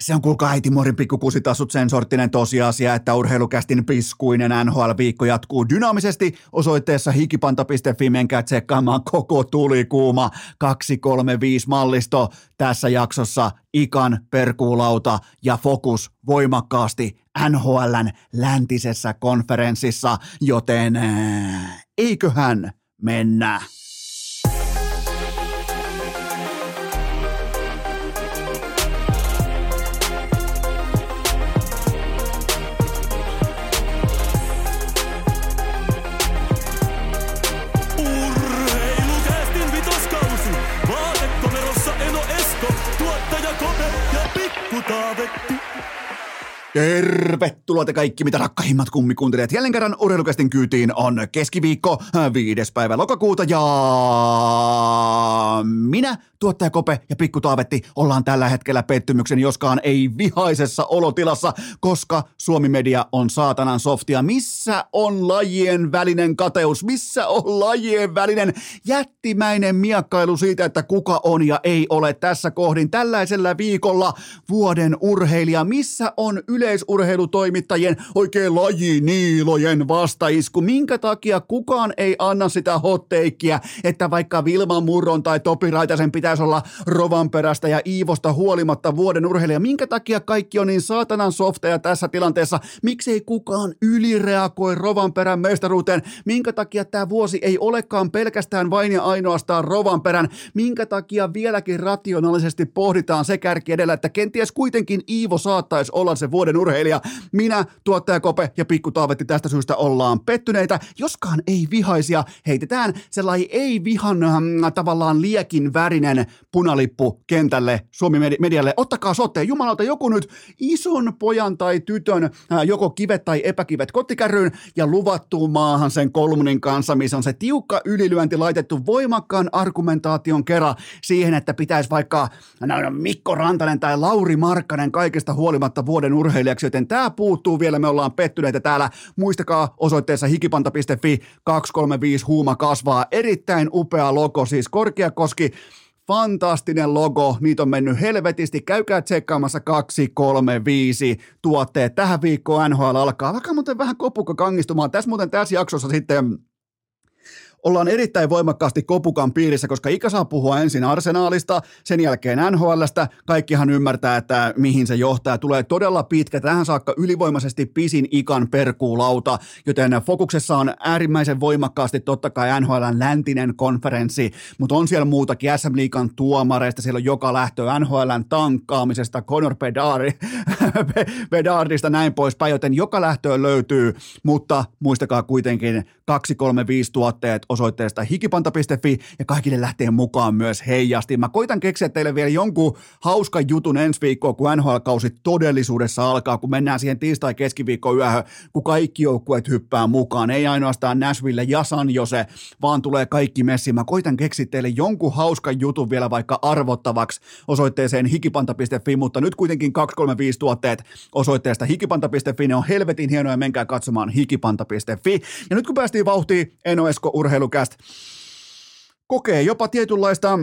Se on kuulkaa äiti Morin pikkukusitassut sen sorttinen tosiasia, että urheilukästin piskuinen NHL-viikko jatkuu dynaamisesti osoitteessa hikipanta.fi. Menkää tsekkaamaan koko tulikuuma 235 mallisto tässä jaksossa ikan perkuulauta ja fokus voimakkaasti NHLn läntisessä konferenssissa, joten äh, eiköhän mennä. Tervetuloa te kaikki, mitä rakkahimmat kummikuuntelijat. Jälleen kerran urheilukästin kyytiin on keskiviikko, viides päivä lokakuuta ja minä, tuottaja Kope ja Pikku Taavetti ollaan tällä hetkellä pettymyksen joskaan ei vihaisessa olotilassa, koska Suomi Media on saatanan softia. Missä on lajien välinen kateus? Missä on lajien välinen jättimäinen miakkailu siitä, että kuka on ja ei ole tässä kohdin tällaisella viikolla vuoden urheilija? Missä on yleisurheilutoimittajien oikein lajiniilojen vastaisku? Minkä takia kukaan ei anna sitä hotteikkiä, että vaikka Vilma Murron tai Topi Raitasen pitäisi olla Rovanperästä ja Iivosta huolimatta vuoden urheilija? Minkä takia kaikki on niin saatanan softeja tässä tilanteessa? Miksei kukaan ylireagoi Rovanperän mestaruuteen? Minkä takia tämä vuosi ei olekaan pelkästään vain ja ainoastaan Rovanperän? Minkä takia vieläkin rationaalisesti pohditaan se kärki edellä, että kenties kuitenkin Iivo saattaisi olla se vuoden urheilija? Minä, tuottaja Kope ja Pikku Taavetti tästä syystä ollaan pettyneitä. Joskaan ei vihaisia, heitetään sellainen ei vihan äh, tavallaan liekin värinen punalippu kentälle Suomi Medialle. Ottakaa sotteen, jumalauta joku nyt ison pojan tai tytön, joko kivet tai epäkivet kottikärryyn ja luvattuun maahan sen kolmonin kanssa, missä on se tiukka ylilyönti laitettu voimakkaan argumentaation kerran siihen, että pitäisi vaikka no, Mikko Rantanen tai Lauri Markkanen kaikesta huolimatta vuoden urheilijaksi, joten tämä puuttuu vielä, me ollaan pettyneitä täällä. Muistakaa osoitteessa hikipanta.fi 235 huuma kasvaa. Erittäin upea logo, siis Korkeakoski fantastinen logo, niitä on mennyt helvetisti, käykää tsekkaamassa 235 tuotteet. Tähän viikkoon NHL alkaa, vaikka muuten vähän kopukka kangistumaan. Tässä muuten tässä jaksossa sitten ollaan erittäin voimakkaasti kopukan piirissä, koska Ika saa puhua ensin arsenaalista, sen jälkeen NHLstä. Kaikkihan ymmärtää, että mihin se johtaa. Tulee todella pitkä, tähän saakka ylivoimaisesti pisin Ikan perkuulauta, joten fokuksessa on äärimmäisen voimakkaasti totta kai NHLn läntinen konferenssi, mutta on siellä muutakin. SM Liikan tuomareista, siellä on joka lähtö NHLn tankkaamisesta, Conor Bedari, Bedardista näin poispäin, joten joka lähtöön löytyy, mutta muistakaa kuitenkin 235 tuotteet osoitteesta hikipanta.fi ja kaikille lähtee mukaan myös heijasti. Mä koitan keksiä teille vielä jonkun hauskan jutun ensi viikkoa, kun NHL-kausi todellisuudessa alkaa, kun mennään siihen tiistai-keskiviikko yöhön, kun kaikki joukkueet hyppää mukaan. Ei ainoastaan Nashville ja San Jose, vaan tulee kaikki messi. Mä koitan keksiä teille jonkun hauskan jutun vielä vaikka arvottavaksi osoitteeseen hikipanta.fi, mutta nyt kuitenkin 235 tuotteet osoitteesta hikipanta.fi, ne on helvetin hienoja, menkää katsomaan hikipanta.fi. Ja nyt kun päästiin vauhtiin Eno Esko urheilukäst, kokee jopa tietynlaista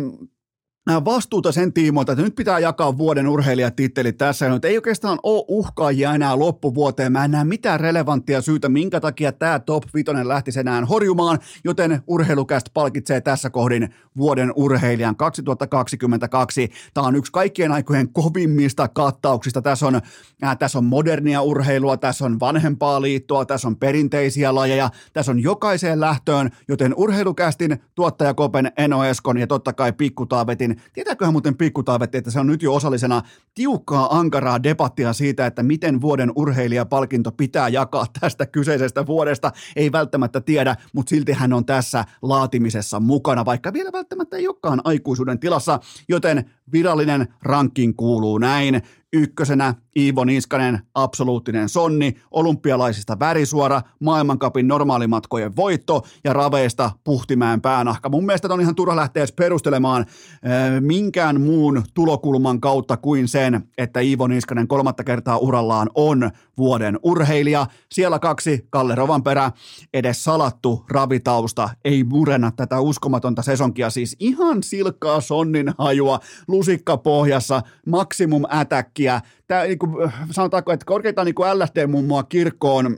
vastuuta sen tiimoilta, että nyt pitää jakaa vuoden urheilijatittelit tässä. Nyt ei oikeastaan ole uhkaajia enää loppuvuoteen. Mä en näe mitään relevanttia syytä, minkä takia tämä top 5 lähtisi enää horjumaan, joten urheilukästä palkitsee tässä kohdin vuoden urheilijan 2022. Tämä on yksi kaikkien aikojen kovimmista kattauksista. Tässä on, äh, tässä on modernia urheilua, tässä on vanhempaa liittoa, tässä on perinteisiä lajeja, tässä on jokaiseen lähtöön, joten urheilukästin tuottaja Kopen, Eno Eskon ja totta kai Pikku Tietääköhän muuten pikkutaavetti, että se on nyt jo osallisena tiukkaa ankaraa debattia siitä, että miten vuoden urheilijapalkinto pitää jakaa tästä kyseisestä vuodesta. Ei välttämättä tiedä, mutta silti hän on tässä laatimisessa mukana, vaikka vielä välttämättä ei olekaan aikuisuuden tilassa, joten virallinen ranking kuuluu näin. Ykkösenä Iivo Niskanen, absoluuttinen sonni, olympialaisista värisuora, maailmankapin normaalimatkojen voitto ja raveista Puhtimäen päänahka. Mun mielestä on ihan turha lähteä perustelemaan äh, minkään muun tulokulman kautta kuin sen, että Iivo Niskanen kolmatta kertaa urallaan on vuoden urheilija. Siellä kaksi, Kalle Rovanperä, edes salattu ravitausta, ei murenna tätä uskomatonta sesonkia, siis ihan silkkaa sonnin hajua, lusikka pohjassa, maksimum attack merkkiä. Tämä, niin kuin, sanotaanko, että korkeintaan niin LSD-mummoa kirkkoon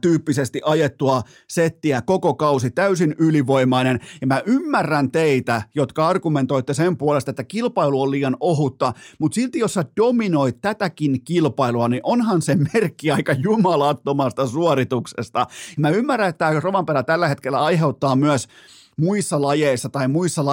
tyyppisesti ajettua settiä koko kausi, täysin ylivoimainen. Ja mä ymmärrän teitä, jotka argumentoitte sen puolesta, että kilpailu on liian ohutta, mutta silti jos sä dominoit tätäkin kilpailua, niin onhan se merkki aika jumalattomasta suorituksesta. Mä ymmärrän, että tämä Rovanperä tällä hetkellä aiheuttaa myös muissa lajeissa tai muissa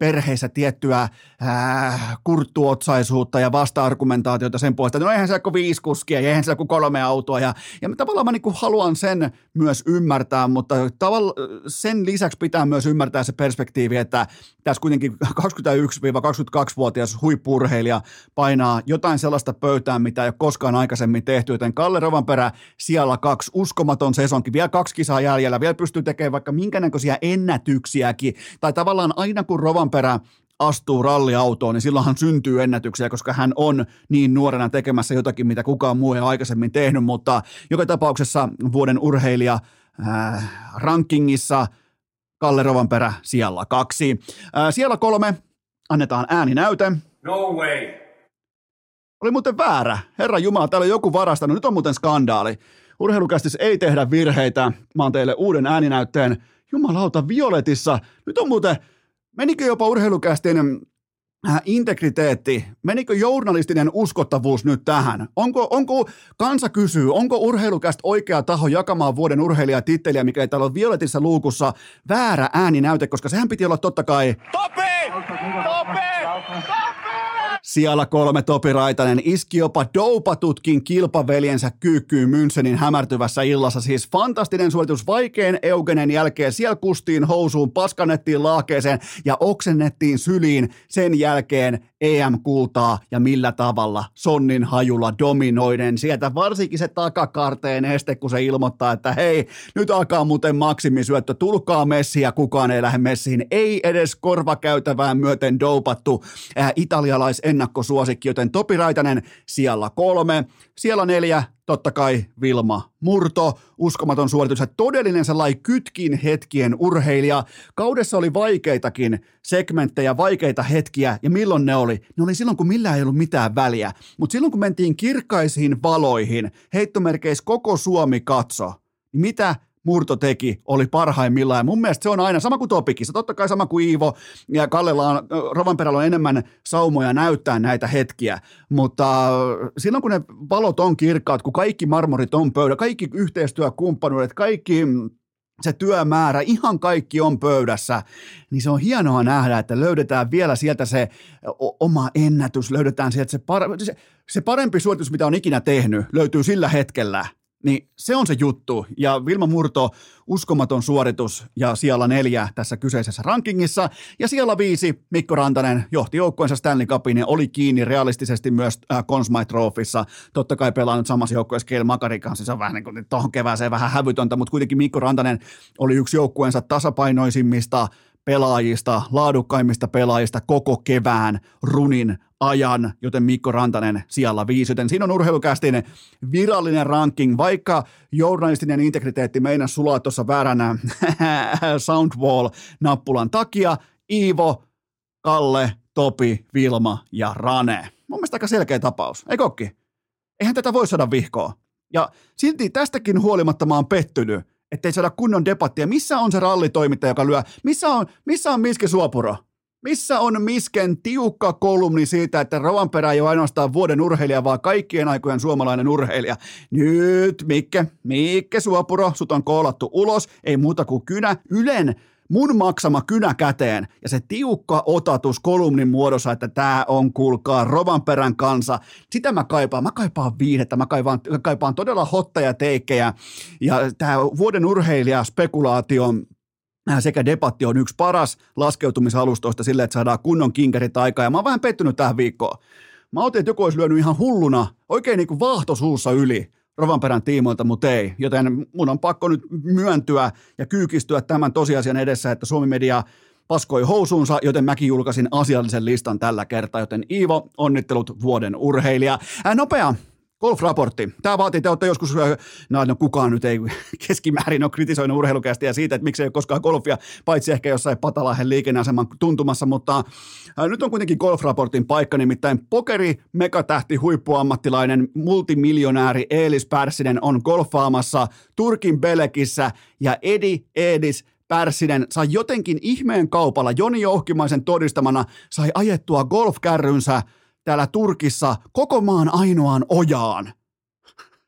lajiperheissä tiettyä ää, kurttuotsaisuutta ja vasta-argumentaatiota sen puolesta, no eihän se ole viisi kuskia ja eihän se ole kolme autoa. Ja, ja tavallaan mä niin haluan sen myös ymmärtää, mutta tavalla, sen lisäksi pitää myös ymmärtää se perspektiivi, että tässä kuitenkin 21-22-vuotias huippurheilija painaa jotain sellaista pöytään, mitä ei ole koskaan aikaisemmin tehty, joten Kalle Rovanperä siellä kaksi, uskomaton sesonkin, vielä kaksi kisaa jäljellä, vielä pystyy tekemään vaikka minkä näköisiä ennätyksiäkin, tai tavallaan aina kun Rovanperä astuu ralliautoon, niin silloinhan syntyy ennätyksiä, koska hän on niin nuorena tekemässä jotakin, mitä kukaan muu ei aikaisemmin tehnyt, mutta joka tapauksessa vuoden urheilija äh, rankingissa Kalle Rovanperä siellä kaksi. Äh, siellä kolme annetaan ääninäyte. No way. Oli muuten väärä. Herra Jumala, täällä on joku varastanut. Nyt on muuten skandaali. Urheilukästis ei tehdä virheitä. Mä oon teille uuden ääninäytteen. Jumalauta, Violetissa. Nyt on muuten menikö jopa urheilukästin äh, integriteetti, menikö journalistinen uskottavuus nyt tähän? Onko, onko kansa kysyy, onko urheilukäst oikea taho jakamaan vuoden urheilijatitteliä, mikä ei täällä ole Violetissa luukussa, väärä ääninäyte, koska sehän piti olla totta kai... Topi! Topi! Siellä kolme Topi Raitanen iski jopa doupatutkin kilpaveljensä kyykkyyn Münchenin hämärtyvässä illassa. Siis fantastinen suoritus vaikean Eugenen jälkeen. Siellä kustiin housuun, paskannettiin laakeeseen ja oksennettiin syliin sen jälkeen EM-kultaa ja millä tavalla Sonnin hajulla dominoiden. Sieltä varsinkin se takakarteen este, kun se ilmoittaa, että hei, nyt alkaa muuten maksimisyöttö, tulkaa messiä, kukaan ei lähde messiin. Ei edes korvakäytävään myöten doupattu äh, italialais ennakkosuosikki, joten Topi Raitanen siellä kolme, siellä neljä, totta kai Vilma Murto, uskomaton suoritus ja todellinen sellainen kytkin hetkien urheilija. Kaudessa oli vaikeitakin segmenttejä, vaikeita hetkiä ja milloin ne oli? Ne oli silloin, kun millään ei ollut mitään väliä. Mutta silloin, kun mentiin kirkkaisiin valoihin, heittomerkeissä koko Suomi katso, niin mitä Murto teki, oli parhaimmillaan. Ja mun mielestä se on aina sama kuin Topikissa, totta kai sama kuin Iivo ja Kallella on, Rovanperällä on enemmän saumoja näyttää näitä hetkiä, mutta silloin kun ne valot on kirkkaat, kun kaikki marmorit on pöydä, kaikki yhteistyökumppanuudet, kaikki se työmäärä, ihan kaikki on pöydässä, niin se on hienoa nähdä, että löydetään vielä sieltä se oma ennätys, löydetään sieltä se, par- se, se parempi suoritus, mitä on ikinä tehnyt, löytyy sillä hetkellä. Niin se on se juttu. Ja Vilma Murto, uskomaton suoritus ja siellä neljä tässä kyseisessä rankingissa. Ja siellä viisi, Mikko Rantanen johti joukkueensa Stanley Cupin ja oli kiinni realistisesti myös äh, Consmite Trophyssa. Totta kai pelaa nyt samassa joukkueessa Keil Makarin kanssa, se on vähän niin kuin tuohon kevääseen vähän hävytöntä, mutta kuitenkin Mikko Rantanen oli yksi joukkueensa tasapainoisimmista pelaajista, laadukkaimmista pelaajista koko kevään runin ajan, joten Mikko Rantanen siellä viisi. Joten siinä on urheilukästin virallinen ranking, vaikka journalistinen integriteetti meinaa sulaa tuossa vääränä Soundwall-nappulan takia. Iivo, Kalle, Topi, Vilma ja Rane. Mun mielestä aika selkeä tapaus, ei kokki? Eihän tätä voi saada vihkoa. Ja silti tästäkin huolimatta mä oon pettynyt, ettei saada kunnon debattia. Missä on se rallitoimittaja, joka lyö? Missä on, missä on Miske Suopuro? Missä on Misken tiukka kolumni siitä, että Rovanperä ei ole ainoastaan vuoden urheilija, vaan kaikkien aikojen suomalainen urheilija? Nyt, Mikke, Mikke Suopuro, sut on koolattu ulos, ei muuta kuin kynä, Ylen mun maksama kynä käteen ja se tiukka otatus kolumnin muodossa, että tämä on, kuulkaa, Rovanperän kansa. Sitä mä kaipaan. Mä kaipaan viihdettä, mä kaipaan, kaipaan todella hotteja teikkejä ja tämä vuoden urheilija spekulaatio sekä debatti on yksi paras laskeutumisalustoista sille, että saadaan kunnon kinkerit aikaa. Ja mä oon vähän pettynyt tähän viikkoon. Mä otin, että joku olisi lyönyt ihan hulluna, oikein niin kuin yli Rovanperän tiimoilta, mutta ei. Joten mun on pakko nyt myöntyä ja kyykistyä tämän tosiasian edessä, että Suomi Media paskoi housuunsa, joten mäkin julkaisin asiallisen listan tällä kertaa. Joten Iivo, onnittelut vuoden urheilija. Ää, nopea Golf-raportti. Tämä vaatii, te olette joskus, no, no kukaan nyt ei keskimäärin ole kritisoinut urheilukästiä siitä, että miksei ole koskaan golfia, paitsi ehkä jossain Patalahden liikenneaseman tuntumassa, mutta ää, nyt on kuitenkin golf-raportin paikka, nimittäin pokeri, megatähti, huippuammattilainen, multimiljonääri Eelis Pärssinen on golfaamassa Turkin Belekissä ja Edi Edis Pärssinen sai jotenkin ihmeen kaupalla Joni Jouhkimaisen todistamana sai ajettua golfkärrynsä täällä Turkissa koko maan ainoaan ojaan.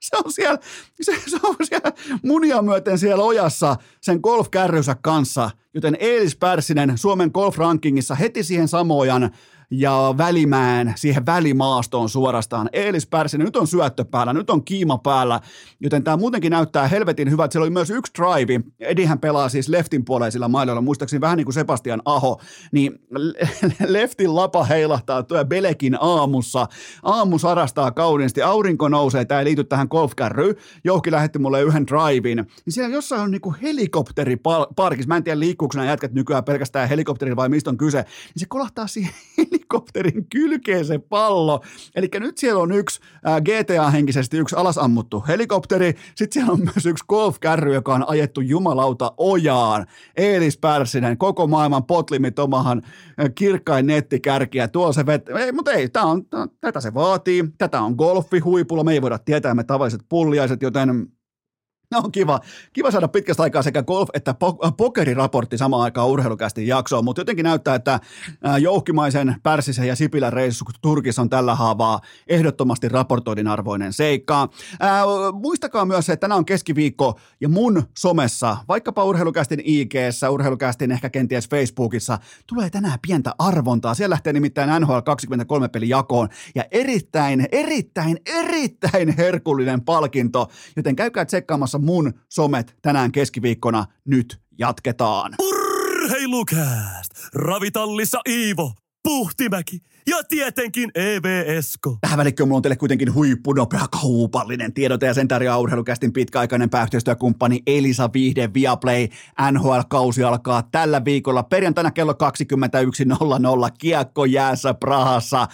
Se on siellä, se, se on siellä munia myöten siellä ojassa sen golfkärrynsä kanssa, joten Eelis Pärssinen Suomen golf-rankingissa heti siihen samojan ja Välimään siihen välimaastoon suorastaan. Eelis Pärssinen, nyt on syöttö päällä, nyt on kiima päällä, joten tämä muutenkin näyttää helvetin hyvältä. Siellä oli myös yksi drive, Edihän pelaa siis leftin puoleisilla mailoilla, muistaakseni vähän niin kuin Sebastian Aho, niin leftin lapa heilahtaa tuo Belekin aamussa. Aamu sarastaa kauniisti, aurinko nousee, tämä ei liity tähän golfkärryyn. Jouhki lähetti mulle yhden drivein, niin siellä jossain on niinku helikopteriparkis, mä en tiedä liikkuuko nämä jätkät nykyään pelkästään helikopterilla vai mistä on kyse, niin se kolahtaa siihen helikopterin kylkeen se pallo. Eli nyt siellä on yksi äh, GTA-henkisesti yksi alasammuttu helikopteri, sitten siellä on myös yksi golfkärry, joka on ajettu jumalauta ojaan. Eelis Pärssinen, koko maailman potlimit omahan äh, kirkkain nettikärkiä, tuo se vet... Ei, mutta ei, tää on, tää, tätä se vaatii, tätä on golfi huipulla, me ei voida tietää me tavalliset pulliaiset, joten No on kiva, kiva saada pitkästä aikaa sekä golf- että po- pokeriraportti samaan aikaan urheilukästi jaksoon, mutta jotenkin näyttää, että jouhkimaisen Pärsisen ja Sipilän reissu Turkissa on tällä haavaa ehdottomasti raportoidin arvoinen seikka. Ää, muistakaa myös, että tänään on keskiviikko ja mun somessa, vaikkapa urheilukästin ig urheilukästin ehkä kenties Facebookissa, tulee tänään pientä arvontaa. Siellä lähtee nimittäin NHL 23 peli jakoon ja erittäin, erittäin, erittäin herkullinen palkinto, joten käykää tsekkaamassa seuraamassa mun somet tänään keskiviikkona. Nyt jatketaan. Urheilukääst! Ravitallissa Iivo, Puhtimäki ja tietenkin EVSko. Tähän välikköön mulla on teille kuitenkin huippunopea kaupallinen tiedote ja sen tarjoaa urheilukästin pitkäaikainen pääyhteistyökumppani Elisa Viihde Viaplay. NHL-kausi alkaa tällä viikolla perjantaina kello 21.00 kiekko jäässä Prahassa.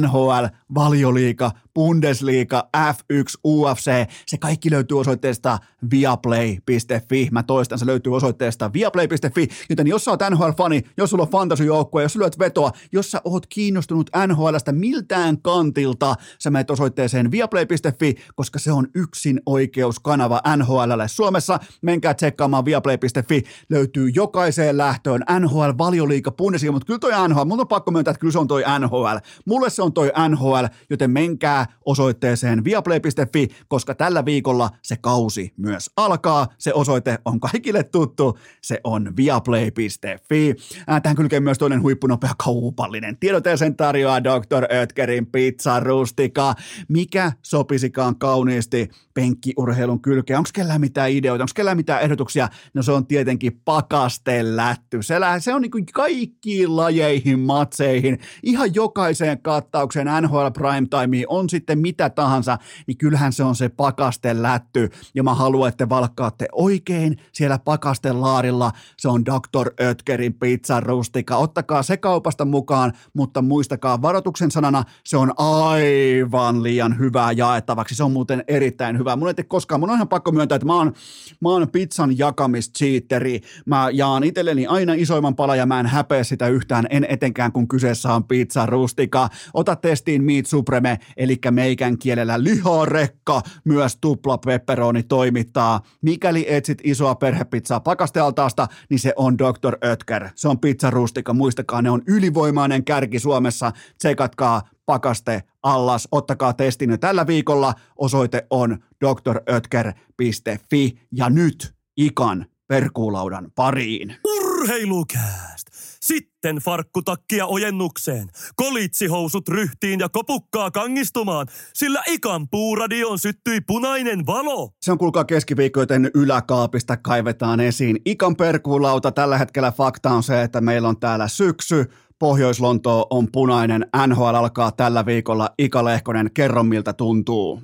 NHL, valioliika, Bundesliga, F1, UFC, se kaikki löytyy osoitteesta viaplay.fi. Mä toistan, se löytyy osoitteesta viaplay.fi, joten jos sä oot NHL-fani, jos sulla on fantasy-joukkue, jos sä lyöt vetoa, jos sä oot kiinnostunut NHLstä miltään kantilta, sä menet osoitteeseen viaplay.fi, koska se on yksin oikeuskanava NHLlle Suomessa. Menkää tsekkaamaan viaplay.fi, löytyy jokaiseen lähtöön NHL, valioliika, Bundesliga, mutta kyllä toi NHL, mun on pakko myöntää, että kyllä se on toi NHL. Mulle se on toi NHL, joten menkää osoitteeseen viaplay.fi, koska tällä viikolla se kausi myös alkaa. Se osoite on kaikille tuttu, se on viaplay.fi. Tähän kylkee myös toinen huippunopea kaupallinen tiedote ja sen tarjoaa Dr. Ötkerin pizza rustika. Mikä sopisikaan kauniisti penkkiurheilun kylkeen? Onko kellään mitään ideoita? Onko kellään mitään ehdotuksia? No se on tietenkin pakastelätty. Se, se on niin kuin kaikkiin lajeihin, matseihin, ihan jokaiseen kattaukseen NHL Primetimeen on sitten mitä tahansa, niin kyllähän se on se pakastelätty. Ja mä haluan, että valkkaatte oikein siellä pakastelaarilla. Se on Dr. Ötkerin pizza rustika. Ottakaa se kaupasta mukaan, mutta muistakaa varoituksen sanana, se on aivan liian hyvää jaettavaksi. Se on muuten erittäin hyvä. Mun ei koskaan, mun on ihan pakko myöntää, että mä oon, mä oon pizzan jakamischeateri. Mä jaan itselleni aina isoimman pala ja mä en häpeä sitä yhtään, en etenkään kun kyseessä on pizza rustika. Ota testiin Meat Supreme, eli meikän kielellä liharekka, myös tupla pepperoni toimittaa. Mikäli etsit isoa perhepizzaa pakastealtaasta, niin se on Dr. Ötker. Se on pizza rustika, muistakaa, ne on ylivoimainen kärki Suomessa. Tsekatkaa pakaste allas, ottakaa testin jo tällä viikolla. Osoite on drötker.fi ja nyt ikan perkuulaudan pariin. Urheilukääst! Sitten farkkutakkia ojennukseen, kolitsihousut ryhtiin ja kopukkaa kangistumaan, sillä ikan puuradioon syttyi punainen valo. Se on kuulkaa keskiviikko, joten yläkaapista kaivetaan esiin. Ikan perkuulauta tällä hetkellä fakta on se, että meillä on täällä syksy, Pohjois-Lonto on punainen, NHL alkaa tällä viikolla. Ika Lehkonen, kerro miltä tuntuu.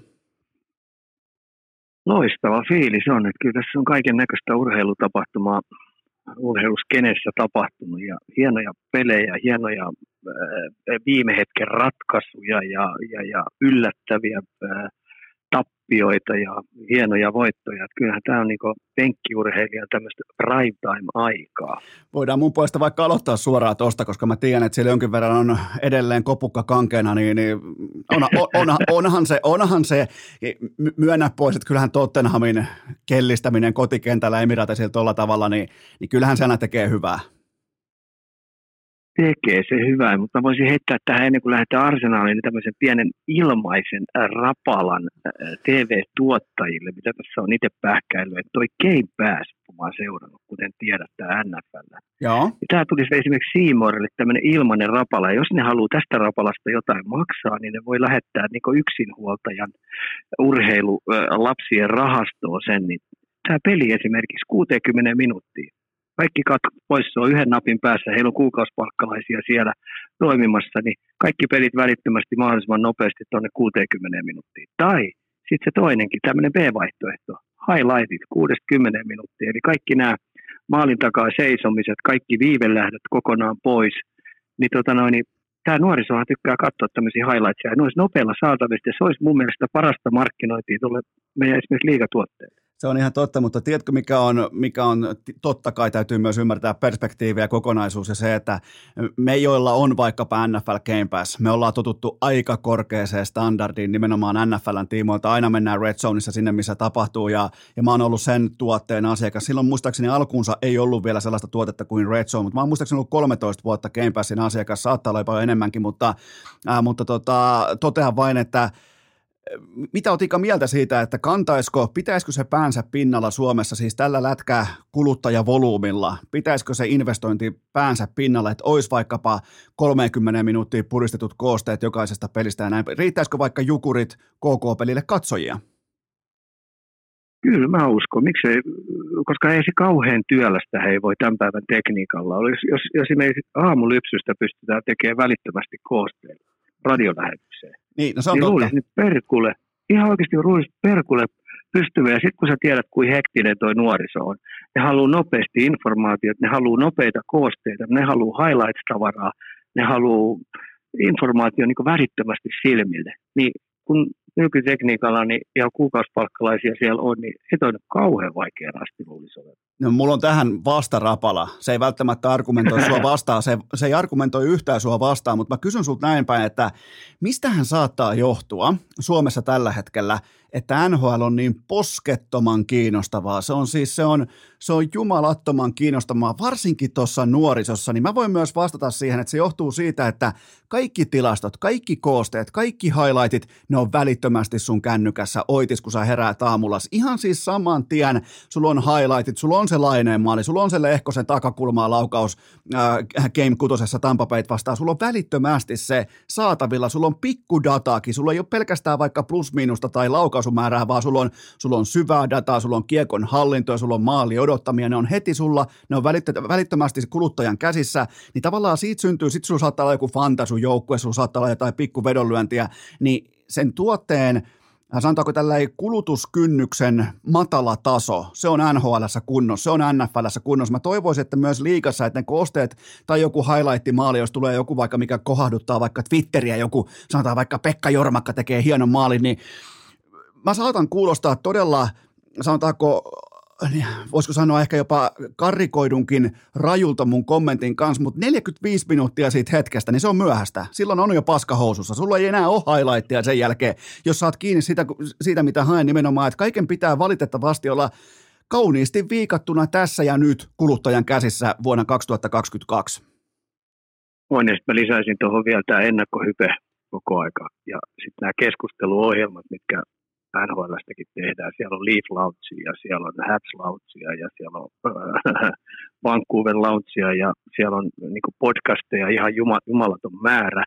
Loistava fiilis on, että kyllä tässä on kaiken näköistä urheilutapahtumaa urheiluskenessä tapahtunut ja hienoja pelejä, hienoja äh, viime hetken ratkaisuja ja, ja, ja yllättäviä äh, tappioita ja hienoja voittoja. Että kyllähän tämä on niin penkkiurheilijan tämmöistä prime time-aikaa. Voidaan mun puolesta vaikka aloittaa suoraan tuosta, koska mä tiedän, että siellä jonkin verran on edelleen kopukka kankeena, niin, niin on, on, on, onhan, se, onhan se, myönnä pois, että kyllähän Tottenhamin kellistäminen kotikentällä Emiratisilla tuolla tavalla, niin, niin kyllähän se aina tekee hyvää tekee se hyvää, mutta mä voisin heittää tähän ennen kuin lähdetään arsenaaliin niin tämmöisen pienen ilmaisen rapalan TV-tuottajille, mitä tässä on itse pähkäillyt, että toi Game Pass, kun mä oon seurannut, kuten tiedät, tämä NFL. Joo. Tämä tulisi esimerkiksi Seamorelle tämmöinen ilmainen rapala, ja jos ne haluaa tästä rapalasta jotain maksaa, niin ne voi lähettää niin yksinhuoltajan urheilu lapsien rahastoon sen, niin tämä peli esimerkiksi 60 minuuttia kaikki katkot pois, se on yhden napin päässä, heillä on kuukausipalkkalaisia siellä toimimassa, niin kaikki pelit välittömästi mahdollisimman nopeasti tuonne 60 minuuttiin. Tai sitten se toinenkin, tämmöinen B-vaihtoehto, highlightit 60 minuuttia, eli kaikki nämä maalin takaa seisomiset, kaikki viivelähdöt kokonaan pois, niin, tota noin, niin tämä nuorisohan tykkää katsoa tämmöisiä highlightsia, ja ne olisi nopealla saatavista, ja se olisi mun mielestä parasta markkinointia tuolle meidän esimerkiksi liigatuotteille. Se on ihan totta, mutta tiedätkö mikä on, mikä on, totta kai täytyy myös ymmärtää perspektiivi ja kokonaisuus ja se, että me joilla on vaikkapa NFL Game Pass, me ollaan totuttu aika korkeaseen standardiin nimenomaan NFLn tiimoilta, aina mennään Red Zoneissa sinne, missä tapahtuu. Ja, ja mä oon ollut sen tuotteen asiakas. Silloin muistaakseni alkuunsa ei ollut vielä sellaista tuotetta kuin Red Zone, mutta mä oon muistaakseni ollut 13 vuotta Game Passin asiakas, saattaa olla jopa enemmänkin, mutta, ää, mutta tota, totean vain, että mitä oot Ika mieltä siitä, että kantaisiko, pitäisikö se päänsä pinnalla Suomessa, siis tällä lätkää kuluttajavolyymilla, pitäisikö se investointi päänsä pinnalla, että olisi vaikkapa 30 minuuttia puristetut koosteet jokaisesta pelistä ja näin. Riittäisikö vaikka Jukurit KK-pelille katsojia? Kyllä mä uskon. Miksei, koska ei se kauhean työlästä he ei voi tämän päivän tekniikalla. Jos, jos, jos esimerkiksi aamulypsystä pystytään tekemään välittömästi koosteet radiolähetykseen, niin, no se on niin totta. luulisin, että perkule, ihan oikeasti luulisin, perkule pystyvä. Ja sitten kun sä tiedät, kuin hektinen toi nuoriso on, ne haluaa nopeasti informaatiot, ne haluaa nopeita koosteita, ne haluaa highlights-tavaraa, ne haluaa informaatio niin välittömästi silmille. Niin kun nykytekniikalla niin, ja kuukausipalkkalaisia siellä on, niin se on kauhean vaikea rasti luulisi No mulla on tähän vastarapala. Se ei välttämättä argumentoi sua vastaan, se, se ei argumentoi yhtään sua vastaan, mutta mä kysyn sulta näin päin, että mistähän saattaa johtua Suomessa tällä hetkellä, että NHL on niin poskettoman kiinnostavaa. Se on siis, se on, se on jumalattoman kiinnostavaa, varsinkin tuossa nuorisossa, niin mä voin myös vastata siihen, että se johtuu siitä, että kaikki tilastot, kaikki koosteet, kaikki highlightit, ne on välittömästi sun kännykässä oitis, kun sä heräät aamulla. Ihan siis saman tien, sulla on highlightit, sulla on se laineen maali, sulla on se Lehkosen takakulmaa laukaus äh, Game kutosessa Tampa Bay vastaan, sulla on välittömästi se saatavilla, sulla on pikkudataakin, sulla ei ole pelkästään vaikka plus-miinusta tai laukaisumäärää, vaan sulla on, sulla on syvää dataa, sulla on kiekon hallintoa, sulla on maali odottamia, ne on heti sulla, ne on välittömästi kuluttajan käsissä, niin tavallaan siitä syntyy, sit sulla saattaa olla joku fantasu joukkue, sulla saattaa olla jotain pikkuvedonlyöntiä, niin sen tuotteen sanotaanko tällä kulutuskynnyksen matala taso, se on nhl kunnossa, se on nfl kunnossa. Mä toivoisin, että myös liikassa, että ne koosteet tai joku highlight-maali, jos tulee joku vaikka, mikä kohahduttaa vaikka Twitteriä, joku sanotaan vaikka Pekka Jormakka tekee hienon maalin, niin mä saatan kuulostaa todella, sanotaanko voisiko sanoa ehkä jopa karrikoidunkin rajulta mun kommentin kanssa, mutta 45 minuuttia siitä hetkestä, niin se on myöhäistä. Silloin on jo paskahousussa. Sulla ei enää ole highlightia sen jälkeen, jos saat kiinni siitä, siitä mitä haen nimenomaan, että kaiken pitää valitettavasti olla kauniisti viikattuna tässä ja nyt kuluttajan käsissä vuonna 2022. On, ja mä lisäisin tuohon vielä tämä ennakkohype koko aika. Ja sitten nämä keskusteluohjelmat, mitkä NHLstäkin tehdään. Siellä on Leaf Loungea, siellä on Hats Loungea ja siellä on äh, Vancouver Loungea ja siellä on niin podcasteja ihan juma, jumalaton määrä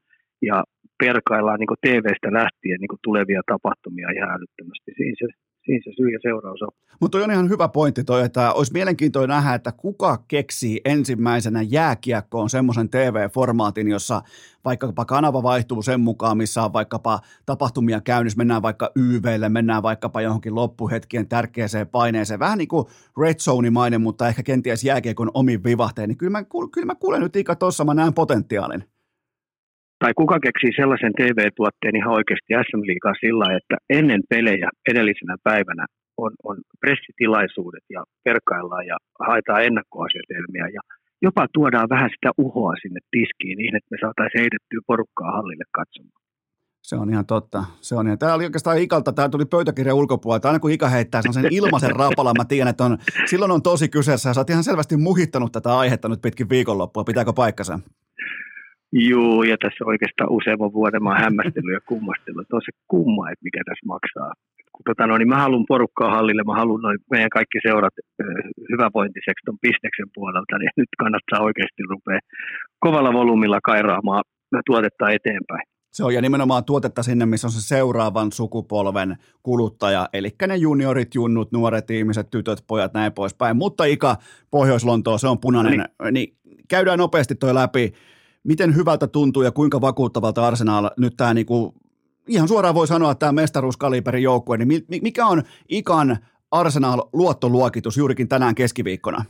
ja perkaillaan niin TV-stä lähtien niin tulevia tapahtumia ihan älyttömästi. Siinä se, siinä se syy ja seuraus on. Mutta on ihan hyvä pointti toi, että olisi mielenkiintoinen nähdä, että kuka keksii ensimmäisenä jääkiekkoon semmoisen TV-formaatin, jossa vaikkapa kanava vaihtuu sen mukaan, missä on vaikkapa tapahtumia käynnissä, mennään vaikka YVlle, mennään vaikkapa johonkin loppuhetkien tärkeäseen paineeseen, vähän niin kuin Red Zone-mainen, mutta ehkä kenties jääkiekon omin vivahteen, niin kyllä mä, kyllä mä kuulen nyt Ika tuossa, mä näen potentiaalin. Tai kuka keksii sellaisen TV-tuotteen ihan oikeasti SM-liigaa sillä, että ennen pelejä edellisenä päivänä on, on pressitilaisuudet ja perkaillaan ja haetaan ennakkoasetelmia ja jopa tuodaan vähän sitä uhoa sinne tiskiin niin, että me saataisiin heitettyä porukkaa hallille katsomaan. Se on ihan totta. Se on ihan. Tämä oli oikeastaan Ikalta, tämä tuli pöytäkirjan ulkopuolelta. Aina kun Ika heittää sen ilmaisen rapalan, mä tiedän, että on, silloin on tosi kyseessä. Ja sä oot ihan selvästi muhittanut tätä aihetta nyt pitkin viikonloppua. Pitääkö paikkansa? Joo, ja tässä oikeastaan useamman vuoden mä oon hämmästellyt ja kummastellut, että on se kumma, että mikä tässä maksaa. Kun, tota, no, niin mä haluan porukkaa hallille, mä haluan noin meidän kaikki seurat hyvävointiseksi tuon pisteksen puolelta, niin nyt kannattaa oikeasti rupea kovalla volyymilla kairaamaan tuotetta eteenpäin. Se on ja nimenomaan tuotetta sinne, missä on se seuraavan sukupolven kuluttaja, eli ne juniorit, junnut, nuoret ihmiset, tytöt, pojat, näin poispäin. Mutta Ika, Pohjois-Lontoa, se on punainen, niin, niin käydään nopeasti toi läpi. Miten hyvältä tuntuu ja kuinka vakuuttavalta Arsenal nyt tämä niinku, ihan suoraan voi sanoa, että tämä mestaruuskaliberin joukkue, niin mikä on Ikan Arsenal luottoluokitus juurikin tänään keskiviikkona?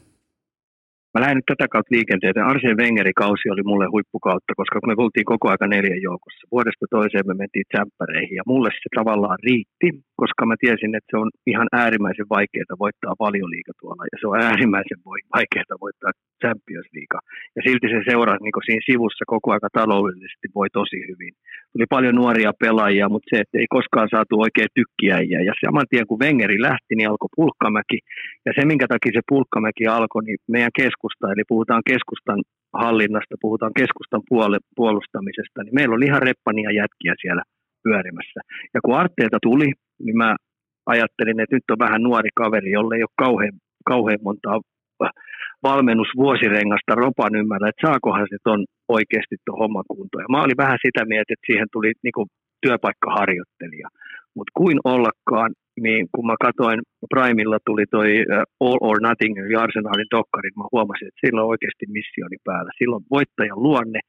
Mä lähdin nyt tätä kautta liikenteeseen. Arsene Wengerin kausi oli mulle huippukautta, koska me oltiin koko aika neljän joukossa. Vuodesta toiseen me mentiin tsemppäreihin ja mulle se tavallaan riitti, koska mä tiesin, että se on ihan äärimmäisen vaikeaa voittaa valioliiga tuolla ja se on äärimmäisen vaikeaa voittaa Champions League. Ja silti se seuraa niin siinä sivussa koko aika taloudellisesti voi tosi hyvin. Tuli paljon nuoria pelaajia, mutta se, että ei koskaan saatu oikein tykkiäjiä. Ja saman tien kun Wengeri lähti, niin alkoi Pulkkamäki. Ja se, minkä takia se Pulkkamäki alkoi, niin meidän keskusta, eli puhutaan keskustan hallinnasta, puhutaan keskustan puolustamisesta, niin meillä oli ihan reppania jätkiä siellä pyörimässä. Ja kun Arteeta tuli, niin mä ajattelin, että nyt on vähän nuori kaveri, jolle ei ole kauhean, kauhean montaa valmennusvuosirengasta ropan ymmärrä, että saakohan se ton oikeasti tuon homman kuntoon. Ja mä olin vähän sitä mieltä, että siihen tuli niinku työpaikkaharjoittelija. Mutta kuin ollakaan, niin kun mä katsoin, Primilla tuli toi All or Nothing, eli Arsenalin dokkari, mä huomasin, että sillä on oikeasti missioni päällä. Silloin voittajan luonne,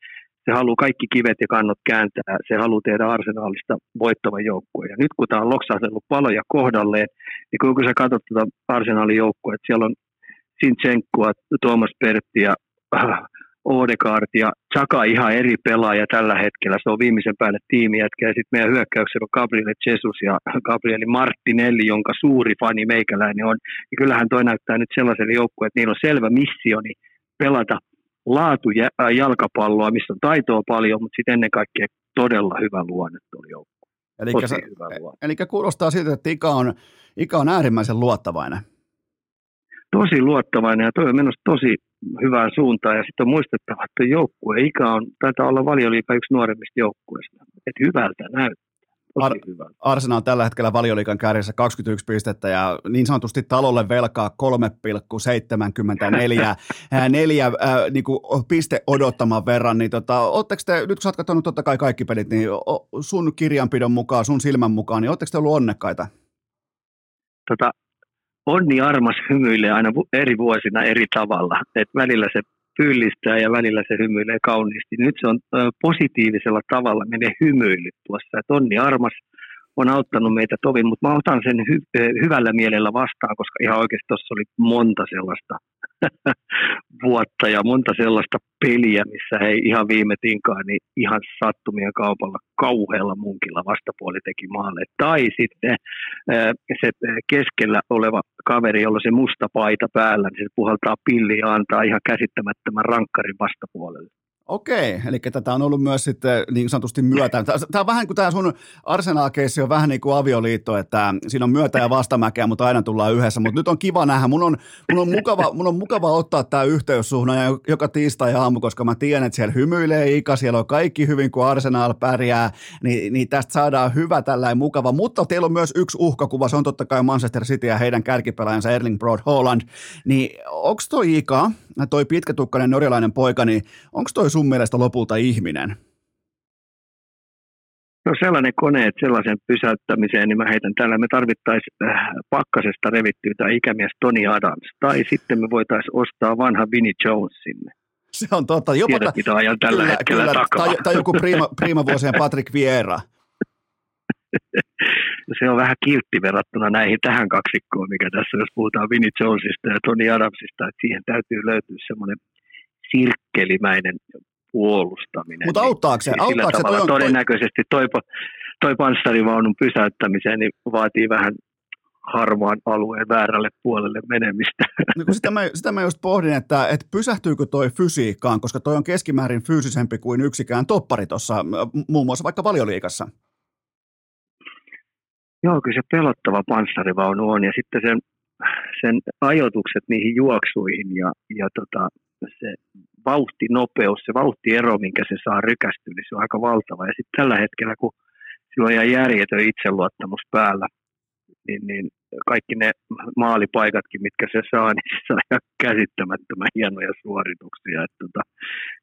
se haluaa kaikki kivet ja kannot kääntää, se haluaa tehdä arsenaalista voittava joukkue. Ja nyt kun tämä on loksahdellut paloja kohdalleen, niin kun sä katsot tuota arsenaalin joukkoa, että siellä on Sinchenkoa, Tuomas Perttiä, äh, Odegaard ja Chaka ihan eri pelaaja tällä hetkellä. Se on viimeisen päälle tiimijätkä ja sitten meidän hyökkäyksellä on Gabriel Jesus ja Gabrieli Martinelli, jonka suuri fani meikäläinen on. Ja kyllähän toi näyttää nyt sellaiselle joukkueelle, että niillä on selvä missioni pelata laatu äh, jalkapalloa, missä on taitoa paljon, mutta sitten ennen kaikkea todella hyvä luonne tuolla joukkue. Eli, eli kuulostaa siltä, että Ika on, Ika on äärimmäisen luottavainen tosi luottavainen ja toi on menossa tosi hyvään suuntaan. Ja sitten on muistettava, että joukkue ikä on, taitaa olla valioliika yksi nuoremmista joukkueista. Että hyvältä näyttää. Ar- Arsenal on tällä hetkellä valioliikan kärjessä 21 pistettä ja niin sanotusti talolle velkaa 3,74 neljä, äh, niin kuin piste odottaman verran. Niin tota, te, nyt kun sä oot katsonut totta kai kaikki pelit, niin sun kirjanpidon mukaan, sun silmän mukaan, niin ootteko te ollut onnekkaita? Tota, onni armas hymyilee aina eri vuosina eri tavalla. Et välillä se pyllistää ja välillä se hymyilee kauniisti. Nyt se on positiivisella tavalla menee hymyilyt tuossa. Et onni armas on auttanut meitä tovin, mutta mä otan sen hy- hyvällä mielellä vastaan, koska ihan oikeasti tuossa oli monta sellaista vuotta ja monta sellaista peliä, missä he ihan viime tinkaan, niin ihan sattumien kaupalla kauhealla munkilla vastapuoli teki maalle. Tai sitten se keskellä oleva kaveri, jolla se musta paita päällä, niin se puhaltaa pilliä ja antaa ihan käsittämättömän rankkarin vastapuolelle. Okei, eli tätä on ollut myös sitten niin sanotusti myötä. Tämä on vähän kuin tämä sun arsenal on vähän niin kuin avioliitto, että siinä on myötä ja vastamäkeä, mutta aina tullaan yhdessä. Mutta nyt on kiva nähdä. Mun on, mun on, mukava, mun on mukava ottaa tämä yhteys suhun joka tiistai aamu, koska mä tiedän, että siellä hymyilee Ika, siellä on kaikki hyvin, kun Arsenal pärjää, niin, niin tästä saadaan hyvä tällainen mukava. Mutta teillä on myös yksi uhkakuva, se on totta kai Manchester City ja heidän kärkipelaajansa Erling Broad Holland. Niin onko toi Ika, toi pitkätukkainen norjalainen poika, niin onko toi sun mielestä lopulta ihminen? No sellainen kone, että sellaisen pysäyttämiseen, niin mä heitän täällä, me tarvittaisiin äh, pakkasesta revittyä tai ikämies Tony Adams, tai sitten me voitaisiin ostaa vanha Vinnie Jones sinne. Se on totta. Jopa Tiedät, mitä ajan tällä kyllä, hetkellä kyllä, takaa. Tai, tai joku prima, prima vuosien Patrick Vieira. se on vähän kiltti verrattuna näihin tähän kaksikkoon, mikä tässä, jos puhutaan Vinnie Jonesista ja Tony Adamsista, että siihen täytyy löytyä semmoinen sirkkelimäinen puolustaminen. Mutta auttaako se? Niin sillä Auttaako se? tavalla Toi on, todennäköisesti toi, toi panssarivaunun pysäyttämiseen niin vaatii vähän harmaan alueen väärälle puolelle menemistä. No kun sitä, mä, sitä mä just pohdin, että, että pysähtyykö toi fysiikkaan, koska toi on keskimäärin fyysisempi kuin yksikään toppari tuossa, muun muassa vaikka valioliikassa. Joo, kyllä se pelottava panssarivaunu on ja sitten sen, sen ajoitukset niihin juoksuihin ja, ja tota, se vauhtinopeus, se vauhtiero, minkä se saa rykästyä, niin se on aika valtava. Ja sitten tällä hetkellä, kun sillä on järjetön itseluottamus päällä, niin, niin kaikki ne maalipaikatkin, mitkä se saa, niin se saa ihan käsittämättömän hienoja suorituksia. Et tota,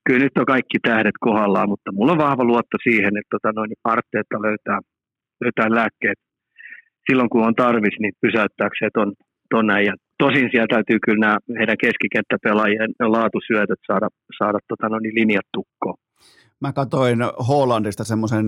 kyllä nyt on kaikki tähdet kohdallaan, mutta mulla on vahva luotto siihen, että tota, noin Arteetta löytää, löytää lääkkeet silloin, kun on tarvis, niin pysäyttääkseen ton, ton näin. Tosin siellä täytyy kyllä nämä heidän keskikenttäpelaajien laatusyötöt saada, saada tota, noin linjat tukkoon. Mä katsoin Hollandista semmoisen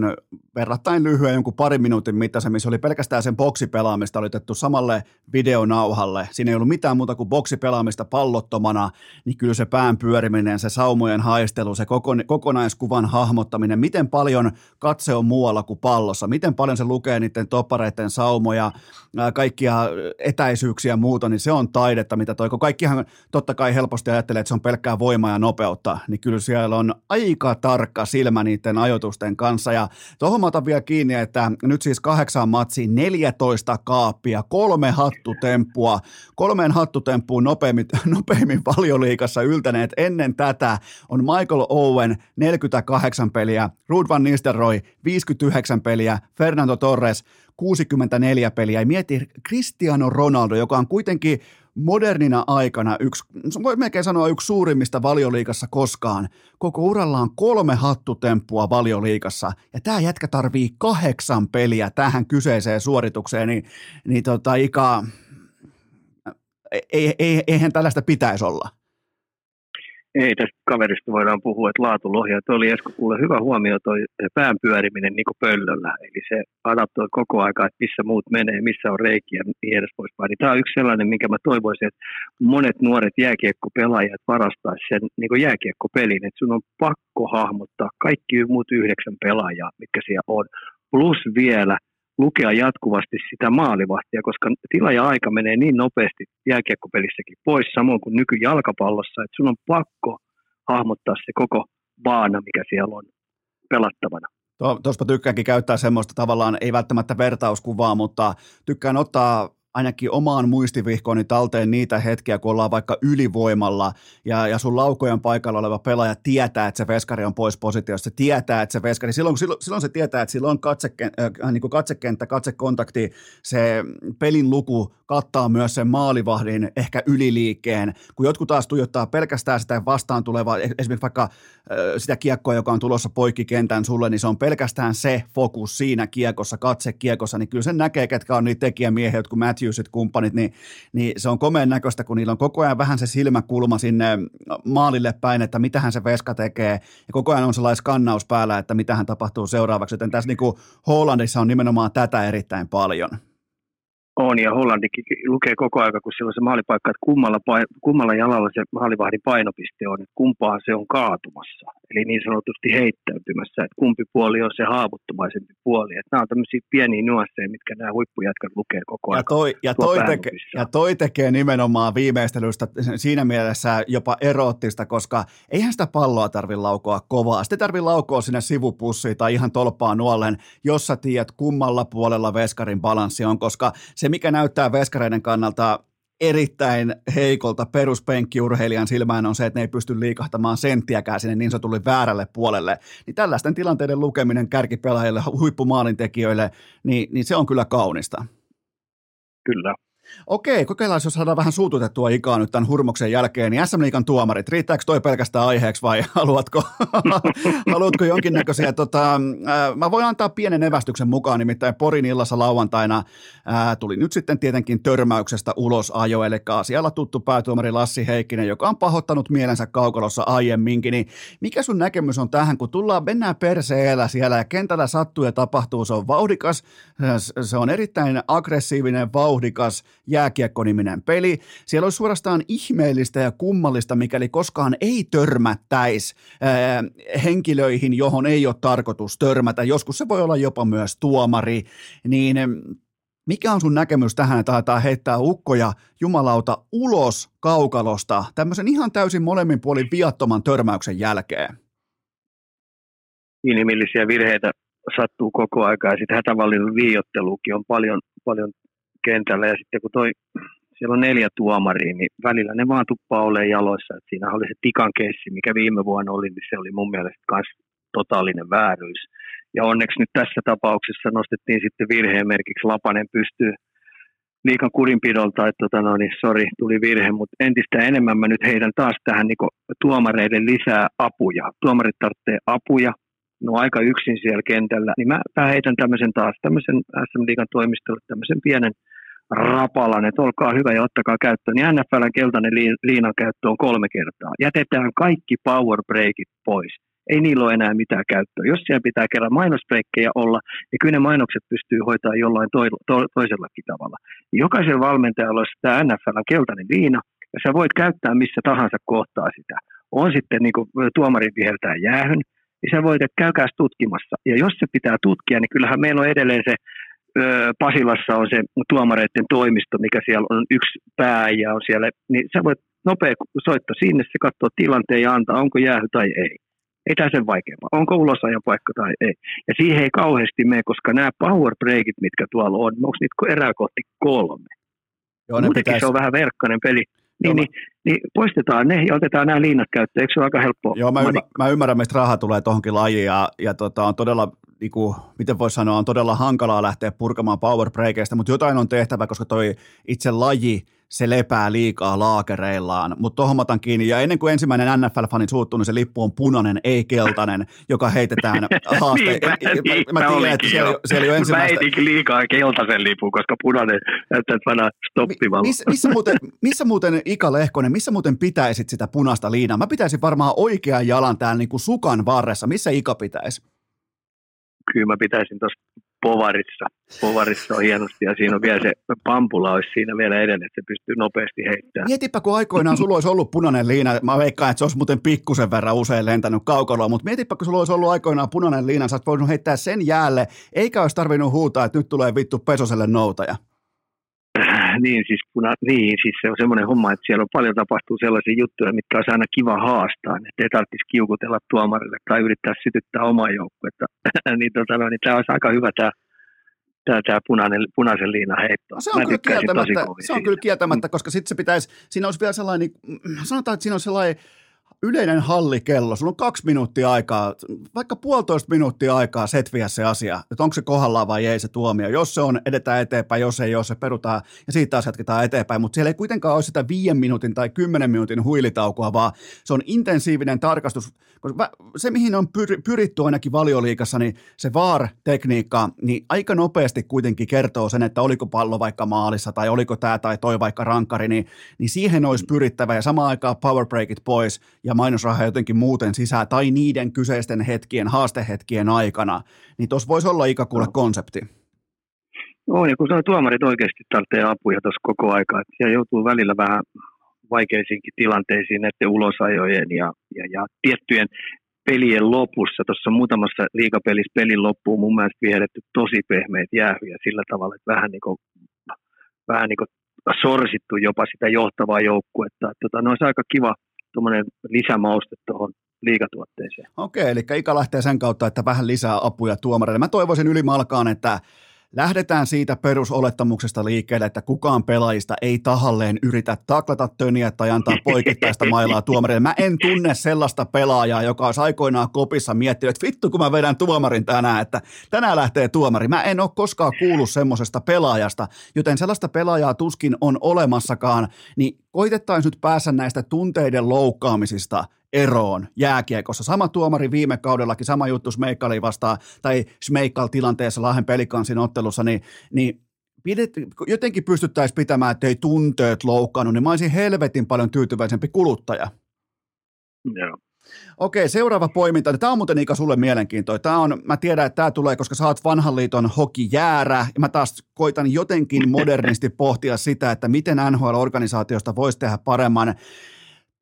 verrattain lyhyen jonkun parin minuutin mittaisen, missä oli pelkästään sen boksipelaamista oli otettu samalle videonauhalle. Siinä ei ollut mitään muuta kuin boksipelaamista pallottomana, niin kyllä se pään pyöriminen, se saumojen haistelu, se kokonaiskuvan hahmottaminen, miten paljon katse on muualla kuin pallossa, miten paljon se lukee niiden toppareiden saumoja, kaikkia etäisyyksiä ja muuta, niin se on taidetta, mitä toi, kun kaikkihan totta kai helposti ajattelee, että se on pelkkää voimaa ja nopeutta, niin kyllä siellä on aika tarkka silmä niiden ajoitusten kanssa. Ja tuohon mä otan vielä kiinni, että nyt siis kahdeksan matsiin 14 kaappia, kolme hattutemppua, kolmeen hattutemppuun nopeimmin, nopeimmin valioliikassa yltäneet ennen tätä on Michael Owen 48 peliä, Rud van Nistelrooy 59 peliä, Fernando Torres 64 peliä. Ja mieti Cristiano Ronaldo, joka on kuitenkin modernina aikana yksi, voi melkein sanoa yksi suurimmista valioliikassa koskaan. Koko uralla on kolme hattutemppua valioliikassa, ja tämä jätkä tarvii kahdeksan peliä tähän kyseiseen suoritukseen, niin, niin tota, Ika, ei, ei, eihän tällaista pitäisi olla ei tästä kaverista voidaan puhua, että laatulohja. Tuo oli Esko kuule hyvä huomio toi pään pyöriminen niin kuin pöllöllä. Eli se adaptoi koko aika, että missä muut menee, missä on reikiä ja niin edes poispäin. Niin tämä on yksi sellainen, minkä mä toivoisin, että monet nuoret jääkiekkopelaajat varastaisi sen niin kuin jääkiekkopelin. Että sun on pakko hahmottaa kaikki muut yhdeksän pelaajaa, mitkä siellä on. Plus vielä lukea jatkuvasti sitä maalivahtia, koska tila ja aika menee niin nopeasti jääkiekkopelissäkin pois, samoin kuin nykyjalkapallossa, että sun on pakko hahmottaa se koko baana, mikä siellä on pelattavana. Tuossa tykkäänkin käyttää semmoista tavallaan, ei välttämättä vertauskuvaa, mutta tykkään ottaa ainakin omaan muistivihkooni talteen niitä hetkiä, kun ollaan vaikka ylivoimalla ja, ja sun laukojen paikalla oleva pelaaja tietää, että se veskari on pois positiosta, tietää, että se veskari, silloin, silloin, silloin se tietää, että sillä on katsekenttä, äh, niin katsekenttä, katsekontakti, se pelin luku kattaa myös sen maalivahdin ehkä yliliikkeen, kun jotkut taas tuijottaa pelkästään sitä vastaan tulevaa, esimerkiksi vaikka sitä kiekkoa, joka on tulossa poikki kentän sulle, niin se on pelkästään se fokus siinä kiekossa, katse kiekossa, niin kyllä sen näkee, ketkä on niitä tekijämiehiä, Matthew Matthewsit kumppanit, niin, niin se on komeen näköistä, kun niillä on koko ajan vähän se silmäkulma sinne maalille päin, että mitä hän se veska tekee, ja koko ajan on sellainen skannaus päällä, että mitä hän tapahtuu seuraavaksi, joten tässä niin kuin Hollandissa on nimenomaan tätä erittäin paljon. On, ja Hollandikin lukee koko aika, kun siellä on se maalipaikka, että kummalla, kummalla jalalla se maalivahdin painopiste on, että kumpaa se on kaatumassa. Eli niin sanotusti heittäytymässä, että kumpi puoli on se haavoittuvaisempi puoli. Että nämä on tämmöisiä pieniä nuasseja, mitkä nämä huippujätkät lukee koko ajan. Ja toi, ja toi, teke, ja toi tekee nimenomaan viimeistelystä siinä mielessä jopa eroottista, koska eihän sitä palloa tarvi laukoa kovaa. Sitten tarvi laukoa sinne sivupussiin tai ihan tolppaan nuollen, jos sä tiedät kummalla puolella veskarin balanssi on, koska se se, mikä näyttää veskareiden kannalta erittäin heikolta peruspenkkiurheilijan silmään on se, että ne ei pysty liikahtamaan senttiäkään sinne niin sanotulle väärälle puolelle. Niin tällaisten tilanteiden lukeminen kärkipelaajille, huippumaalintekijöille, niin, niin se on kyllä kaunista. Kyllä. Okei, kokeillaan, jos saadaan vähän suututettua ikaa nyt tämän hurmoksen jälkeen, niin SM Liikan tuomarit, riittääkö toi pelkästään aiheeksi vai haluatko, haluatko jonkinnäköisiä, tota, äh, mä voin antaa pienen evästyksen mukaan, nimittäin Porin illassa lauantaina äh, tuli nyt sitten tietenkin törmäyksestä ulos ajo, eli asialla tuttu päätuomari Lassi Heikkinen, joka on pahoittanut mielensä kaukolossa aiemminkin, niin mikä sun näkemys on tähän, kun tullaan, mennään perseellä siellä ja kentällä sattuu ja tapahtuu, se on vauhdikas, se on erittäin aggressiivinen, vauhdikas, jääkiekkoniminen peli. Siellä olisi suorastaan ihmeellistä ja kummallista, mikäli koskaan ei törmättäisi ää, henkilöihin, johon ei ole tarkoitus törmätä. Joskus se voi olla jopa myös tuomari. Niin mikä on sun näkemys tähän, että aletaan heittää ukkoja jumalauta ulos kaukalosta tämmöisen ihan täysin molemmin puolin viattoman törmäyksen jälkeen? Inhimillisiä virheitä sattuu koko aika ja sitten hätävallinen on paljon, paljon kentällä ja sitten kun toi, siellä on neljä tuomaria, niin välillä ne vaan tuppaa olemaan jaloissa. Et siinä oli se Tikan keissi, mikä viime vuonna oli, niin se oli mun mielestä myös totaalinen vääryys. Ja onneksi nyt tässä tapauksessa nostettiin sitten virheen merkiksi Lapanen pystyy liikan kurinpidolta, että tota, no, niin, sorry, tuli virhe, mutta entistä enemmän mä nyt heidän taas tähän niin tuomareiden lisää apuja. Tuomarit tarvitsee apuja, no aika yksin siellä kentällä, niin mä, mä heitän tämmöisen taas, tämmöisen SM Liikan toimistolle, tämmöisen pienen rapalan, että olkaa hyvä ja ottakaa käyttöön. Niin NFLn keltainen liinan käyttö on kolme kertaa. Jätetään kaikki power breakit pois ei niillä ole enää mitään käyttöä. Jos siellä pitää kerran mainosbreikkejä olla, niin kyllä ne mainokset pystyy hoitamaan jollain to- to- toisellakin tavalla. Jokaisen valmentajalla on tämä NFL keltainen viina, ja sä voit käyttää missä tahansa kohtaa sitä. On sitten niin kuin tuomarin viheltää jäähyn, niin sä voit, että käykää tutkimassa. Ja jos se pitää tutkia, niin kyllähän meillä on edelleen se Pasilassa on se tuomareiden toimisto, mikä siellä on yksi pää ja on siellä, niin sä voit nopea soitto sinne, se katsoo tilanteen ja antaa, onko jäähy tai ei. Ei tämä sen vaikeampaa. Onko ulosajan paikka tai ei. Ja siihen ei kauheasti mene, koska nämä power breakit, mitkä tuolla on, onko niitä erää kohti kolme? Joo, Muutenkin pitäisi... se on vähän verkkainen peli. Niin, niin, niin, poistetaan ne ja otetaan nämä liinat käyttöön. Eikö se ole aika helppoa? Joo, mä, ymmär, mä ymmärrän, mistä raha tulee tuohonkin lajiin ja, ja tota, on todella, niin kuin, miten voisi sanoa, on todella hankalaa lähteä purkamaan power breakeista, mutta jotain on tehtävä, koska toi itse laji – se lepää liikaa laakereillaan, mutta tuohon otan kiinni. Ja ennen kuin ensimmäinen NFL-fani suuttuu, niin se lippu on punainen, ei keltainen, joka heitetään haaste. niin, mä, mä, mä tiedän, että siellä, siellä jo ensimmäistä... Mä liikaa keltaisen lipun, koska punainen näyttää vanha stoppivalla. Miss, missä, muuten, missä muuten, Ika Lehkonen, missä muuten pitäisit sitä punaista liinaa? Mä pitäisin varmaan oikean jalan täällä niin kuin sukan varressa. Missä Ika pitäisi? Kyllä mä pitäisin tuossa povarissa. Povarissa on hienosti ja siinä on vielä se pampula olisi siinä vielä edelleen, että se pystyy nopeasti heittämään. Mietipä, kun aikoinaan sulla olisi ollut punainen liina, mä veikkaan, että se olisi muuten pikkusen verran usein lentänyt kaukoloa, mutta mietipä, kun sulla olisi ollut aikoinaan punainen liina, sä voinut heittää sen jäälle, eikä olisi tarvinnut huutaa, että nyt tulee vittu Pesoselle noutaja. Niin, siis, puna, niin, siis se on semmoinen homma, että siellä on paljon tapahtuu sellaisia juttuja, mitkä olisi aina kiva haastaa, että ei tarvitsisi kiukutella tuomarille tai yrittää sytyttää omaa joukkuetta. niin, tota, no, niin tämä olisi aika hyvä tämä tämä, tämä punainen, punaisen liinan heitto. No se on, kyllä kieltämättä, se on kyllä kieltämättä, koska sitten se pitäisi, siinä olisi vielä sellainen, sanotaan, että siinä on sellainen yleinen hallikello, sulla on kaksi minuuttia aikaa, vaikka puolitoista minuuttia aikaa setviä se asia, että onko se kohdallaan vai ei se tuomio. Jos se on, edetään eteenpäin, jos ei ole, se perutaan ja siitä taas jatketaan eteenpäin, mutta siellä ei kuitenkaan ole sitä viiden minuutin tai kymmenen minuutin huilitaukoa, vaan se on intensiivinen tarkastus, se mihin on pyritty ainakin valioliikassa, niin se VAR-tekniikka, niin aika nopeasti kuitenkin kertoo sen, että oliko pallo vaikka maalissa tai oliko tämä tai toi vaikka rankkari, niin, niin siihen olisi pyrittävä. Ja samaan aikaan power breakit pois ja mainosraha jotenkin muuten sisään tai niiden kyseisten hetkien, haastehetkien aikana, niin tuossa voisi olla ikäkuule konsepti. On, ja kun sanoo, tuomarit oikeasti tarvitsee apuja tuossa koko aikaa, että siellä joutuu välillä vähän vaikeisiinkin tilanteisiin näiden ulosajojen ja, ja, ja tiettyjen pelien lopussa, tuossa muutamassa liikapelissä pelin loppuun mun mielestä viedetty tosi pehmeät jäähyjä sillä tavalla, että vähän niin kuin, vähän niin kuin sorsittu jopa sitä johtavaa joukkuetta. Tota, no olisi aika kiva, tuommoinen lisämauste tuohon liikatuotteeseen. Okei, eli Ika lähtee sen kautta, että vähän lisää apuja tuomareille. Mä toivoisin ylimalkaan, että Lähdetään siitä perusolettamuksesta liikkeelle, että kukaan pelaajista ei tahalleen yritä taklata töniä tai antaa poikittaista mailaa tuomarille. Mä en tunne sellaista pelaajaa, joka olisi aikoinaan kopissa miettinyt, että vittu kun mä vedän tuomarin tänään, että tänään lähtee tuomari. Mä en ole koskaan kuullut semmoisesta pelaajasta, joten sellaista pelaajaa tuskin on olemassakaan, niin koitettaisiin nyt päässä näistä tunteiden loukkaamisista eroon jääkiekossa. Sama tuomari viime kaudellakin, sama juttu Smeikkali vastaan, tai Smeikkal tilanteessa Lahden pelikansin ottelussa, niin, niin pidet, jotenkin pystyttäisiin pitämään, että ei tunteet loukkaannut, niin mä olisin helvetin paljon tyytyväisempi kuluttaja. Joo. Okei, seuraava poiminta. Tämä on muuten Ika sulle mielenkiintoinen. Tämä on, mä tiedän, että tämä tulee, koska sä oot vanhan liiton hokijäärä. Ja mä taas koitan jotenkin modernisti pohtia sitä, että miten NHL-organisaatiosta voisi tehdä paremman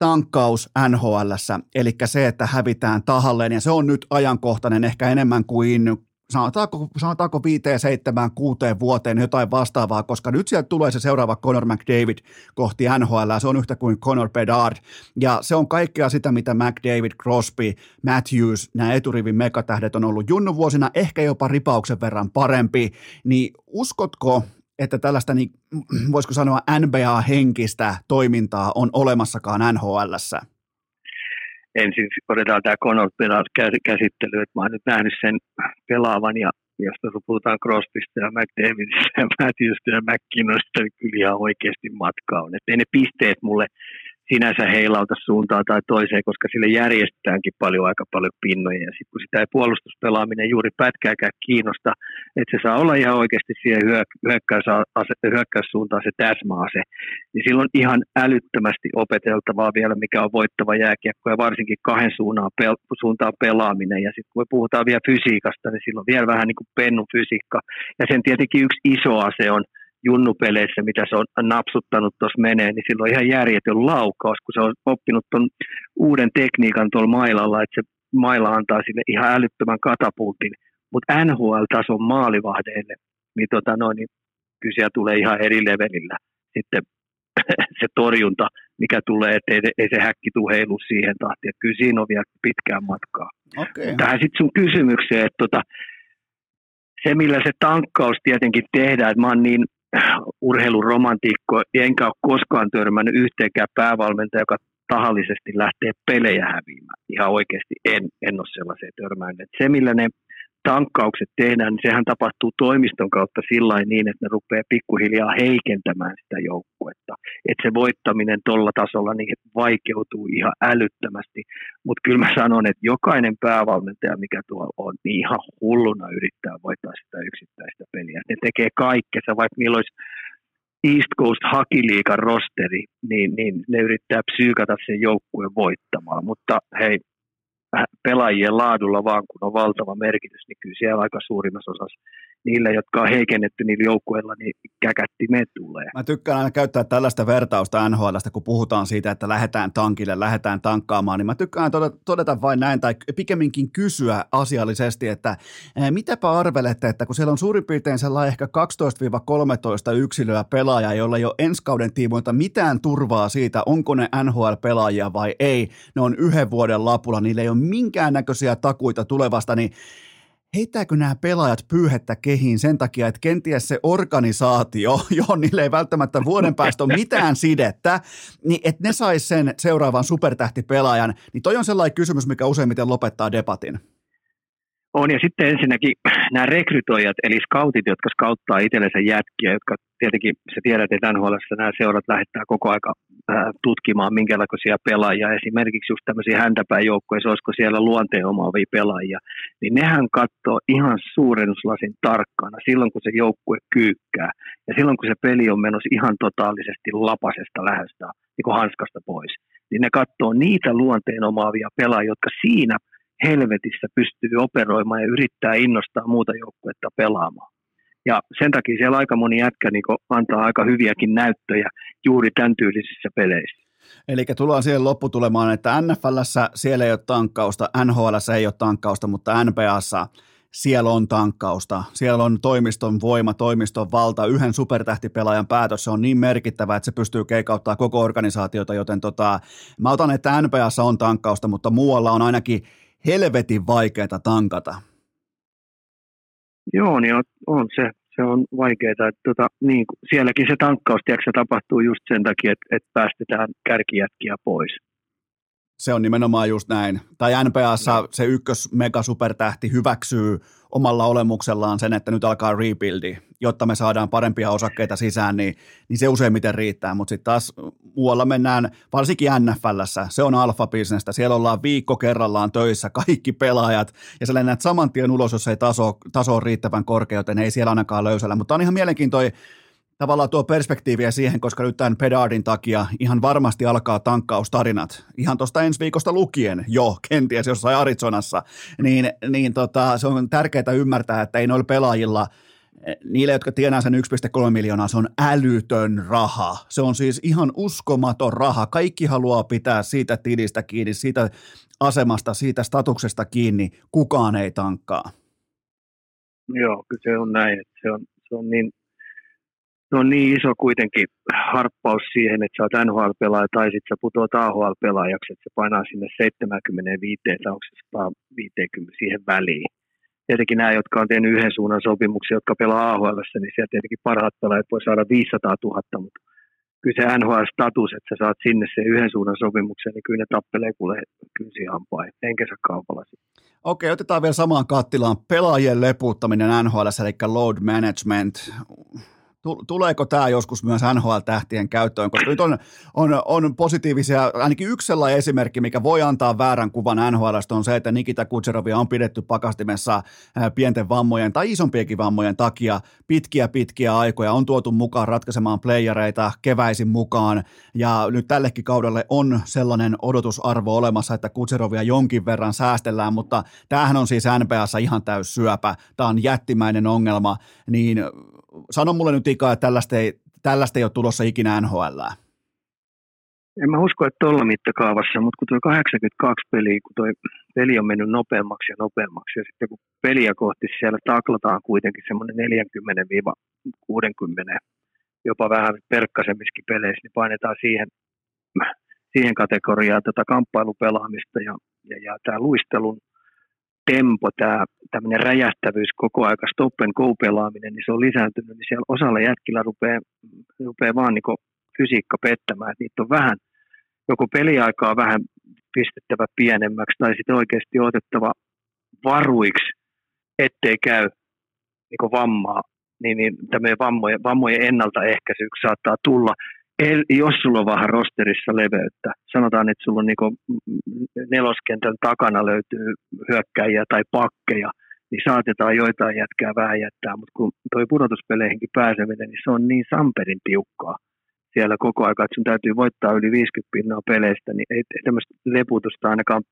tankkaus NHLssä, eli se, että hävitään tahalleen, ja se on nyt ajankohtainen ehkä enemmän kuin sanotaanko, sanotaanko viiteen, seitsemään, kuuteen vuoteen jotain vastaavaa, koska nyt sieltä tulee se seuraava Conor McDavid kohti NHL, se on yhtä kuin Conor Bedard, ja se on kaikkea sitä, mitä McDavid, Crosby, Matthews, nämä eturivin megatähdet on ollut. Junnu vuosina, ehkä jopa ripauksen verran parempi, niin uskotko, että tällaista, niin, voisiko sanoa NBA-henkistä toimintaa on olemassakaan NHLssä? ensin otetaan tämä Conor käsittely, että mä oon nyt nähnyt sen pelaavan ja jos puhutaan Crosbysta ja McDavidista ja Matthewsta ja McKinnosta, niin kyllä ihan oikeasti matka on. Että ne pisteet mulle sinänsä heilauta suuntaan tai toiseen, koska sille järjestetäänkin paljon aika paljon pinnoja. Ja sitten kun sitä ei puolustuspelaaminen juuri pätkääkään kiinnosta, että se saa olla ihan oikeasti siihen hyökkäyssuuntaan se täsmäase, niin silloin ihan älyttömästi opeteltavaa vielä, mikä on voittava jääkiekko ja varsinkin kahden suuntaan, pel- suuntaan pelaaminen. Ja sitten kun me puhutaan vielä fysiikasta, niin silloin vielä vähän niin kuin pennufysiikka. Ja sen tietenkin yksi iso ase on – junnupeleissä, mitä se on napsuttanut tuossa menee, niin silloin ihan järjetön laukaus, kun se on oppinut tuon uuden tekniikan tuolla mailalla, että se maila antaa sille ihan älyttömän katapultin. Mutta NHL-tason maalivahdeille, niin, tota noin, niin siellä tulee ihan eri levelillä sitten se torjunta, mikä tulee, että ei, ei se häkki tule heilu siihen tahtiin. Että kyllä siinä on vielä pitkään matkaa. Okay. Tähän sitten sun kysymykseen, että tota, se millä se tankkaus tietenkin tehdään, että mä oon niin urheiluromantiikko, enkä ole koskaan törmännyt yhteenkään päävalmentaja, joka tahallisesti lähtee pelejä häviämään. Ihan oikeasti en, en ole sellaiseen törmännyt. Se, millä ne tankkaukset tehdään, niin sehän tapahtuu toimiston kautta sillä niin, että ne rupeaa pikkuhiljaa heikentämään sitä joukkuetta. Että se voittaminen tuolla tasolla niin vaikeutuu ihan älyttömästi. Mutta kyllä mä sanon, että jokainen päävalmentaja, mikä tuolla on, niin ihan hulluna yrittää voittaa sitä yksittäistä peliä. Ne tekee kaikkea, vaikka niillä olisi East Coast Hakiliikan rosteri, niin, niin ne yrittää psyykata sen joukkueen voittamaan. Mutta hei, pelaajien laadulla vaan, kun on valtava merkitys, niin kyllä siellä aika suurimmassa osassa niillä, jotka on heikennetty niillä joukkueilla, niin käkättimet tulee. Mä tykkään aina käyttää tällaista vertausta NHLstä, kun puhutaan siitä, että lähdetään tankille, lähdetään tankkaamaan, niin mä tykkään todeta vain näin, tai pikemminkin kysyä asiallisesti, että eh, mitäpä arvelette, että kun siellä on suurin piirtein sellainen ehkä 12-13 yksilöä pelaajaa, jolla ei ole ensi kauden tiimoilta mitään turvaa siitä, onko ne NHL-pelaajia vai ei, ne on yhden vuoden lapulla, niillä ei ole minkäännäköisiä takuita tulevasta, niin heittääkö nämä pelaajat pyyhettä kehiin sen takia, että kenties se organisaatio, johon niille ei välttämättä vuoden päästä ole mitään sidettä, niin että ne sais sen seuraavan supertähtipelaajan, niin toi on sellainen kysymys, mikä useimmiten lopettaa debatin. On, ja sitten ensinnäkin nämä rekrytoijat, eli scoutit, jotka skauttaa itsellensä jätkiä, jotka tietenkin, se tiedät, että NHL nämä seurat lähettää koko aika äh, tutkimaan, minkälaisia pelaajia, esimerkiksi just tämmöisiä häntäpäin olisiko siellä luonteen omaavia pelaajia, niin nehän katsoo ihan suurennuslasin tarkkana silloin, kun se joukkue kyykkää, ja silloin, kun se peli on menossa ihan totaalisesti lapasesta lähestä, niin kuin hanskasta pois, niin ne katsoo niitä luonteen omaavia pelaajia, jotka siinä – helvetissä pystyy operoimaan ja yrittää innostaa muuta joukkuetta pelaamaan. Ja sen takia siellä aika moni jätkä niin antaa aika hyviäkin näyttöjä juuri tämän tyylisissä peleissä. Eli tullaan siihen lopputulemaan, että NFLssä siellä ei ole tankkausta, NHLssä ei ole tankkausta, mutta NBAssa siellä on tankkausta, siellä on toimiston voima, toimiston valta, yhden supertähtipelaajan päätös, se on niin merkittävä, että se pystyy keikauttaa koko organisaatiota, joten tota, mä otan, että NBAssa on tankkausta, mutta muualla on ainakin helvetin vaikeaa tankata. Joo, niin on, on se. Se on vaikeaa. Että tota, niin, sielläkin se tankkaus tiedätkö, tapahtuu just sen takia, että, että päästetään kärkijätkiä pois. Se on nimenomaan just näin. Tai NPAssa no. se ykkös mega supertähti hyväksyy omalla olemuksellaan sen, että nyt alkaa rebuildi, jotta me saadaan parempia osakkeita sisään, niin, niin se useimmiten riittää. Mutta sitten taas muualla mennään, varsinkin NFLssä, se on alfa-bisnestä. Siellä ollaan viikko kerrallaan töissä, kaikki pelaajat, ja sä lennät saman tien ulos, jos ei taso, taso on riittävän korkea, joten ei siellä ainakaan löysällä. Mutta on ihan mielenkiintoinen tavallaan tuo perspektiiviä siihen, koska nyt tämän Pedardin takia ihan varmasti alkaa tankkaustarinat, ihan tuosta ensi viikosta lukien jo, kenties jossain Arizonassa, niin, niin tota, se on tärkeää ymmärtää, että ei noilla pelaajilla – niille, jotka tienaa sen 1,3 miljoonaa, se on älytön raha. Se on siis ihan uskomaton raha. Kaikki haluaa pitää siitä tilistä kiinni, siitä asemasta, siitä statuksesta kiinni. Kukaan ei tankkaa. Joo, kyllä se on näin. Se, on, se, on niin, se on niin iso kuitenkin harppaus siihen, että sä oot NHL-pelaaja tai sitten sä putoat AHL-pelaajaksi, että se painaa sinne 75 tai onko se 150 siihen väliin tietenkin nämä, jotka on tehnyt yhden suunnan sopimuksia, jotka pelaa AHL, niin sieltä tietenkin parhaat pelaajat voi saada 500 000, mutta kyllä se NHL-status, että sä saat sinne sen yhden suunnan sopimuksen, niin kyllä ne tappelee kuule kynsi hampain, henkensä kaupalla. Okei, otetaan vielä samaan kattilaan pelaajien leputtaminen NHL, eli load management Tuleeko tämä joskus myös NHL-tähtien käyttöön, koska nyt on, on, on positiivisia, ainakin yksi sellainen esimerkki, mikä voi antaa väärän kuvan NHL, on se, että Nikita Kutserovia on pidetty pakastimessa pienten vammojen tai isompienkin vammojen takia pitkiä pitkiä aikoja, on tuotu mukaan ratkaisemaan playereita keväisin mukaan, ja nyt tällekin kaudelle on sellainen odotusarvo olemassa, että Kutserovia jonkin verran säästellään, mutta tämähän on siis NPAssa ihan täys syöpä, tämä on jättimäinen ongelma, niin sano mulle nyt Ika, että tällaista ei, tällaista ei ole tulossa ikinä NHL. En mä usko, että tuolla mittakaavassa, mutta kun tuo 82 peliä, kun tuo peli on mennyt nopeammaksi ja nopeammaksi, ja sitten kun peliä kohti siellä taklataan kuitenkin semmoinen 40-60, jopa vähän perkkaisemmissakin peleissä, niin painetaan siihen, siihen kategoriaan tätä kamppailupelaamista ja, ja, ja tämä luistelun tempo, tämä tämmöinen räjähtävyys koko aika, stop and go pelaaminen, niin se on lisääntynyt, niin siellä osalla jätkillä rupeaa, rupeaa vaan niin fysiikka pettämään, että niitä on vähän, joko peliaikaa vähän pistettävä pienemmäksi tai sitten oikeasti otettava varuiksi, ettei käy niin vammaa, niin, niin tämmöinen vammojen, vammojen ennaltaehkäisy saattaa tulla jos sulla on vähän rosterissa leveyttä, sanotaan, että sulla on niin neloskentän takana löytyy hyökkäjiä tai pakkeja, niin saatetaan joitain jätkää vähän jättää, mutta kun toi pudotuspeleihinkin pääseminen, niin se on niin samperin tiukkaa. Siellä koko aika, että sun täytyy voittaa yli 50 pinnaa peleistä, niin ei, ei tämmöistä leputusta ainakaan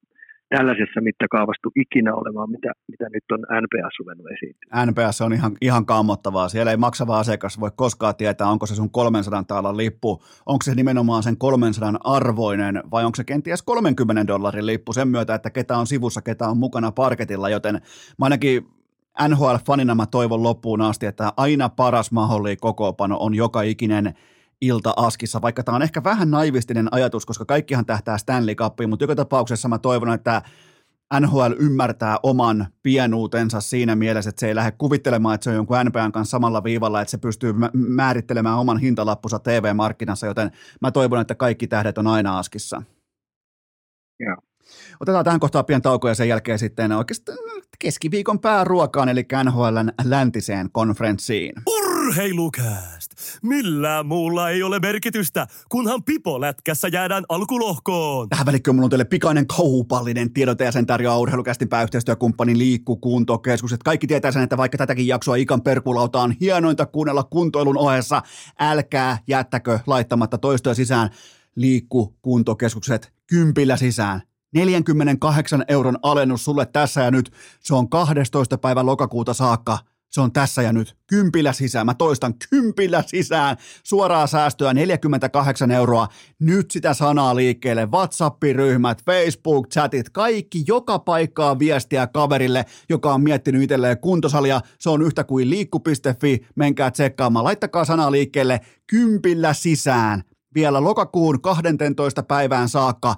tällaisessa mittakaavassa ikinä olemaan, mitä, mitä nyt on NPS ruvennut esiintymään. NPS on ihan, ihan kammottavaa. Siellä ei maksava asiakas voi koskaan tietää, onko se sun 300 taalan lippu, onko se nimenomaan sen 300 arvoinen vai onko se kenties 30 dollarin lippu sen myötä, että ketä on sivussa, ketä on mukana parketilla, joten mä ainakin NHL-fanina mä toivon loppuun asti, että aina paras mahdollinen kokoopano on joka ikinen ilta Askissa, vaikka tämä on ehkä vähän naivistinen ajatus, koska kaikkihan tähtää Stanley Cupiin, mutta joka tapauksessa mä toivon, että NHL ymmärtää oman pienuutensa siinä mielessä, että se ei lähde kuvittelemaan, että se on jonkun NPN kanssa samalla viivalla, että se pystyy määrittelemään oman hintalappunsa TV-markkinassa, joten mä toivon, että kaikki tähdet on aina Askissa. Joo. Otetaan tähän kohtaan pian tauko ja sen jälkeen sitten oikeastaan keskiviikon pääruokaan, eli NHLn läntiseen konferenssiin. Urheilukääst! Millään muulla ei ole merkitystä, kunhan pipolätkässä jäädään alkulohkoon. Tähän välikköön mulla on teille pikainen kaupallinen tiedote ja sen tarjoaa urheilukästin pääyhteistyökumppanin Liikku Kuntokeskukset. Kaikki tietää sen, että vaikka tätäkin jaksoa Ikan perkulauta on hienointa kuunnella kuntoilun ohessa, älkää jättäkö laittamatta toistoja sisään. Liikku Kuntokeskukset kympillä sisään 48 euron alennus sulle tässä ja nyt. Se on 12. päivä lokakuuta saakka. Se on tässä ja nyt. Kympillä sisään. Mä toistan kympillä sisään. Suoraa säästöä 48 euroa. Nyt sitä sanaa liikkeelle. WhatsApp-ryhmät, Facebook-chatit, kaikki joka paikkaa viestiä kaverille, joka on miettinyt itselleen kuntosalia. Se on yhtä kuin liikku.fi. Menkää tsekkaamaan. Laittakaa sanaa liikkeelle. Kympillä sisään vielä lokakuun 12. päivään saakka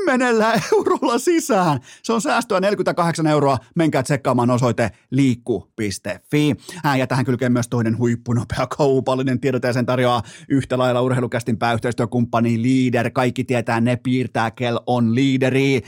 kymmenellä eurolla sisään. Se on säästöä 48 euroa. Menkää tsekkaamaan osoite liikku.fi. Ja tähän kylkee myös toinen huippunopea kaupallinen tiedot ja sen tarjoaa yhtä lailla urheilukästin pääyhteistyökumppani Leader. Kaikki tietää, ne piirtää, kel on liideri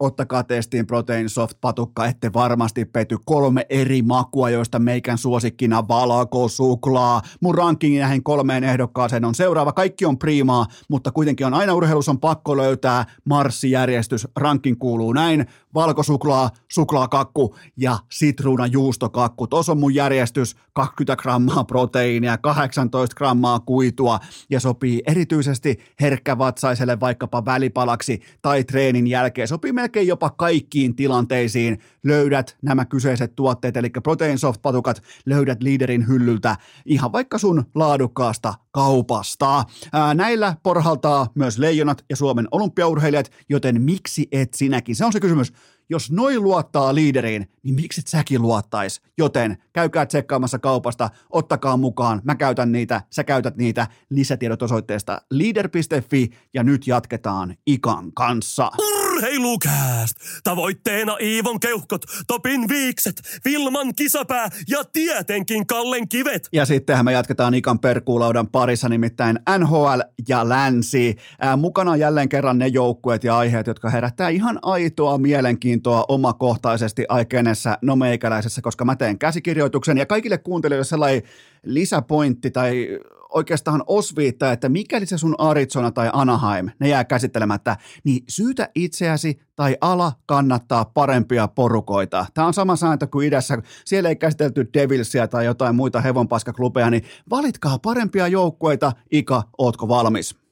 ottakaa testiin Protein Soft patukka, ette varmasti pety. Kolme eri makua, joista meikän suosikkina valako, suklaa. Mun rankingi näihin kolmeen ehdokkaaseen on seuraava. Kaikki on priimaa, mutta kuitenkin on aina urheilussa on pakko löytää marssijärjestys. Rankin kuuluu näin. Valkosuklaa, suklaakakku ja sitruunajuustokakku. Tuossa on mun järjestys 20 grammaa proteiinia, 18 grammaa kuitua ja sopii erityisesti herkkävatsaiselle vaikkapa välipalaksi tai treenin jälkeen. Sopii melkein jopa kaikkiin tilanteisiin. Löydät nämä kyseiset tuotteet, eli Protein Soft patukat löydät liiderin hyllyltä ihan vaikka sun laadukkaasta kaupasta. Ää, näillä porhaltaa myös leijonat ja Suomen olympiaurheilijat, joten miksi et sinäkin? Se on se kysymys. Jos noin luottaa liideriin, niin miksi et säkin luottais? Joten käykää tsekkaamassa kaupasta, ottakaa mukaan, mä käytän niitä, sä käytät niitä, lisätiedot osoitteesta leader.fi ja nyt jatketaan Ikan kanssa. Urheilukääst! Tavoitteena Iivon keuhkot, Topin viikset, Vilman kisapää ja tietenkin Kallen kivet. Ja sittenhän me jatketaan Ikan perkuulaudan parissa, nimittäin NHL ja Länsi. Ää, mukana on jälleen kerran ne joukkueet ja aiheet, jotka herättää ihan aitoa mielenkiintoa omakohtaisesti aikenessa no meikäläisessä, koska mä teen käsikirjoituksen ja kaikille kuuntelijoille sellainen lisäpointti tai oikeastaan osviittaa, että mikäli se sun Arizona tai Anaheim, ne jää käsittelemättä, niin syytä itseäsi tai ala kannattaa parempia porukoita. Tämä on sama sääntö kuin idässä. Siellä ei käsitelty Devilsia tai jotain muita hevonpaskaklubeja, niin valitkaa parempia joukkueita. Ika, ootko valmis?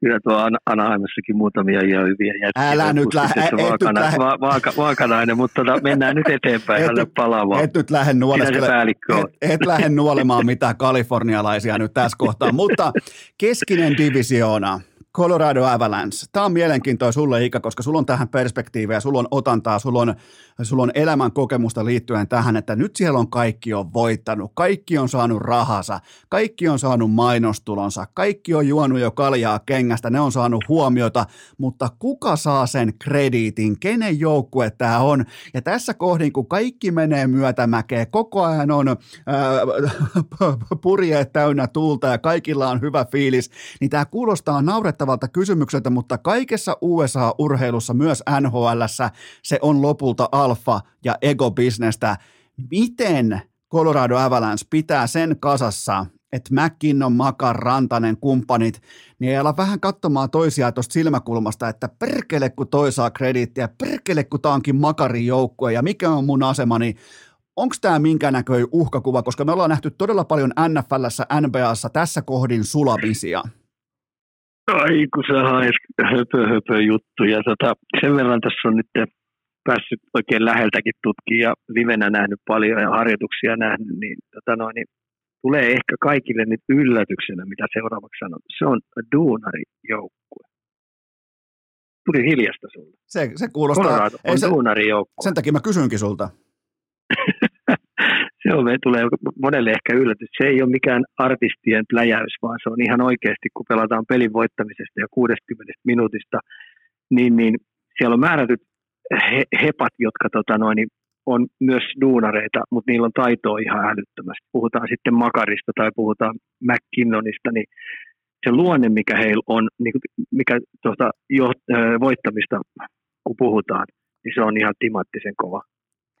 Kyllä tuo An- Anaheimissakin muutamia ihan hyviä jätkiä. Älä nyt lähde, vaakana, lähde. va- vaaka, vaakanainen, mutta tota, mennään nyt eteenpäin, Et palaamaan. Et nyt lähde nuoleskele, et, et lähde nuolemaan mitään kalifornialaisia nyt tässä kohtaa, mutta keskinen divisioona, Colorado Avalanche. Tämä on mielenkiintoinen sulle, Ika, koska sulla on tähän perspektiivejä, sulla on otantaa, sulla on, sulla on elämän kokemusta liittyen tähän, että nyt siellä on kaikki on voittanut, kaikki on saanut rahansa, kaikki on saanut mainostulonsa, kaikki on juonut jo kaljaa kengästä, ne on saanut huomiota, mutta kuka saa sen krediitin, kenen joukkue tämä on? Ja tässä kohdin, kun kaikki menee myötämäkeen, koko ajan on ää, purjeet täynnä tuulta ja kaikilla on hyvä fiilis, niin tämä kuulostaa naurettavalta kysymykseltä, mutta kaikessa USA-urheilussa, myös NHLssä, se on lopulta alfa- ja ego-bisnestä. Miten Colorado Avalanche pitää sen kasassa, että McKinnon, Makar, Rantanen, kumppanit, niin ei ala vähän katsomaan toisiaan tuosta silmäkulmasta, että perkele kun toi saa krediittiä, perkele kun tää onkin Makarin joukkue ja mikä on mun asemani, onko tämä minkä näköinen uhkakuva, koska me ollaan nähty todella paljon NFLssä, NBAssa tässä kohdin sulavisia. Ai kun sä haes höpö, höpö juttuja. Tota, sen verran tässä on nyt päässyt oikein läheltäkin tutkimaan ja livenä nähnyt paljon ja harjoituksia nähnyt, niin, tota noin, niin tulee ehkä kaikille nyt yllätyksenä, mitä seuraavaksi sanon. Se on duunarijoukkue. Tuli hiljasta sulle. Se, se kuulostaa, Colorado ei on se, duunarijoukkue. sen takia mä kysynkin sulta. Se on, tulee monelle ehkä yllätys. Se ei ole mikään artistien pläjäys, vaan se on ihan oikeasti, kun pelataan pelin voittamisesta ja 60 minuutista, niin, niin siellä on määrätyt he, hepat, jotka tota noin, niin on myös duunareita, mutta niillä on taitoa ihan älyttömästi. Puhutaan sitten Makarista tai puhutaan McKinnonista, niin se luonne, mikä heillä on, niin mikä tuota, jo, voittamista, kun puhutaan, niin se on ihan timattisen kova.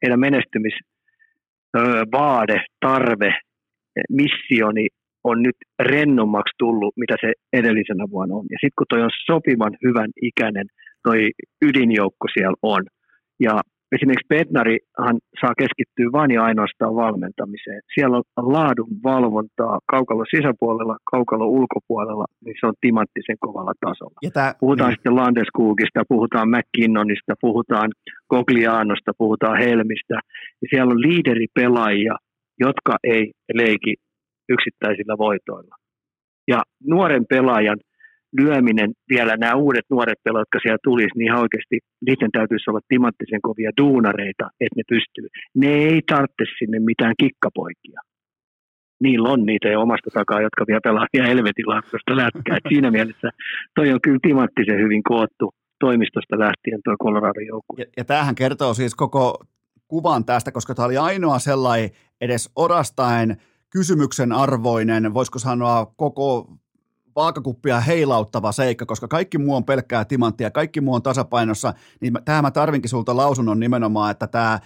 Heidän menestymis vaade, tarve, missioni on nyt rennommaksi tullut, mitä se edellisenä vuonna on. Ja sitten kun toi on sopivan hyvän ikäinen, toi ydinjoukko siellä on, ja esimerkiksi Petnarihan saa keskittyä vain ja ainoastaan valmentamiseen. Siellä on laadun valvontaa kaukalo sisäpuolella, kaukalo ulkopuolella, niin se on timanttisen kovalla tasolla. Ja tää, Puhutaan niin, sitten Landeskugista, puhutaan McKinnonista, puhutaan Goglianosta, puhutaan Helmistä. Ja siellä on liideripelaajia, jotka ei leiki yksittäisillä voitoilla. Ja nuoren pelaajan lyöminen, vielä nämä uudet nuoret pelaajat, jotka siellä tulisi, niin ihan oikeasti niiden täytyisi olla timanttisen kovia duunareita, että ne pystyy. Ne ei tarvitse sinne mitään kikkapoikia. Niillä on niitä jo omasta takaa, jotka vielä pelaa ihan helvetin laatuista lätkää. Siinä mielessä toi on kyllä timanttisen hyvin koottu toimistosta lähtien tuo Colorado joukkue. ja, ja tämähän kertoo siis koko kuvan tästä, koska tämä oli ainoa sellainen edes orastaen kysymyksen arvoinen, voisiko sanoa koko vaakakuppia heilauttava seikka, koska kaikki muu on pelkkää timanttia, kaikki muu on tasapainossa, niin tämä mä tarvinkin sulta lausunnon nimenomaan, että tämä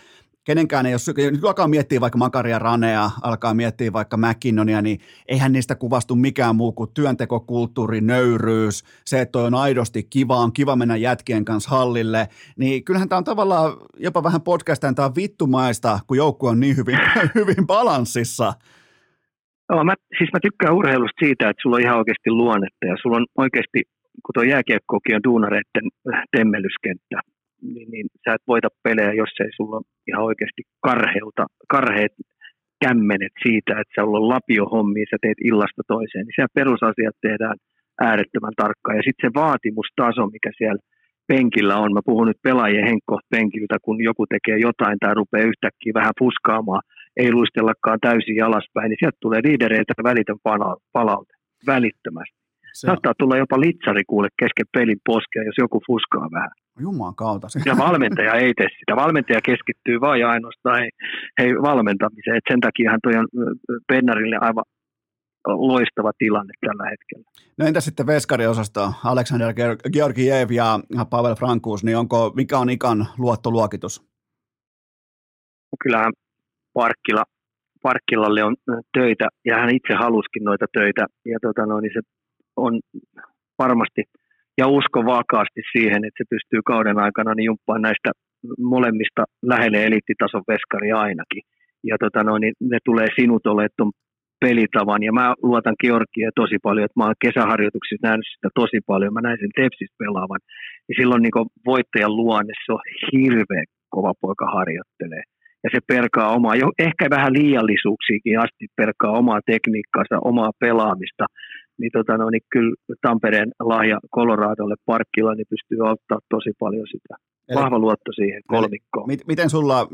kenenkään ei ole, nyt alkaa miettiä vaikka Makaria Ranea, alkaa miettiä vaikka McKinnonia, niin eihän niistä kuvastu mikään muu kuin työntekokulttuuri, nöyryys, se, että toi on aidosti kiva, on kiva mennä jätkien kanssa hallille, niin kyllähän tämä on tavallaan jopa vähän podcastaan, tämä on vittumaista, kun joukkue on niin hyvin, hyvin balanssissa. Joo, mä, siis mä tykkään urheilusta siitä, että sulla on ihan oikeasti luonnetta ja sulla on oikeasti, kun tuo jääkiekkokin on duunareiden temmelyskenttä, niin, niin sä et voita pelejä, jos ei sulla ole ihan oikeasti karheuta, karheet kämmenet siitä, että sä on lapiohommia, sä teet illasta toiseen, niin siellä perusasiat tehdään äärettömän tarkkaan. Ja sitten se vaatimustaso, mikä siellä penkillä on, mä puhun nyt pelaajien henkko penkiltä, kun joku tekee jotain tai rupeaa yhtäkkiä vähän fuskaamaan, ei luistellakaan täysin alaspäin, niin sieltä tulee liidereiltä välitön palaute välittömästi. Se Saattaa tulla jopa litsari kuule kesken pelin poskea, jos joku fuskaa vähän. Jumalan kautta. Ja valmentaja ei tee sitä. Valmentaja keskittyy vain ja ainoastaan hei, hei valmentamiseen. Et sen takiahan toi on Pennarille aivan loistava tilanne tällä hetkellä. No entä sitten veskariosasto, Alexander Georgiev ja Pavel Frankus, niin onko, mikä on ikan luottoluokitus? No kyllähän Parkkila, Parkkilalle on töitä, ja hän itse haluskin noita töitä, ja tota no, niin se on varmasti, ja usko vakaasti siihen, että se pystyy kauden aikana niin jumppaan näistä molemmista lähelle eliittitason veskari ainakin. Ja tota no, niin ne tulee sinut olemaan tuon pelitavan, ja mä luotan Georgia tosi paljon, että mä oon kesäharjoituksissa nähnyt sitä tosi paljon, mä näin sen Tepsis pelaavan, ja silloin niin voittajan luonne, se on hirveä kova poika harjoittelee ja se perkaa omaa, jo ehkä vähän liiallisuuksiakin asti perkaa omaa tekniikkaansa, omaa pelaamista, niin, tota, no, niin kyllä Tampereen lahja Coloradolle parkkilla niin pystyy auttaa tosi paljon sitä. Eli, Vahva luotto siihen kolmikkoon. Mit, miten sulla,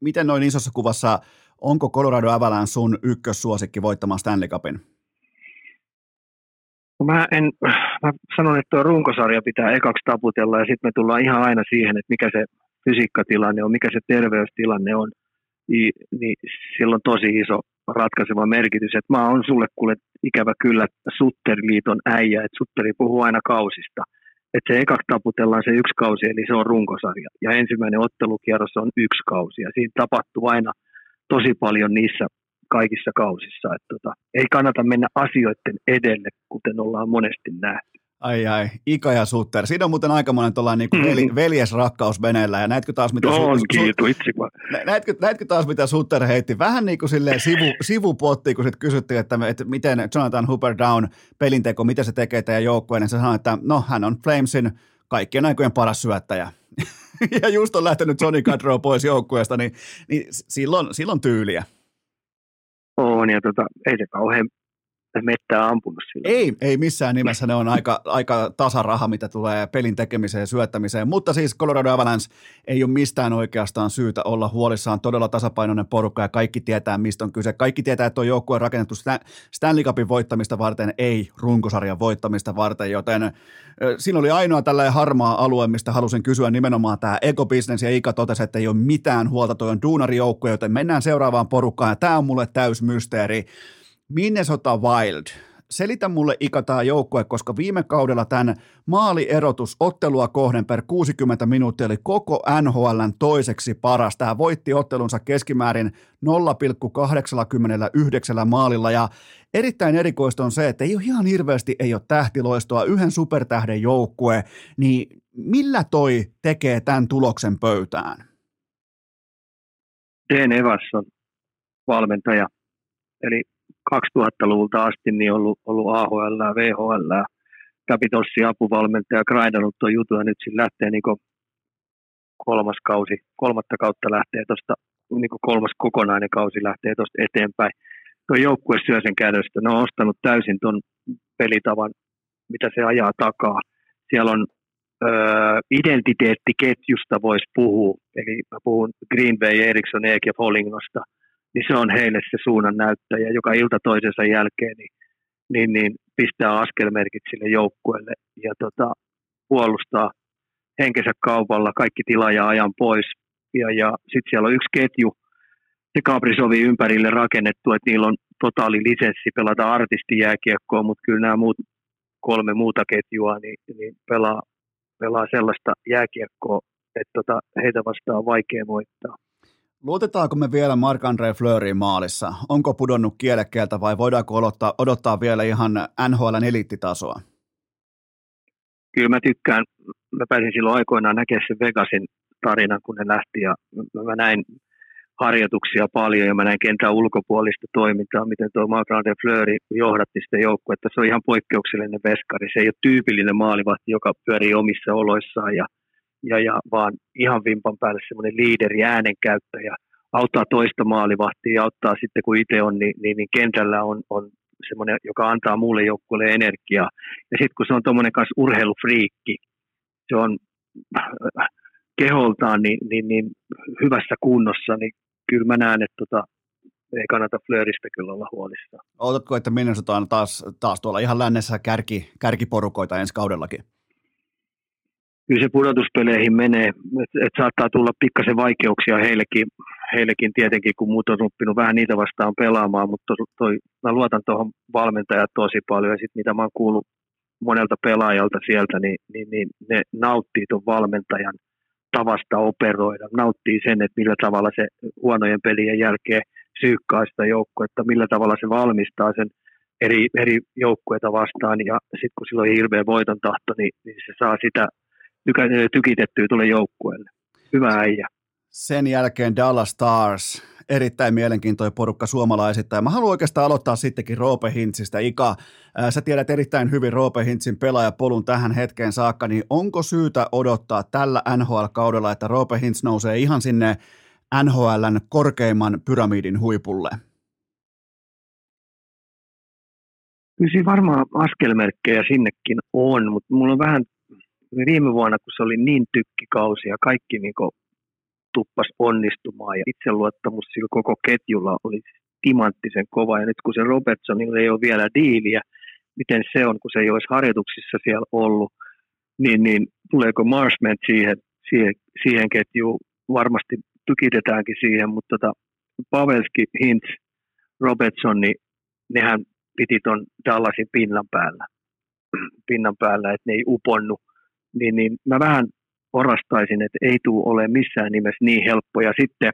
miten noin isossa kuvassa, onko Colorado Avalanche sun ykkössuosikki voittamaan Stanley Cupin? No mä, en, mä sanon, että tuo runkosarja pitää ekaksi taputella ja sitten me tullaan ihan aina siihen, että mikä se fysiikkatilanne on, mikä se terveystilanne on, niin, sillä on tosi iso ratkaiseva merkitys. Et mä oon sulle kuule ikävä kyllä Sutteriliiton äijä, että Sutteri puhuu aina kausista. Että se eka taputellaan se yksi kausi, eli se on runkosarja. Ja ensimmäinen ottelukierros on yksi kausi. Ja siinä tapahtuu aina tosi paljon niissä kaikissa kausissa. Että tota, ei kannata mennä asioiden edelle, kuten ollaan monesti nähty. Ai ai, Ika ja Sutter. Siinä on muuten aikamoinen tuollainen niin veli, mm. veljesrakkaus veneellä. Ja näetkö taas, mitä, on, su, kiitos, näetkö, näetkö, taas, mitä Sutter heitti? Vähän niin kuin silleen sivu, sivupotti, kun sitten kysyttiin, että, että miten Jonathan Hooper Down pelinteko, mitä se tekee teidän joukkueen. Niin se sanoi, että no hän on Flamesin kaikkien aikojen paras syöttäjä. ja just on lähtenyt Johnny Gaudreau pois joukkueesta, niin, niin silloin, silloin tyyliä. On, ja tota, ei se kauhean mettää ampunut sillä. Ei, ei missään nimessä. Ne on aika, aika tasaraha, mitä tulee pelin tekemiseen ja syöttämiseen. Mutta siis Colorado Avalanche ei ole mistään oikeastaan syytä olla huolissaan. Todella tasapainoinen porukka ja kaikki tietää, mistä on kyse. Kaikki tietää, että tuo joukkue on rakennettu Stanley Cupin voittamista varten, ei runkosarjan voittamista varten, joten siinä oli ainoa tällainen harmaa alue, mistä halusin kysyä nimenomaan tämä ekobisnes ja Ika totesi, että ei ole mitään huolta, tuo on duunarijoukkue, joten mennään seuraavaan porukkaan ja tämä on mulle täys mysteeri. Minnesota Wild. Selitä mulle Ika tämä joukkue, koska viime kaudella tämän maalierotus ottelua kohden per 60 minuuttia oli koko NHLn toiseksi paras. Tämä voitti ottelunsa keskimäärin 0,89 maalilla ja erittäin erikoista on se, että ei ole ihan hirveästi ei ole tähtiloistoa, yhden supertähden joukkue, niin millä toi tekee tämän tuloksen pöytään? Dan Evans valmentaja, eli 2000-luvulta asti niin ollut, ollut AHL, VHL, Capitalsin apuvalmentaja, grindannut tuon jutun ja nyt siinä lähtee niin kolmas kausi, kolmatta kautta lähtee tuosta, niin kolmas kokonainen kausi lähtee tuosta eteenpäin. Tuo joukkue syö sen kädestä. Ne on ostanut täysin tuon pelitavan, mitä se ajaa takaa. Siellä on ö, identiteettiketjusta voisi puhua, eli mä puhun Green Bay, Eriksson, Eek ja Folignosta – niin se on heille se suunnan näyttäjä, joka ilta toisensa jälkeen niin, niin, niin pistää askelmerkit sille joukkueelle ja tota, puolustaa henkensä kaupalla. Kaikki tilaaja ajan pois. Ja, ja sitten siellä on yksi ketju, se Kabrisovi ympärille rakennettu, että niillä on totaali lisenssi pelata artistijääkiekkoa, mutta kyllä nämä muut, kolme muuta ketjua niin, niin pelaa, pelaa sellaista jääkiekkoa, että tota, heitä vastaan on vaikea voittaa Luotetaanko me vielä Mark-Andre Fleurin maalissa? Onko pudonnut kielekkeeltä vai voidaanko odottaa, odottaa vielä ihan NHLn eliittitasoa? Kyllä mä tykkään, mä pääsin silloin aikoinaan näkemään sen Vegasin tarinan, kun ne lähti ja mä näin harjoituksia paljon ja mä näin kentän ulkopuolista toimintaa, miten tuo Marc-André Fleury johdatti sitä joukkuetta. Se on ihan poikkeuksellinen veskari. Se ei ole tyypillinen maalivahti, joka pyörii omissa oloissaan ja, ja, ja vaan ihan vimpan päälle semmoinen liideri, äänenkäyttäjä, auttaa toista maalivahtia ja auttaa sitten kun itse on, niin, niin, niin kentällä on, on semmoinen, joka antaa muulle joukkueelle energiaa. Ja sitten kun se on tuommoinen kanssa urheilufriikki, se on keholtaan niin, niin, niin hyvässä kunnossa, niin kyllä mä näen, että tota, ei kannata Fleuristä kyllä olla huolissaan. Otatko, että Minnesota on taas, taas tuolla ihan lännessä kärki, kärkiporukoita ensi kaudellakin? Kyllä se pudotuspeleihin menee, että et saattaa tulla pikkasen vaikeuksia heillekin, heillekin tietenkin, kun muut on oppinut vähän niitä vastaan pelaamaan, mutta toi, mä luotan tuohon valmentajaan tosi paljon. Ja sitten mitä mä oon kuullut monelta pelaajalta sieltä, niin, niin, niin ne nauttii tuon valmentajan tavasta operoida, nauttii sen, että millä tavalla se huonojen pelien jälkeen syykkaa sitä joukkuetta, millä tavalla se valmistaa sen eri, eri joukkueita vastaan. Ja sitten kun sillä on hirveä voiton tahto, niin, niin se saa sitä tykitettyä tuolle joukkueelle. Hyvä äijä. Sen jälkeen Dallas Stars, erittäin mielenkiintoinen porukka suomalaisittain. Mä haluan oikeastaan aloittaa sittenkin Roope Hintzistä. Ika, sä tiedät erittäin hyvin Roope Hintzin pelaajapolun tähän hetkeen saakka, niin onko syytä odottaa tällä NHL-kaudella, että Roope Hintz nousee ihan sinne NHLn korkeimman pyramidin huipulle? Kyllä siinä varmaan askelmerkkejä sinnekin on, mutta mulla on vähän viime vuonna, kun se oli niin tykkikausi ja kaikki niin tuppas onnistumaan ja itseluottamus sillä koko ketjulla oli timanttisen kova. Ja nyt kun se Robertsonilla ei ole vielä diiliä, miten se on, kun se ei olisi harjoituksissa siellä ollut, niin, niin tuleeko Marshman siihen, siihen, siihen ketjuun? Varmasti tykitetäänkin siihen, mutta tota, Pavelski, Hintz, Robertson, niin nehän piti tuon Dallasin pinnan päällä, pinnan päällä, että ne ei uponnut. Niin, niin mä vähän orastaisin, että ei tule ole missään nimessä niin helppo. Ja sitten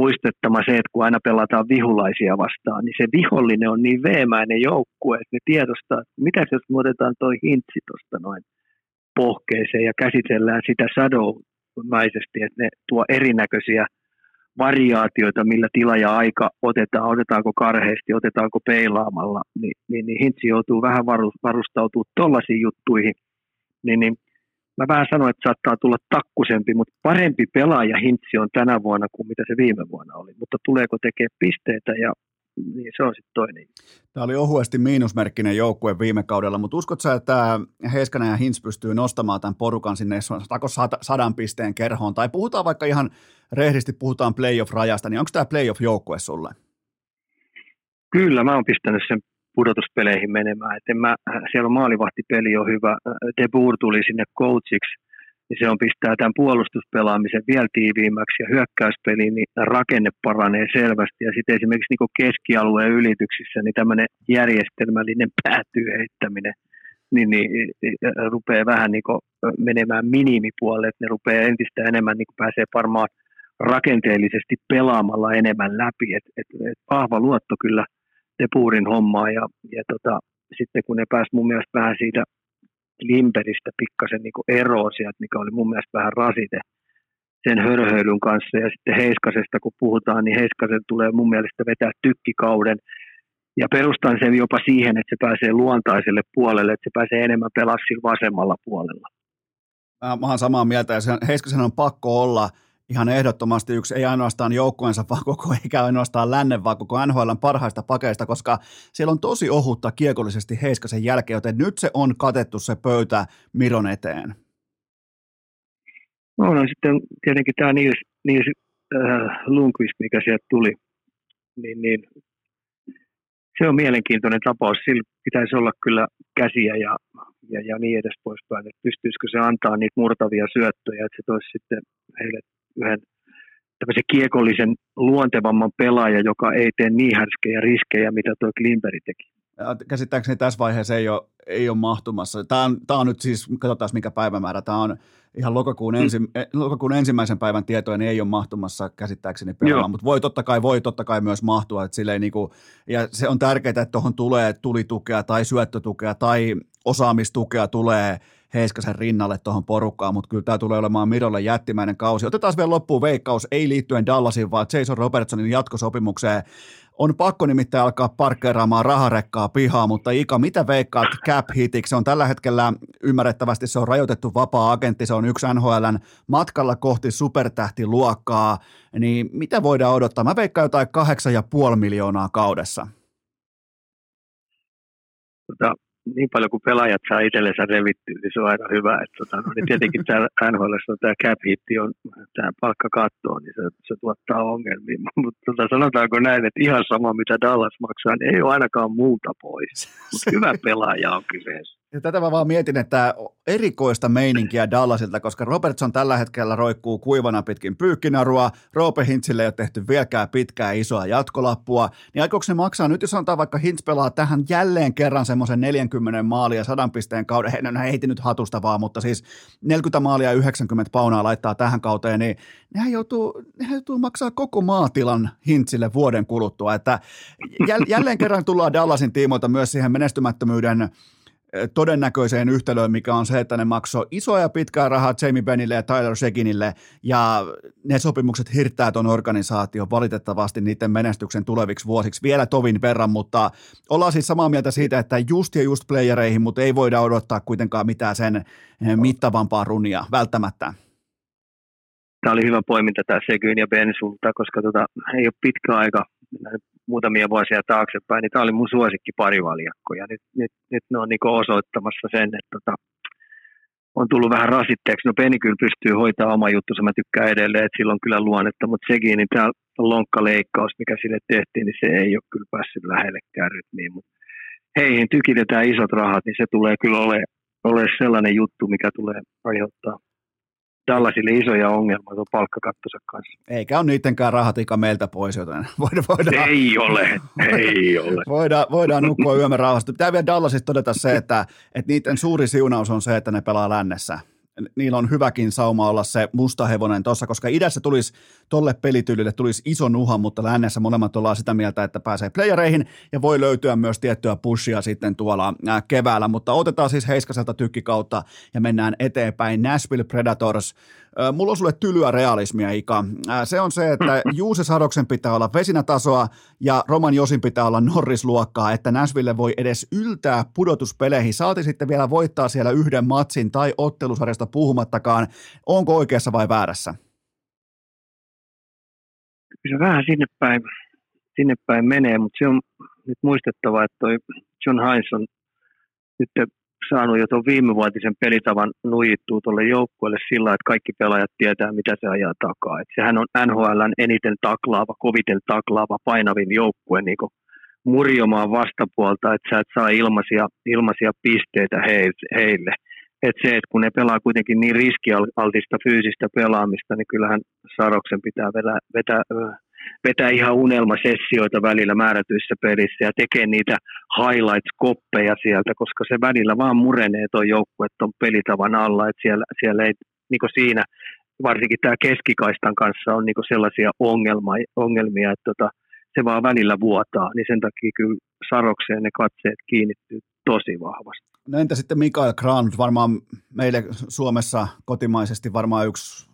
muistettama se, että kun aina pelataan vihulaisia vastaan, niin se vihollinen on niin veemäinen joukkue, että ne tiedostaa, että mitä jos me otetaan toi hintsi tuosta noin pohkeeseen ja käsitellään sitä sadoumaisesti, että ne tuo erinäköisiä variaatioita, millä tila ja aika otetaan, otetaanko karheasti, otetaanko peilaamalla, niin, niin, niin hintsi joutuu vähän varustautumaan tuollaisiin juttuihin, niin, niin mä vähän sanoin, että saattaa tulla takkusempi, mutta parempi pelaaja Hintsi on tänä vuonna kuin mitä se viime vuonna oli. Mutta tuleeko tekemään pisteitä ja niin se on sitten toinen. Tämä oli ohuesti miinusmerkkinen joukkue viime kaudella, mutta uskotko sä, että Heiskanen ja Hintz pystyy nostamaan tämän porukan sinne sadan pisteen kerhoon, tai puhutaan vaikka ihan rehdisti, puhutaan playoff-rajasta, niin onko tämä playoff-joukkue sulle? Kyllä, mä oon pistänyt sen pudotuspeleihin menemään. Et mä, siellä on maalivahtipeli on hyvä. De Boer tuli sinne coachiksi, niin se on pistää tämän puolustuspelaamisen vielä tiiviimmäksi ja hyökkäyspeli, niin rakenne paranee selvästi. Ja sitten esimerkiksi niin keskialueen ylityksissä, niin tämmöinen järjestelmällinen päätyy heittäminen, niin, niin rupeaa vähän niin menemään minimipuolelle, että ne rupeaa entistä enemmän niin pääsee varmaan rakenteellisesti pelaamalla enemmän läpi. Et, et, et vahva luotto kyllä – Depuurin hommaa ja, ja tota, sitten kun ne pääsi mun mielestä vähän siitä Limperistä pikkasen niin eroon sieltä, mikä oli mun mielestä vähän rasite sen hörhöilyn kanssa ja sitten Heiskasesta kun puhutaan, niin Heiskasen tulee mun mielestä vetää tykkikauden ja perustan sen jopa siihen, että se pääsee luontaiselle puolelle, että se pääsee enemmän pelaamaan vasemmalla puolella. Mä oon samaa mieltä ja Heiskasen on pakko olla – ihan ehdottomasti yksi, ei ainoastaan joukkueensa, vaan koko, eikä ainoastaan lännen, vaan koko NHLn parhaista pakeista, koska siellä on tosi ohutta kiekollisesti Heiskasen jälkeen, joten nyt se on katettu se pöytä Miron eteen. No, no sitten tietenkin tämä Nils, Nils äh, Lundqvist, mikä sieltä tuli, niin, niin se on mielenkiintoinen tapaus. Sillä pitäisi olla kyllä käsiä ja, ja, ja niin edes poispäin, että pystyisikö se antaa niitä murtavia syöttöjä, että se toisi sitten heille yhden tämmöisen kiekollisen luontevamman pelaajan, joka ei tee niin härskejä riskejä, mitä tuo Klimperi teki. käsittääkseni tässä vaiheessa ei ole, ei ole mahtumassa. Tämä on, tämä on nyt siis, katsotaan mikä päivämäärä, tämä on ihan lokakuun, ensi, mm. lokakuun ensimmäisen päivän tietoja, niin ei ole mahtumassa käsittääkseni pelaamaan, mutta voi totta kai, voi totta kai myös mahtua, että niin kuin, ja se on tärkeää, että tuohon tulee tulitukea tai syöttötukea tai osaamistukea tulee Heiskasen rinnalle tuohon porukkaan, mutta kyllä tämä tulee olemaan Mirolle jättimäinen kausi. Otetaan vielä loppuun veikkaus, ei liittyen Dallasin, vaan Jason Robertsonin jatkosopimukseen. On pakko nimittäin alkaa parkkeeraamaan raharekkaa pihaa, mutta Ika, mitä veikkaat cap hitiksi? Se on tällä hetkellä ymmärrettävästi se on rajoitettu vapaa-agentti, se on yksi NHLn matkalla kohti supertähtiluokkaa, niin mitä voidaan odottaa? Mä veikkaan jotain 8,5 miljoonaa kaudessa. Tota, niin paljon kuin pelaajat saa itsellensä revittyä, niin se on aika hyvä. Että, tota, no, niin tietenkin tämä NHL on tämä cap hitti on tämä palkkakatto, niin se, se tuottaa ongelmia. Mutta tota, sanotaanko näin, että ihan sama mitä Dallas maksaa, niin ei ole ainakaan muuta pois. Mutta hyvä pelaaja on kyseessä. Ja tätä mä vaan mietin, että erikoista meininkiä Dallasilta, koska Robertson tällä hetkellä roikkuu kuivana pitkin pyykkinarua, Roope Hintzille ei ole tehty vieläkään pitkää isoa jatkolappua, niin aikooko se maksaa, nyt jos sanotaan vaikka Hintz pelaa tähän jälleen kerran semmoisen 40 maalia ja 100 pisteen kauden, he, no, nyt hatusta vaan, mutta siis 40 maalia ja 90 paunaa laittaa tähän kauteen, niin nehän joutuu, nehän joutuu maksaa koko maatilan Hintzille vuoden kuluttua, että jälleen kerran tullaan Dallasin tiimoilta myös siihen menestymättömyyden todennäköiseen yhtälöön, mikä on se, että ne maksoi isoja pitkää rahaa Jamie Bennille ja Tyler Shekinille, ja ne sopimukset hirttää tuon organisaation valitettavasti niiden menestyksen tuleviksi vuosiksi vielä tovin verran, mutta ollaan siis samaa mieltä siitä, että just ja just playereihin, mutta ei voida odottaa kuitenkaan mitään sen mittavampaa runia välttämättä. Tämä oli hyvä poiminta tämä Segyn ja Ben sulta, koska tota, ei ole pitkä aika muutamia vuosia taaksepäin, niin tämä oli mun suosikki parivaljakko. Ja nyt, nyt, nyt ne on niin osoittamassa sen, että tota, on tullut vähän rasitteeksi. No Peni kyllä pystyy hoitamaan oma juttu, mä tykkään edelleen, että sillä on kyllä luonnetta, mutta sekin, niin tämä lonkkaleikkaus, mikä sille tehtiin, niin se ei ole kyllä päässyt lähellekään rytmiin. Mutta heihin tykitetään isot rahat, niin se tulee kyllä ole, ole sellainen juttu, mikä tulee aiheuttaa tällaisille isoja ongelmia tuon palkkakattonsa kanssa. Eikä ole niidenkään rahat ikä meiltä pois, joten voidaan... voidaan ei ole, ei ole. voidaan, voidaan nukkua yömme rauhassa. Pitää vielä Dallasista todeta se, että, että niiden suuri siunaus on se, että ne pelaa lännessä niillä on hyväkin sauma olla se musta hevonen tuossa, koska idässä tulisi tolle pelityylille tulisi iso nuha, mutta lännessä molemmat ollaan sitä mieltä, että pääsee playereihin ja voi löytyä myös tiettyä pushia sitten tuolla keväällä, mutta otetaan siis Heiskaselta tykkikautta ja mennään eteenpäin. Nashville Predators Mulla on sulle tylyä realismia, Ika. Se on se, että Juuse Sadoksen pitää olla vesinätasoa ja Roman Josin pitää olla Norrisluokkaa, että Nashville voi edes yltää pudotuspeleihin. Saati sitten vielä voittaa siellä yhden matsin tai ottelusarjasta puhumattakaan. Onko oikeassa vai väärässä? Kyllä vähän sinne päin, sinne päin menee, mutta se on nyt muistettava, että toi John Hines on nyt saanut jo tuon viimevuotisen pelitavan nujittua tuolle joukkueelle sillä, että kaikki pelaajat tietää, mitä se ajaa takaa. Et sehän on NHLn eniten taklaava, koviten taklaava, painavin joukkue niin murjomaan vastapuolta, että sä et saa ilmaisia, ilmaisia pisteitä heille. Et se, että kun ne pelaa kuitenkin niin riskialtista fyysistä pelaamista, niin kyllähän Saroksen pitää vetää, vetää vetää ihan unelmasessioita välillä määrätyissä pelissä ja tekee niitä highlights-koppeja sieltä, koska se välillä vaan murenee tuo joukkue tuon pelitavan alla, että siellä, siellä ei niin siinä, varsinkin tämä keskikaistan kanssa on niin sellaisia ongelma, ongelmia, että tota, se vaan välillä vuotaa, niin sen takia kyllä Sarokseen ne katseet kiinnittyy tosi vahvasti. No entä sitten Mikael Grant, varmaan meille Suomessa kotimaisesti varmaan yksi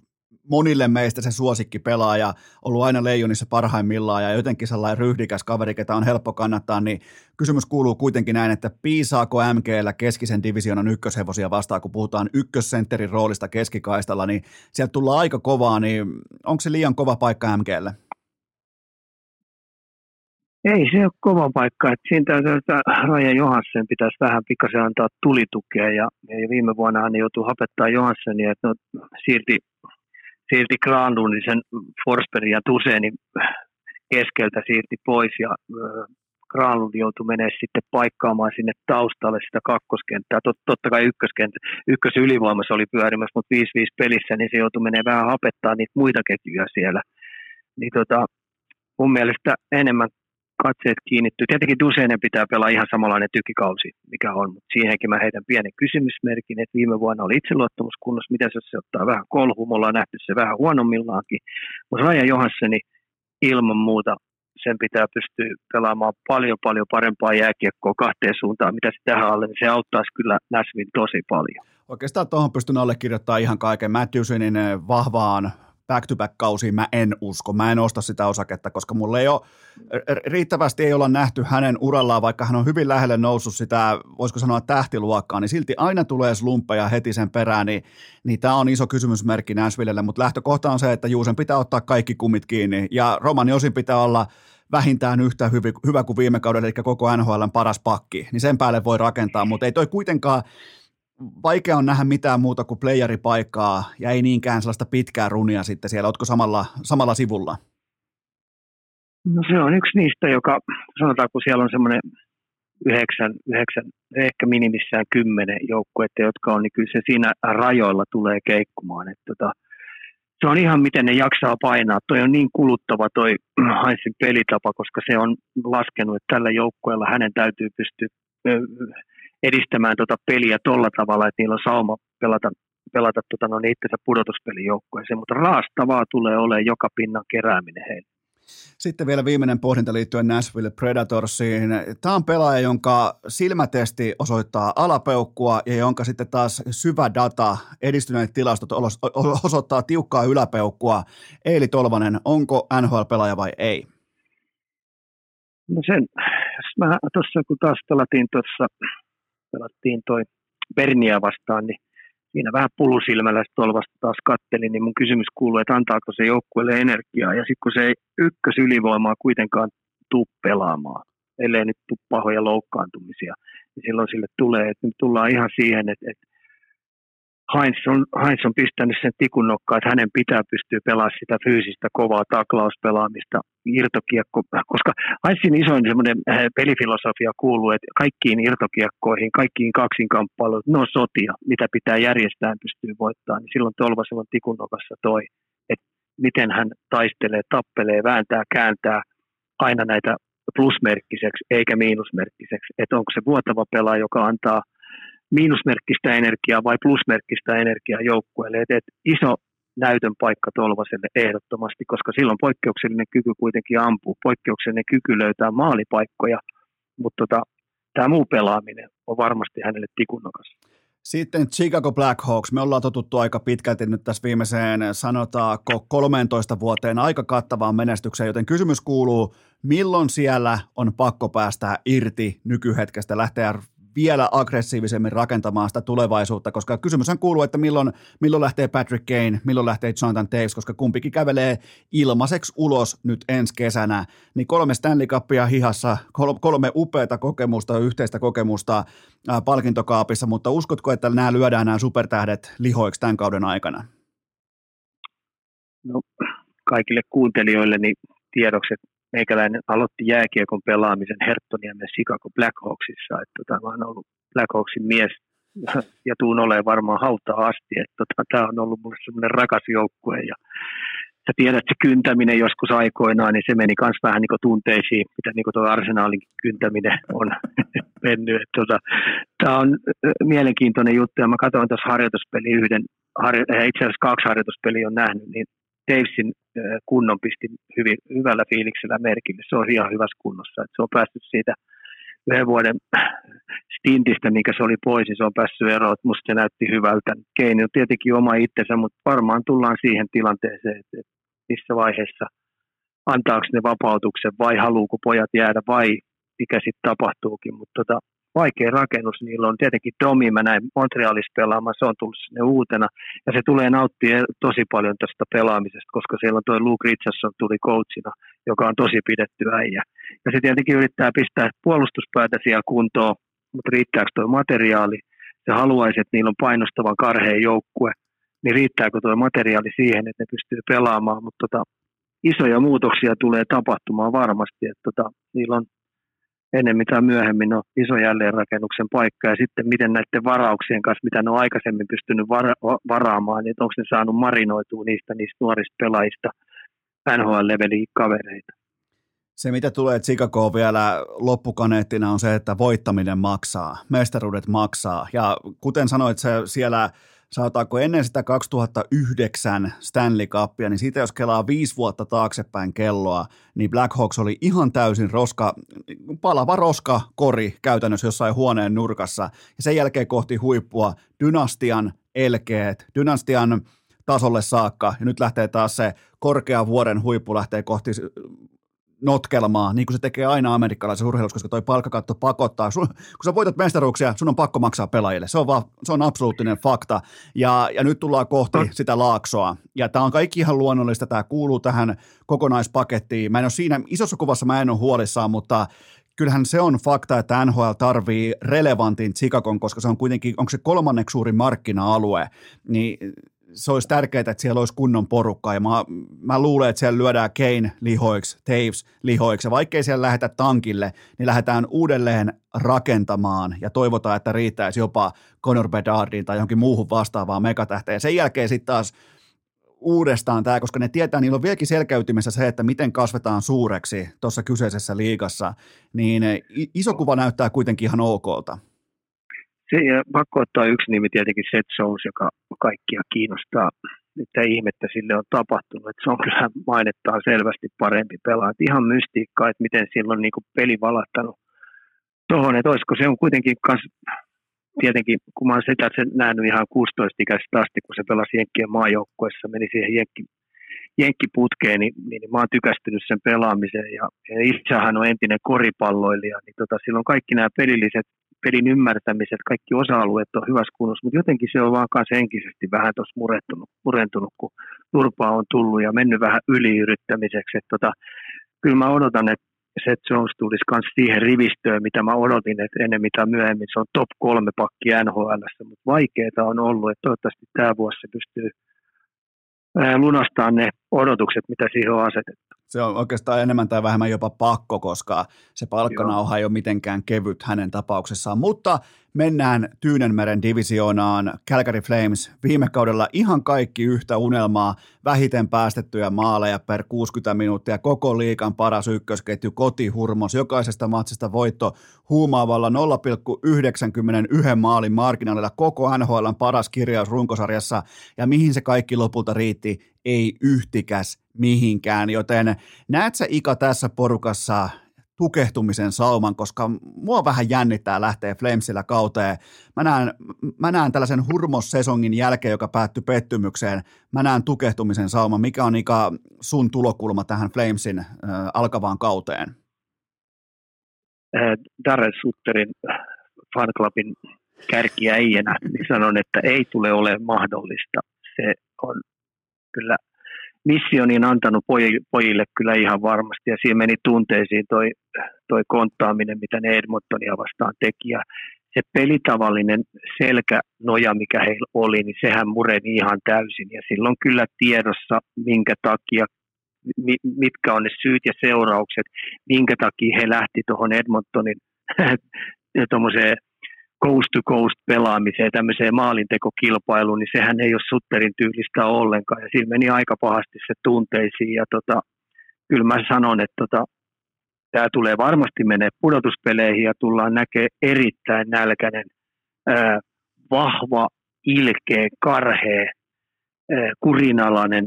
monille meistä se suosikki pelaaja, ollut aina leijonissa parhaimmillaan ja jotenkin sellainen ryhdikäs kaveri, ketä on helppo kannattaa, niin kysymys kuuluu kuitenkin näin, että piisaako MGllä keskisen divisionan ykköshevosia vastaan, kun puhutaan ykkössentterin roolista keskikaistalla, niin sieltä tullaan aika kovaa, niin onko se liian kova paikka MGlle? Ei se ole kova paikka. Että siinä täytyy, Raja Johansen pitäisi vähän pikkasen antaa tulitukea. Ja, ja viime vuonna hän joutui hapettaa Johanssenia, että no, siirti siirti Granlundin sen Forsbergin ja Tusenin keskeltä siirti pois ja Granlund joutui menemään sitten paikkaamaan sinne taustalle sitä kakkoskenttää. Tot, totta kai ykköskenttä, ykkös ylivoimassa oli pyörimässä, mutta 5-5 pelissä, niin se joutui menemään vähän hapettaa niitä muita ketjuja siellä. Niin tota, mun mielestä enemmän katseet kiinnittyy. Tietenkin Duseinen pitää pelaa ihan samanlainen tykikausi, mikä on, mutta siihenkin mä heitän pienen kysymysmerkin, että viime vuonna oli itseluottamus kunnossa, miten se, se ottaa vähän kolhu, me ollaan nähty se vähän huonommillaankin, mutta Raja Johanssoni ilman muuta sen pitää pystyä pelaamaan paljon paljon parempaa jääkiekkoa kahteen suuntaan, mitä se tähän alle, niin se auttaisi kyllä Näsvin tosi paljon. Oikeastaan tuohon pystyn allekirjoittamaan ihan kaiken. Matthewsinin vahvaan back-to-back-kausiin mä en usko. Mä en osta sitä osaketta, koska mulle ei ole, riittävästi ei olla nähty hänen urallaan, vaikka hän on hyvin lähelle noussut sitä, voisiko sanoa tähtiluokkaa, niin silti aina tulee slumppeja heti sen perään, niin, niin tämä on iso kysymysmerkki Nashvillelle, mutta lähtökohta on se, että Juusen pitää ottaa kaikki kumit kiinni, ja Romani osin pitää olla vähintään yhtä hyvä, hyvä kuin viime kaudella, eli koko NHLn paras pakki, niin sen päälle voi rakentaa, mutta ei toi kuitenkaan, vaikea on nähdä mitään muuta kuin playeripaikkaa ja ei niinkään sellaista pitkää runia sitten siellä. Oletko samalla, samalla sivulla? No se on yksi niistä, joka sanotaan, kun siellä on semmoinen yhdeksän, yhdeksän, ehkä minimissään kymmenen joukkuetta, jotka on, niin kyllä se siinä rajoilla tulee keikkumaan. Että tota, se on ihan miten ne jaksaa painaa. Toi on niin kuluttava toi Heinzin pelitapa, koska se on laskenut, että tällä joukkueella hänen täytyy pystyä edistämään tuota peliä tolla tavalla, että niillä on sauma pelata, pelata tota, no, itsensä pudotuspelijoukkueeseen, mutta raastavaa tulee olemaan joka pinnan kerääminen heille. Sitten vielä viimeinen pohdinta liittyen Nashville Predatorsiin. Tämä on pelaaja, jonka silmätesti osoittaa alapeukkua ja jonka sitten taas syvä data, edistyneet tilastot osoittaa tiukkaa yläpeukkua. Eili Tolvanen, onko NHL-pelaaja vai ei? No sen, mä tuossa kun taas pelattiin tuossa pelattiin toi Bernia vastaan, niin siinä vähän pulusilmällä Tolvasta taas kattelin, niin mun kysymys kuuluu, että antaako se joukkueelle energiaa. Ja sitten kun se ei ykkösylivoimaa kuitenkaan tuu pelaamaan, ellei nyt tuu pahoja loukkaantumisia, niin silloin sille tulee, että nyt tullaan ihan siihen, että, että Heinz on, Heinz on pistänyt sen tikun nokkaan, että hänen pitää pystyä pelaamaan sitä fyysistä kovaa taklauspelaamista, irtokiekko, koska Heinzin isoin semmoinen äh, pelifilosofia kuuluu, että kaikkiin irtokiekkoihin, kaikkiin kaksinkamppailuihin, ne on sotia, mitä pitää järjestää pystyy voittamaan, niin silloin Tolvasella on tikun nokassa toi, että miten hän taistelee, tappelee, vääntää, kääntää aina näitä plusmerkkiseksi eikä miinusmerkkiseksi, että onko se vuotava pelaaja, joka antaa – miinusmerkkistä energiaa vai plusmerkkistä energiaa joukkueelle. Et, et iso näytön paikka Tolvaselle ehdottomasti, koska silloin poikkeuksellinen kyky kuitenkin ampuu, poikkeuksellinen kyky löytää maalipaikkoja, mutta tota, tämä muu pelaaminen on varmasti hänelle tikunokas. Sitten Chicago Blackhawks. Me ollaan totuttu aika pitkälti nyt tässä viimeiseen, sanotaanko 13 vuoteen aika kattavaan menestykseen, joten kysymys kuuluu, milloin siellä on pakko päästä irti nykyhetkestä, lähteä vielä aggressiivisemmin rakentamaan sitä tulevaisuutta, koska kysymyshän kuuluu, että milloin, milloin lähtee Patrick Kane, milloin lähtee Jonathan Taves, koska kumpikin kävelee ilmaiseksi ulos nyt ensi kesänä, niin kolme Stanley Cupia hihassa, kolme upeata kokemusta, yhteistä kokemusta palkintokaapissa, mutta uskotko, että nämä lyödään nämä supertähdet lihoiksi tämän kauden aikana? No, kaikille kuuntelijoille niin tiedoksi, että meikäläinen aloitti jääkiekon pelaamisen Herttoniemen Chicago Blackhawksissa. Että tota, mä oon ollut Blackhawksin mies ja tuun olemaan varmaan hautaa asti. Että tota, tämä on ollut mulle semmoinen rakas joukkue ja sä tiedät, että se kyntäminen joskus aikoinaan, niin se meni myös vähän niin tunteisiin, mitä niin tuo arsenaalin kyntäminen on mennyt. Tota, Tämä on mielenkiintoinen juttu, ja mä katsoin tuossa harjoituspeli yhden, harjo- itse asiassa kaksi harjoituspeliä on nähnyt, niin Davesin kunnon pisti hyvin, hyvällä fiiliksellä merkille. Se on ihan hyvässä kunnossa. Että se on päässyt siitä yhden vuoden stintistä, mikä se oli pois, niin se on päässyt eroon, että musta se näytti hyvältä. Keini on tietenkin oma itsensä, mutta varmaan tullaan siihen tilanteeseen, että missä vaiheessa antaako ne vapautuksen vai haluuko pojat jäädä vai mikä sitten tapahtuukin. Mutta tota, vaikea rakennus niillä on. Tietenkin Domi, mä näin Montrealissa pelaamaan, se on tullut sinne uutena. Ja se tulee nauttia tosi paljon tästä pelaamisesta, koska siellä on tuo Luke Richardson tuli coachina, joka on tosi pidetty äijä. Ja se tietenkin yrittää pistää puolustuspäätä siellä kuntoon, mutta riittääkö tuo materiaali? Se haluaisi, että niillä on painostavan karheen joukkue, niin riittääkö tuo materiaali siihen, että ne pystyy pelaamaan, mutta tota, isoja muutoksia tulee tapahtumaan varmasti, että tota, niillä on enemmän tai myöhemmin on iso jälleenrakennuksen paikka. Ja sitten miten näiden varauksien kanssa, mitä ne on aikaisemmin pystynyt vara- varaamaan, niin onko ne saanut marinoitua niistä, niistä nuorista pelaajista NHL-leveliä kavereita. Se, mitä tulee Chicagoon vielä loppukaneettina, on se, että voittaminen maksaa, mestaruudet maksaa. Ja kuten sanoit, se siellä sanotaanko ennen sitä 2009 Stanley Cupia, niin siitä jos kelaa viisi vuotta taaksepäin kelloa, niin Black Hawks oli ihan täysin roska, palava roska kori käytännössä jossain huoneen nurkassa. Ja sen jälkeen kohti huippua dynastian elkeet, dynastian tasolle saakka, ja nyt lähtee taas se korkea vuoden huippu lähtee kohti notkelmaa, niin kuin se tekee aina amerikkalaisessa urheilussa, koska toi palkkakatto pakottaa. Sun, kun sä voitat mestaruuksia, sun on pakko maksaa pelaajille. Se on, vaan, se on absoluuttinen fakta. Ja, ja nyt tullaan kohti sitä laaksoa. Ja tämä on kaikki ihan luonnollista. Tämä kuuluu tähän kokonaispakettiin. Mä en ole siinä, isossa kuvassa mä en ole huolissaan, mutta kyllähän se on fakta, että NHL tarvii relevantin Chicagon, koska se on kuitenkin, onko se kolmanneksi suuri markkina-alue, niin se olisi tärkeää, että siellä olisi kunnon porukka, ja mä, mä luulen, että siellä lyödään Kane lihoiksi, Taves lihoiksi, ja vaikkei siellä lähetä tankille, niin lähdetään uudelleen rakentamaan, ja toivotaan, että riittäisi jopa Conor Bedardin tai johonkin muuhun vastaavaan megatähteen. Sen jälkeen sitten taas uudestaan tämä, koska ne tietää, niillä on vieläkin selkäytimessä se, että miten kasvetaan suureksi tuossa kyseisessä liigassa, niin iso kuva näyttää kuitenkin ihan okolta. Se, ja pakko ottaa yksi nimi tietenkin Seth Jones, joka kaikkia kiinnostaa. Mitä ihmettä sille on tapahtunut. Että se on kyllä mainettaan selvästi parempi pelaa. Että ihan mystiikkaa, että miten sillä on niin peli valahtanut tuohon. Että olisiko se on kuitenkin kans, tietenkin, kun mä oon sitä sen nähnyt ihan 16-ikäisestä asti, kun se pelasi Jenkkien maajoukkuessa, meni siihen Jenkki, Jenkkiputkeen, niin, niin, niin mä oon tykästynyt sen pelaamiseen. Ja, ja itsehän on entinen koripalloilija, niin tota, sillä on kaikki nämä pelilliset pelin ymmärtämiset, kaikki osa-alueet on hyvässä kunnossa, mutta jotenkin se on vaan kanssa henkisesti vähän tuossa murentunut, murentunut, kun turpaa on tullut ja mennyt vähän yliyrittämiseksi. Että tota, kyllä mä odotan, että Seth Jones tulisi myös siihen rivistöön, mitä mä odotin, että ennen mitä myöhemmin. Se on top kolme pakki NHL, mutta vaikeaa on ollut, että toivottavasti tämä vuosi se pystyy lunastaa ne odotukset, mitä siihen on asetettu. Se on oikeastaan enemmän tai vähemmän jopa pakko, koska se palkkanauha ei ole mitenkään kevyt hänen tapauksessaan. Mutta mennään Tyynenmeren divisioonaan. Calgary Flames viime kaudella ihan kaikki yhtä unelmaa, vähiten päästettyjä maaleja per 60 minuuttia, koko liikan paras ykkösketju, kotihurmos, jokaisesta matsista voitto huumaavalla 0,91 maalin marginaalilla, koko NHLn paras kirjaus runkosarjassa, ja mihin se kaikki lopulta riitti, ei yhtikäs mihinkään, joten näet sä Ika tässä porukassa tukehtumisen sauman, koska mua vähän jännittää lähteä Flamesillä kauteen. Mä näen, mä näen tällaisen hurmossesongin jälkeen, joka päättyi pettymykseen. Mä näen tukehtumisen sauman. Mikä on Ika sun tulokulma tähän Flamesin äh, alkavaan kauteen? Äh, Darren Sutterin fanclubin kärkiäijänä niin sanon, että ei tule ole mahdollista. Se on kyllä missionin antanut pojille kyllä ihan varmasti, ja siinä meni tunteisiin toi, toi konttaaminen, mitä ne Edmontonia vastaan teki, ja se pelitavallinen selkänoja, mikä heillä oli, niin sehän mureni ihan täysin, ja silloin kyllä tiedossa, minkä takia, mitkä on ne syyt ja seuraukset, minkä takia he lähti tuohon Edmontonin tuommoiseen coast to coast pelaamiseen, tämmöiseen maalintekokilpailuun, niin sehän ei ole Sutterin tyylistä ollenkaan. Ja siinä meni aika pahasti se tunteisiin. Ja tota, kyllä mä sanon, että tota, tämä tulee varmasti menee pudotuspeleihin ja tullaan näkemään erittäin nälkäinen, ää, vahva, ilkeä, karhea, ää, kurinalainen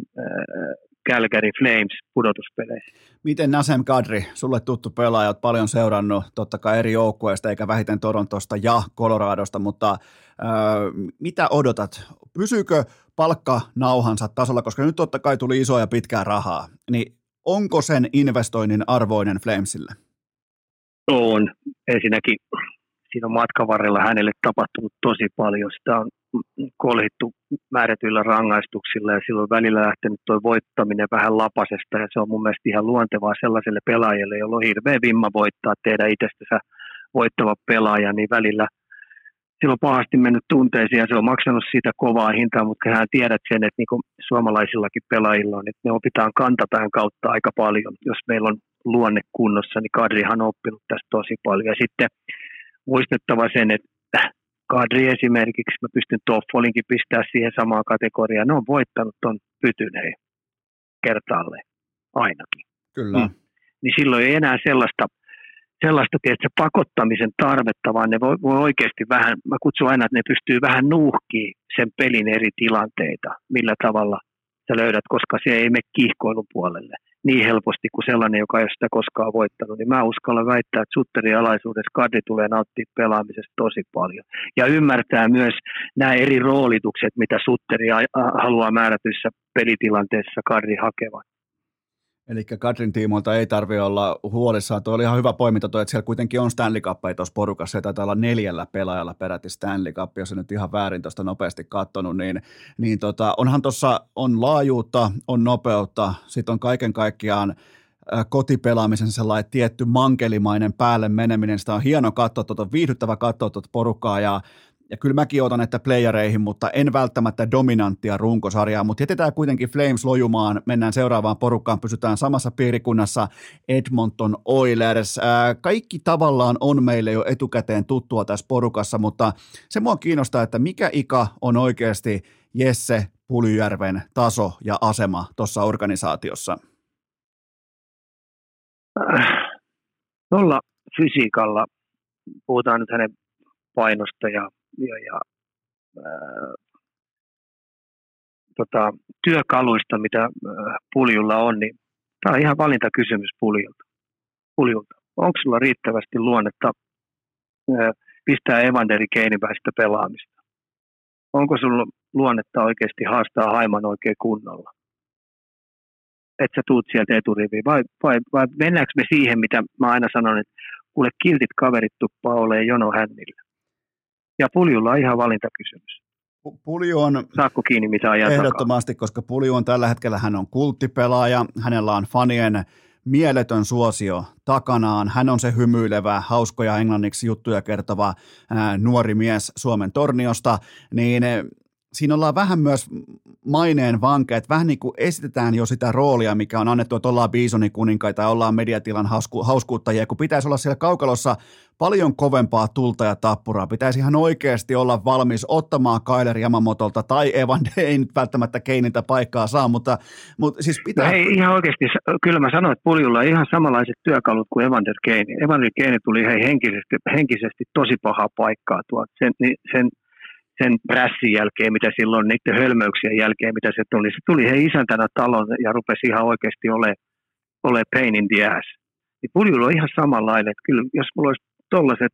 Calgary Flames pudotuspeleissä. Miten Nasem Kadri, sulle tuttu pelaaja, olet paljon seurannut totta kai eri joukkueista, eikä vähiten Torontosta ja Coloradosta, mutta äh, mitä odotat? Pysyykö palkka nauhansa tasolla, koska nyt totta kai tuli isoa ja pitkää rahaa, niin onko sen investoinnin arvoinen Flamesille? On. Ensinnäkin siinä on matkan varrella hänelle tapahtunut tosi paljon. Sitä on kolhittu määrätyillä rangaistuksilla ja silloin välillä lähtenyt tuo voittaminen vähän lapasesta ja se on mun mielestä ihan luontevaa sellaiselle pelaajalle, jolla on hirveä vimma voittaa tehdä itsestänsä voittava pelaaja, niin välillä sillä on pahasti mennyt tunteisiin ja se on maksanut siitä kovaa hintaa, mutta hän tiedät sen, että niin kuin suomalaisillakin pelaajilla on, että me opitaan kantapään kautta aika paljon. Jos meillä on luonne kunnossa, niin Kadrihan on oppinut tästä tosi paljon. Ja sitten muistettava sen, että Kadri esimerkiksi, mä pystyn Toffolinkin pistää siihen samaan kategoriaan. Ne on voittanut ton pytyneen kertaalleen, ainakin. Kyllä. Mm. niin silloin ei enää sellaista, sellaista tiedätkö, pakottamisen tarvetta, vaan ne voi, voi oikeasti vähän, mä kutsun aina, että ne pystyy vähän nuuhkiin sen pelin eri tilanteita, millä tavalla sä löydät, koska se ei mene kiihkoilun puolelle niin helposti kuin sellainen, joka ei ole sitä koskaan voittanut, niin mä uskallan väittää, että Sutterin alaisuudessa Kadri tulee nauttia pelaamisesta tosi paljon. Ja ymmärtää myös nämä eri roolitukset, mitä Sutteri haluaa määrätyssä pelitilanteessa Kadri hakevan. Eli Kadrin tiimoilta ei tarvi olla huolissaan. Tuo oli ihan hyvä poiminta tuo, että siellä kuitenkin on Stanley Cup tuossa porukassa. Se taitaa olla neljällä pelaajalla peräti Stanley Cup, jos nyt ihan väärin tuosta nopeasti katsonut. Niin, niin tota, onhan tuossa on laajuutta, on nopeutta, sitten on kaiken kaikkiaan kotipelaamisen sellainen tietty mankelimainen päälle meneminen. Sitä on hieno katsoa, tuota, viihdyttävä katsoa tuota porukkaa ja ja kyllä mäkin otan, että playereihin, mutta en välttämättä dominanttia runkosarjaa, mutta jätetään kuitenkin Flames lojumaan, mennään seuraavaan porukkaan, pysytään samassa piirikunnassa. Edmonton Oilers. Kaikki tavallaan on meille jo etukäteen tuttua tässä porukassa, mutta se mua kiinnostaa, että mikä ika on oikeasti Jesse Pulyjärven taso ja asema tuossa organisaatiossa? Tuolla fysiikalla, puhutaan nyt hänen painosta ja ja, ja ää, tota, työkaluista, mitä ää, puljulla on, niin tämä on ihan valintakysymys puljulta. puljulta. Onko sulla riittävästi luonnetta ää, pistää Evanderi Keiniväistä pelaamista? Onko sulla luonnetta oikeasti haastaa Haiman oikein kunnolla? Että sä tuut sieltä eturiviin, vai, vai, vai mennäänkö me siihen, mitä mä aina sanon, että kuule kiltit kaverit tuppaa olemaan jono hännillä. Ja Puljulla on ihan valintakysymys. Pulju on Saakko kiinni mitä ajan Ehdottomasti, takaa? koska Pulju on tällä hetkellä, hän on kulttipelaaja, hänellä on fanien mieletön suosio takanaan. Hän on se hymyilevä, hauskoja englanniksi juttuja kertova ää, nuori mies Suomen torniosta, niin siinä ollaan vähän myös maineen vankeet, vähän niin kuin esitetään jo sitä roolia, mikä on annettu, että ollaan Bisonin kuninkaita ja ollaan mediatilan hausku, hauskuuttajia, kun pitäisi olla siellä kaukalossa paljon kovempaa tulta ja tappuraa. Pitäisi ihan oikeasti olla valmis ottamaan Kyler Yamamotolta tai Evan, ei nyt välttämättä Keiniltä paikkaa saa, mutta, mutta siis pitää... No hei, ihan oikeasti, kyllä mä sanoin, että Puljulla on ihan samanlaiset työkalut kuin Evander Keini. Evander Keini tuli hei henkisesti, henkisesti tosi pahaa paikkaa tuolta. Sen, sen sen prässin jälkeen, mitä silloin, niiden hölmöyksien jälkeen, mitä se tuli. Se tuli he isäntänä talon ja rupesi ihan oikeasti ole, ole pain in the ass. Niin Puljulla on ihan samanlainen, että kyllä jos mulla olisi tollaiset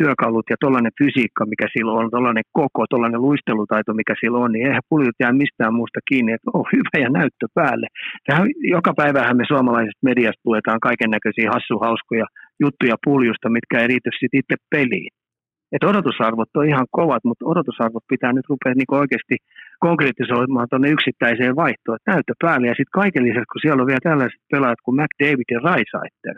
työkalut ja tollainen fysiikka, mikä sillä on, tollainen koko, tollainen luistelutaito, mikä sillä on, niin eihän puljut jää mistään muusta kiinni, että on hyvä ja näyttö päälle. Tähän, joka päivähän me suomalaiset mediasta luetaan kaiken näköisiä hassuhauskoja juttuja puljusta, mitkä ei riity sitten itse peliin. Et odotusarvot on ihan kovat, mutta odotusarvot pitää nyt rupea niin oikeasti konkretisoimaan tuonne yksittäiseen vaihtoon. Et näyttö päälle ja sitten kaiken lisäksi, kun siellä on vielä tällaiset pelaajat kuin McDavid ja Raisaitler,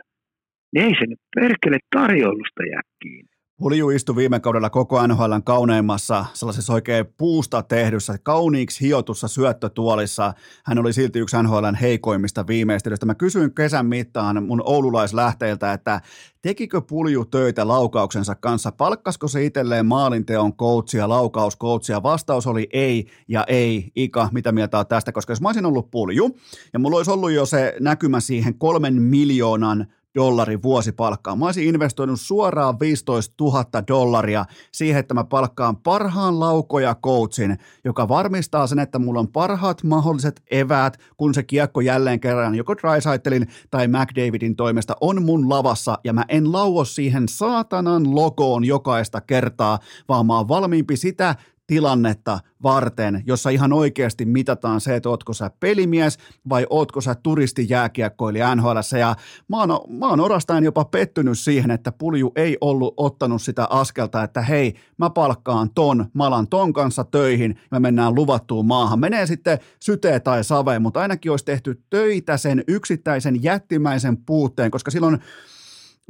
niin ei se nyt perkele tarjoilusta jää kiinni. Pulju istui viime kaudella koko NHL kauneimmassa, sellaisessa oikein puusta tehdyssä, kauniiksi hiotussa syöttötuolissa. Hän oli silti yksi NHLn heikoimmista viimeistelystä. Mä kysyin kesän mittaan mun oululaislähteiltä, että tekikö Pulju töitä laukauksensa kanssa? Palkkasko se itselleen maalinteon coachia, laukauskoutsia? Vastaus oli ei ja ei. Ika, mitä mieltä on tästä? Koska jos mä olisin ollut Pulju ja mulla olisi ollut jo se näkymä siihen kolmen miljoonan dollarin vuosipalkkaa. Mä olisin investoinut suoraan 15 000 dollaria siihen, että mä palkkaan parhaan laukoja coachin, joka varmistaa sen, että mulla on parhaat mahdolliset eväät, kun se kiekko jälleen kerran joko Drysaitelin tai McDavidin toimesta on mun lavassa ja mä en lauo siihen saatanan logoon jokaista kertaa, vaan mä oon valmiimpi sitä tilannetta varten, jossa ihan oikeasti mitataan se, että ootko sä pelimies vai ootko sä turistijääkiekkoilija NHL. Ja mä oon, mä oon orastain jopa pettynyt siihen, että Pulju ei ollut ottanut sitä askelta, että hei, mä palkkaan ton, mä alan ton kanssa töihin, me mennään luvattuun maahan. Menee sitten syteen tai saveen, mutta ainakin olisi tehty töitä sen yksittäisen jättimäisen puutteen, koska silloin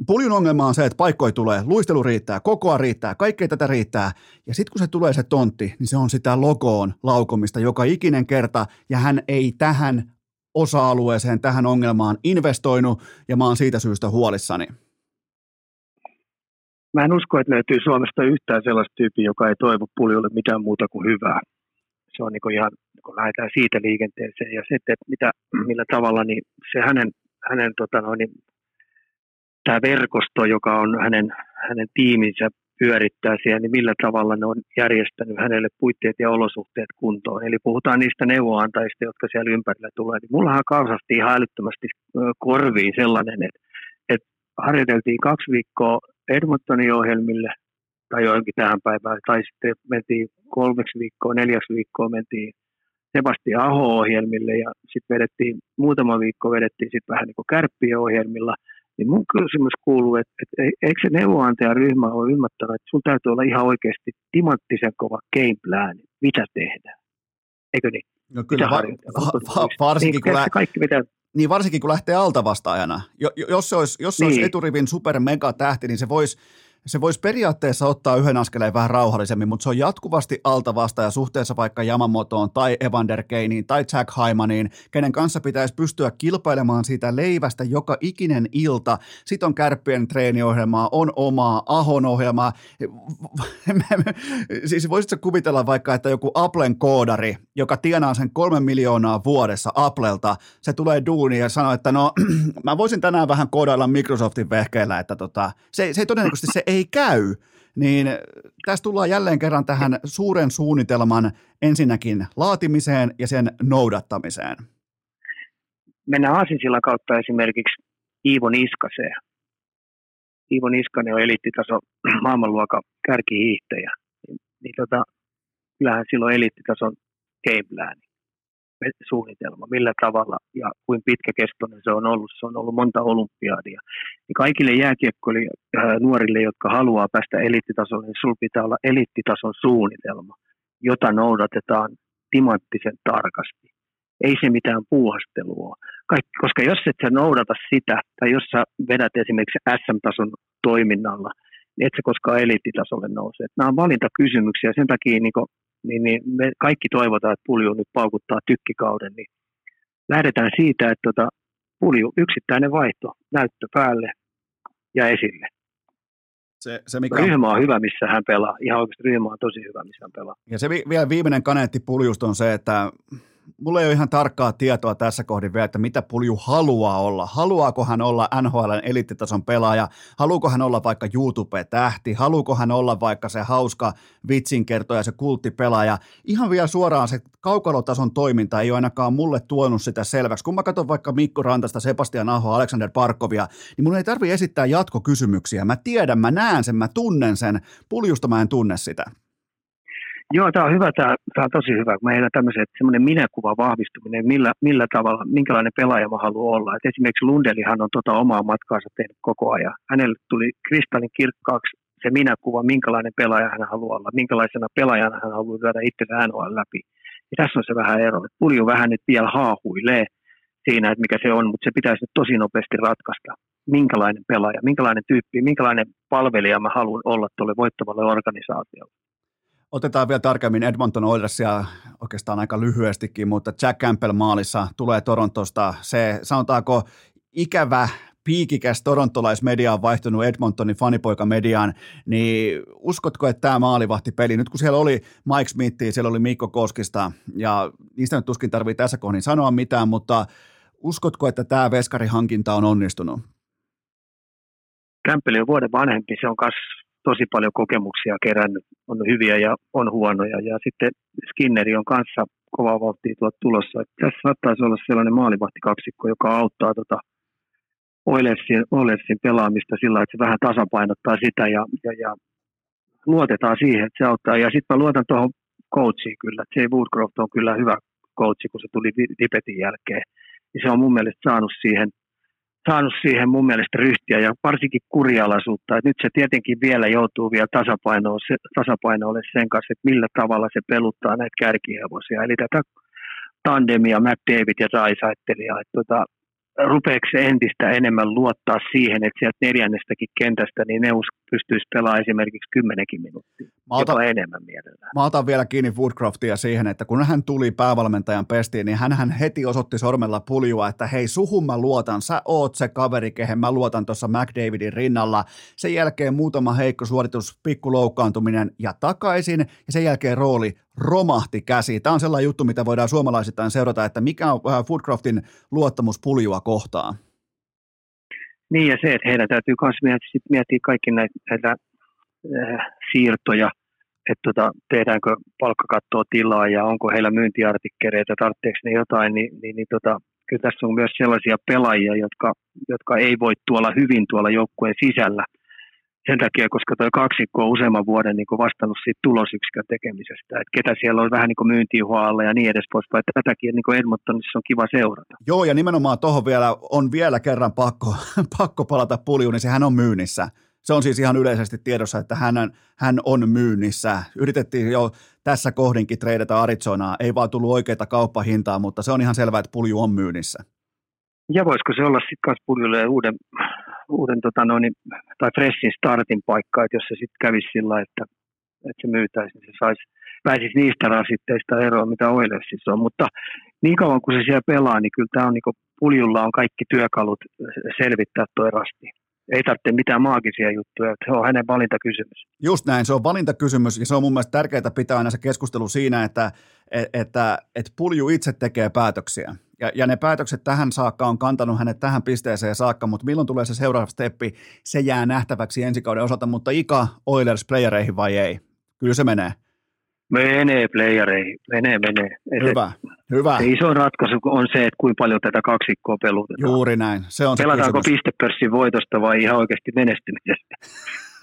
Puljun ongelma on se, että paikkoja tulee, luistelu riittää, kokoa riittää, kaikkea tätä riittää. Ja sitten kun se tulee se tontti, niin se on sitä logoon laukomista joka ikinen kerta, ja hän ei tähän osa-alueeseen, tähän ongelmaan investoinut, ja mä oon siitä syystä huolissani. Mä en usko, että löytyy Suomesta yhtään sellaista tyyppiä, joka ei toivo puljolle mitään muuta kuin hyvää. Se on niin ihan, kun lähdetään siitä liikenteeseen ja sitten, että mitä, millä tavalla, niin se hänen hänen tota noin, tämä verkosto, joka on hänen, hänen tiiminsä pyörittää siellä, niin millä tavalla ne on järjestänyt hänelle puitteet ja olosuhteet kuntoon. Eli puhutaan niistä neuvoantajista, jotka siellä ympärillä tulee. Niin mullahan karsasti ihan älyttömästi korviin sellainen, että, että harjoiteltiin kaksi viikkoa Edmontonin ohjelmille tai johonkin tähän päivään, tai sitten mentiin kolmeksi viikkoa, neljäksi viikkoa mentiin Sebastian Aho-ohjelmille ja sitten vedettiin, muutama viikko vedettiin sitten vähän niin kuin kärppien ohjelmilla – niin mun kysymys kuuluu, että, että eikö se neuvonantajaryhmä ole ymmärtänyt, että sun täytyy olla ihan oikeasti timanttisen kova game plan, mitä tehdään. Eikö niin? No kyllä, va- va- va- varsinkin, niin, kun lä- kaikki mitä... niin varsinkin kun lähtee altavastaajana. Jo, jos se olisi, jos se niin. olisi eturivin super mega tähti, niin se voisi se voisi periaatteessa ottaa yhden askeleen vähän rauhallisemmin, mutta se on jatkuvasti alta vasta ja suhteessa vaikka Yamamotoon tai Evander Keiniin tai Jack Haimaniin, kenen kanssa pitäisi pystyä kilpailemaan siitä leivästä joka ikinen ilta. Sitten on kärppien treeniohjelmaa, on omaa Ahon ohjelmaa. siis voisitko kuvitella vaikka, että joku Applen koodari, joka tienaa sen kolme miljoonaa vuodessa Applelta, se tulee duuniin ja sanoo, että no mä voisin tänään vähän koodailla Microsoftin vehkeellä, että tota, se, se ei todennäköisesti se ei käy, niin tässä tullaan jälleen kerran tähän suuren suunnitelman ensinnäkin laatimiseen ja sen noudattamiseen. Mennään Aasinsilla kautta esimerkiksi Iivo Niskaseen. Iivo Niskanen on eliittitaso maailmanluokan kärkihiihtäjä. Niin, niin tota, kyllähän silloin eliittitason game plan suunnitelma, millä tavalla ja kuin pitkäkestoinen se on ollut. Se on ollut monta olympiadia. Niin kaikille jääkiekkoille äh, nuorille, jotka haluaa päästä eliittitasolle, niin sinulla pitää olla eliittitason suunnitelma, jota noudatetaan timanttisen tarkasti. Ei se mitään puuhastelua. Kaikki, koska jos et sä noudata sitä, tai jos sä vedät esimerkiksi SM-tason toiminnalla, niin et sä koskaan eliittitasolle nouse. Nämä on valintakysymyksiä, sen takia niin niin, niin me kaikki toivotaan, että pulju nyt paukuttaa tykkikauden, niin lähdetään siitä, että tota, pulju yksittäinen vaihto, näyttö päälle ja esille. Se, se mikä... Ryhmä on hyvä, missä hän pelaa. Ihan oikeasti ryhmä on tosi hyvä, missä hän pelaa. Ja se vi- vielä viimeinen kaneetti puljusta on se, että mulla ei ole ihan tarkkaa tietoa tässä kohdin vielä, että mitä Pulju haluaa olla. Haluaako hän olla NHLn eliittitason pelaaja? Haluuko hän olla vaikka YouTube-tähti? Haluuko hän olla vaikka se hauska vitsinkertoja, se kulttipelaaja? Ihan vielä suoraan se kaukalotason toiminta ei ole ainakaan mulle tuonut sitä selväksi. Kun mä katson vaikka Mikko Rantasta, Sebastian Aho, Alexander Parkovia, niin mun ei tarvi esittää jatkokysymyksiä. Mä tiedän, mä näen sen, mä tunnen sen. Puljusta mä en tunne sitä. Joo, tämä on hyvä, tämä, tämä on tosi hyvä, kun meillä tämmöiset semmoinen minäkuva vahvistuminen, millä, millä tavalla, minkälainen pelaaja mä haluan olla. Et esimerkiksi Lundelihan on tota omaa matkaansa tehnyt koko ajan. Hänelle tuli kristallin kirkkaaksi se minäkuva, minkälainen pelaaja hän haluaa olla, minkälaisena pelaajana hän haluaa lyödä itsensä NOL läpi. Ja tässä on se vähän ero. Pulju vähän nyt vielä haahuilee siinä, että mikä se on, mutta se pitäisi nyt tosi nopeasti ratkaista. Minkälainen pelaaja, minkälainen tyyppi, minkälainen palvelija mä haluan olla tuolle voittavalle organisaatiolle. Otetaan vielä tarkemmin Edmonton Oilersia oikeastaan aika lyhyestikin, mutta Jack Campbell maalissa tulee Torontosta. Se sanotaanko ikävä piikikäs torontolaismedia on vaihtunut Edmontonin fanipoikamediaan, niin uskotko, että tämä maalivahtipeli, nyt kun siellä oli Mike Smithia, siellä oli Mikko Koskista, ja niistä nyt tuskin tarvii tässä kohdin sanoa mitään, mutta uskotko, että tämä veskarihankinta on onnistunut? Kämppeli on vuoden vanhempi, se on kas tosi paljon kokemuksia kerännyt, on hyviä ja on huonoja. Ja sitten Skinneri on kanssa kovaa vauhtia tuot tulossa. Että tässä saattaisi olla sellainen maalivahtikaksikko, joka auttaa tota Oilersin, Oilersin pelaamista sillä, että se vähän tasapainottaa sitä ja, ja, ja luotetaan siihen, että se auttaa. Ja sitten mä luotan tuohon coachiin kyllä. Jay Woodcroft on kyllä hyvä coachi, kun se tuli Dipetin jälkeen. Ja se on mun mielestä saanut siihen – saanut siihen mun mielestä ryhtiä ja varsinkin kurialaisuutta. Et nyt se tietenkin vielä joutuu vielä tasapainoon, se, tasapainoille sen kanssa, että millä tavalla se peluttaa näitä kärkihevosia. Eli tätä tandemia McDavid ja Raisaittelia. Tota, rupeeko se entistä enemmän luottaa siihen, että sieltä neljännestäkin kentästä niin ne pystyisi pelaamaan esimerkiksi kymmenenkin minuuttia, mä otan, jopa enemmän mielellään. Mä otan vielä kiinni Woodcroftia siihen, että kun hän tuli päävalmentajan pestiin, niin hän heti osoitti sormella puljua, että hei suhun mä luotan, sä oot se kaveri, kehen mä luotan tuossa McDavidin rinnalla. Sen jälkeen muutama heikko suoritus, pikku loukkaantuminen ja takaisin, ja sen jälkeen rooli romahti käsi. Tämä on sellainen juttu, mitä voidaan suomalaisittain seurata, että mikä on Foodcraftin luottamus puljua kohtaan. Niin ja se, että heidän täytyy myös miettiä, miettiä kaikki näitä, näitä äh, siirtoja, että tota, tehdäänkö palkkakattoa tilaa ja onko heillä myyntiartikkereita, tarvitseeko ne jotain, niin, niin, niin tota, kyllä tässä on myös sellaisia pelaajia, jotka, jotka ei voi tuolla hyvin tuolla joukkueen sisällä – sen takia, koska tuo kaksikko on useamman vuoden niin vastannut siitä tulosyksikön tekemisestä, että ketä siellä on vähän niin myyntijuha ja niin edes pois, että tätäkin niin Edmontonissa on kiva seurata. Joo, ja nimenomaan tuohon vielä on vielä kerran pakko, pakko palata puljuun, niin sehän on myynnissä. Se on siis ihan yleisesti tiedossa, että hän, hän on myynnissä. Yritettiin jo tässä kohdinkin treidata Arizonaa, ei vaan tullut oikeita kauppahintaa, mutta se on ihan selvää, että pulju on myynnissä. Ja voisiko se olla sitten myös puljulle uuden uuden tota noin, tai freshin startin paikka, että jos se sitten kävisi sillä, että, että se myytäisi, niin se saisi, pääsisi niistä rasitteista eroon, mitä Oilersissa on. Mutta niin kauan kuin se siellä pelaa, niin kyllä tämä on niin puljulla on kaikki työkalut selvittää tuo rasti. Ei tarvitse mitään maagisia juttuja, se on hänen valintakysymys. Just näin, se on valintakysymys ja se on mun mielestä tärkeää pitää aina se keskustelu siinä, että, että, että, että pulju itse tekee päätöksiä. Ja, ja ne päätökset tähän saakka on kantanut hänet tähän pisteeseen saakka, mutta milloin tulee se seuraava steppi, se jää nähtäväksi ensi kauden osalta, mutta Ika Oilers playereihin vai ei? Kyllä se menee. Menee playereihin, menee, menee. Hyvä, se, hyvä. Se iso ratkaisu on se, että kuinka paljon tätä kaksikkoa pelutetaan. Juuri näin, se on Pelataanko se pistepörssin voitosta vai ihan oikeasti menestymisestä?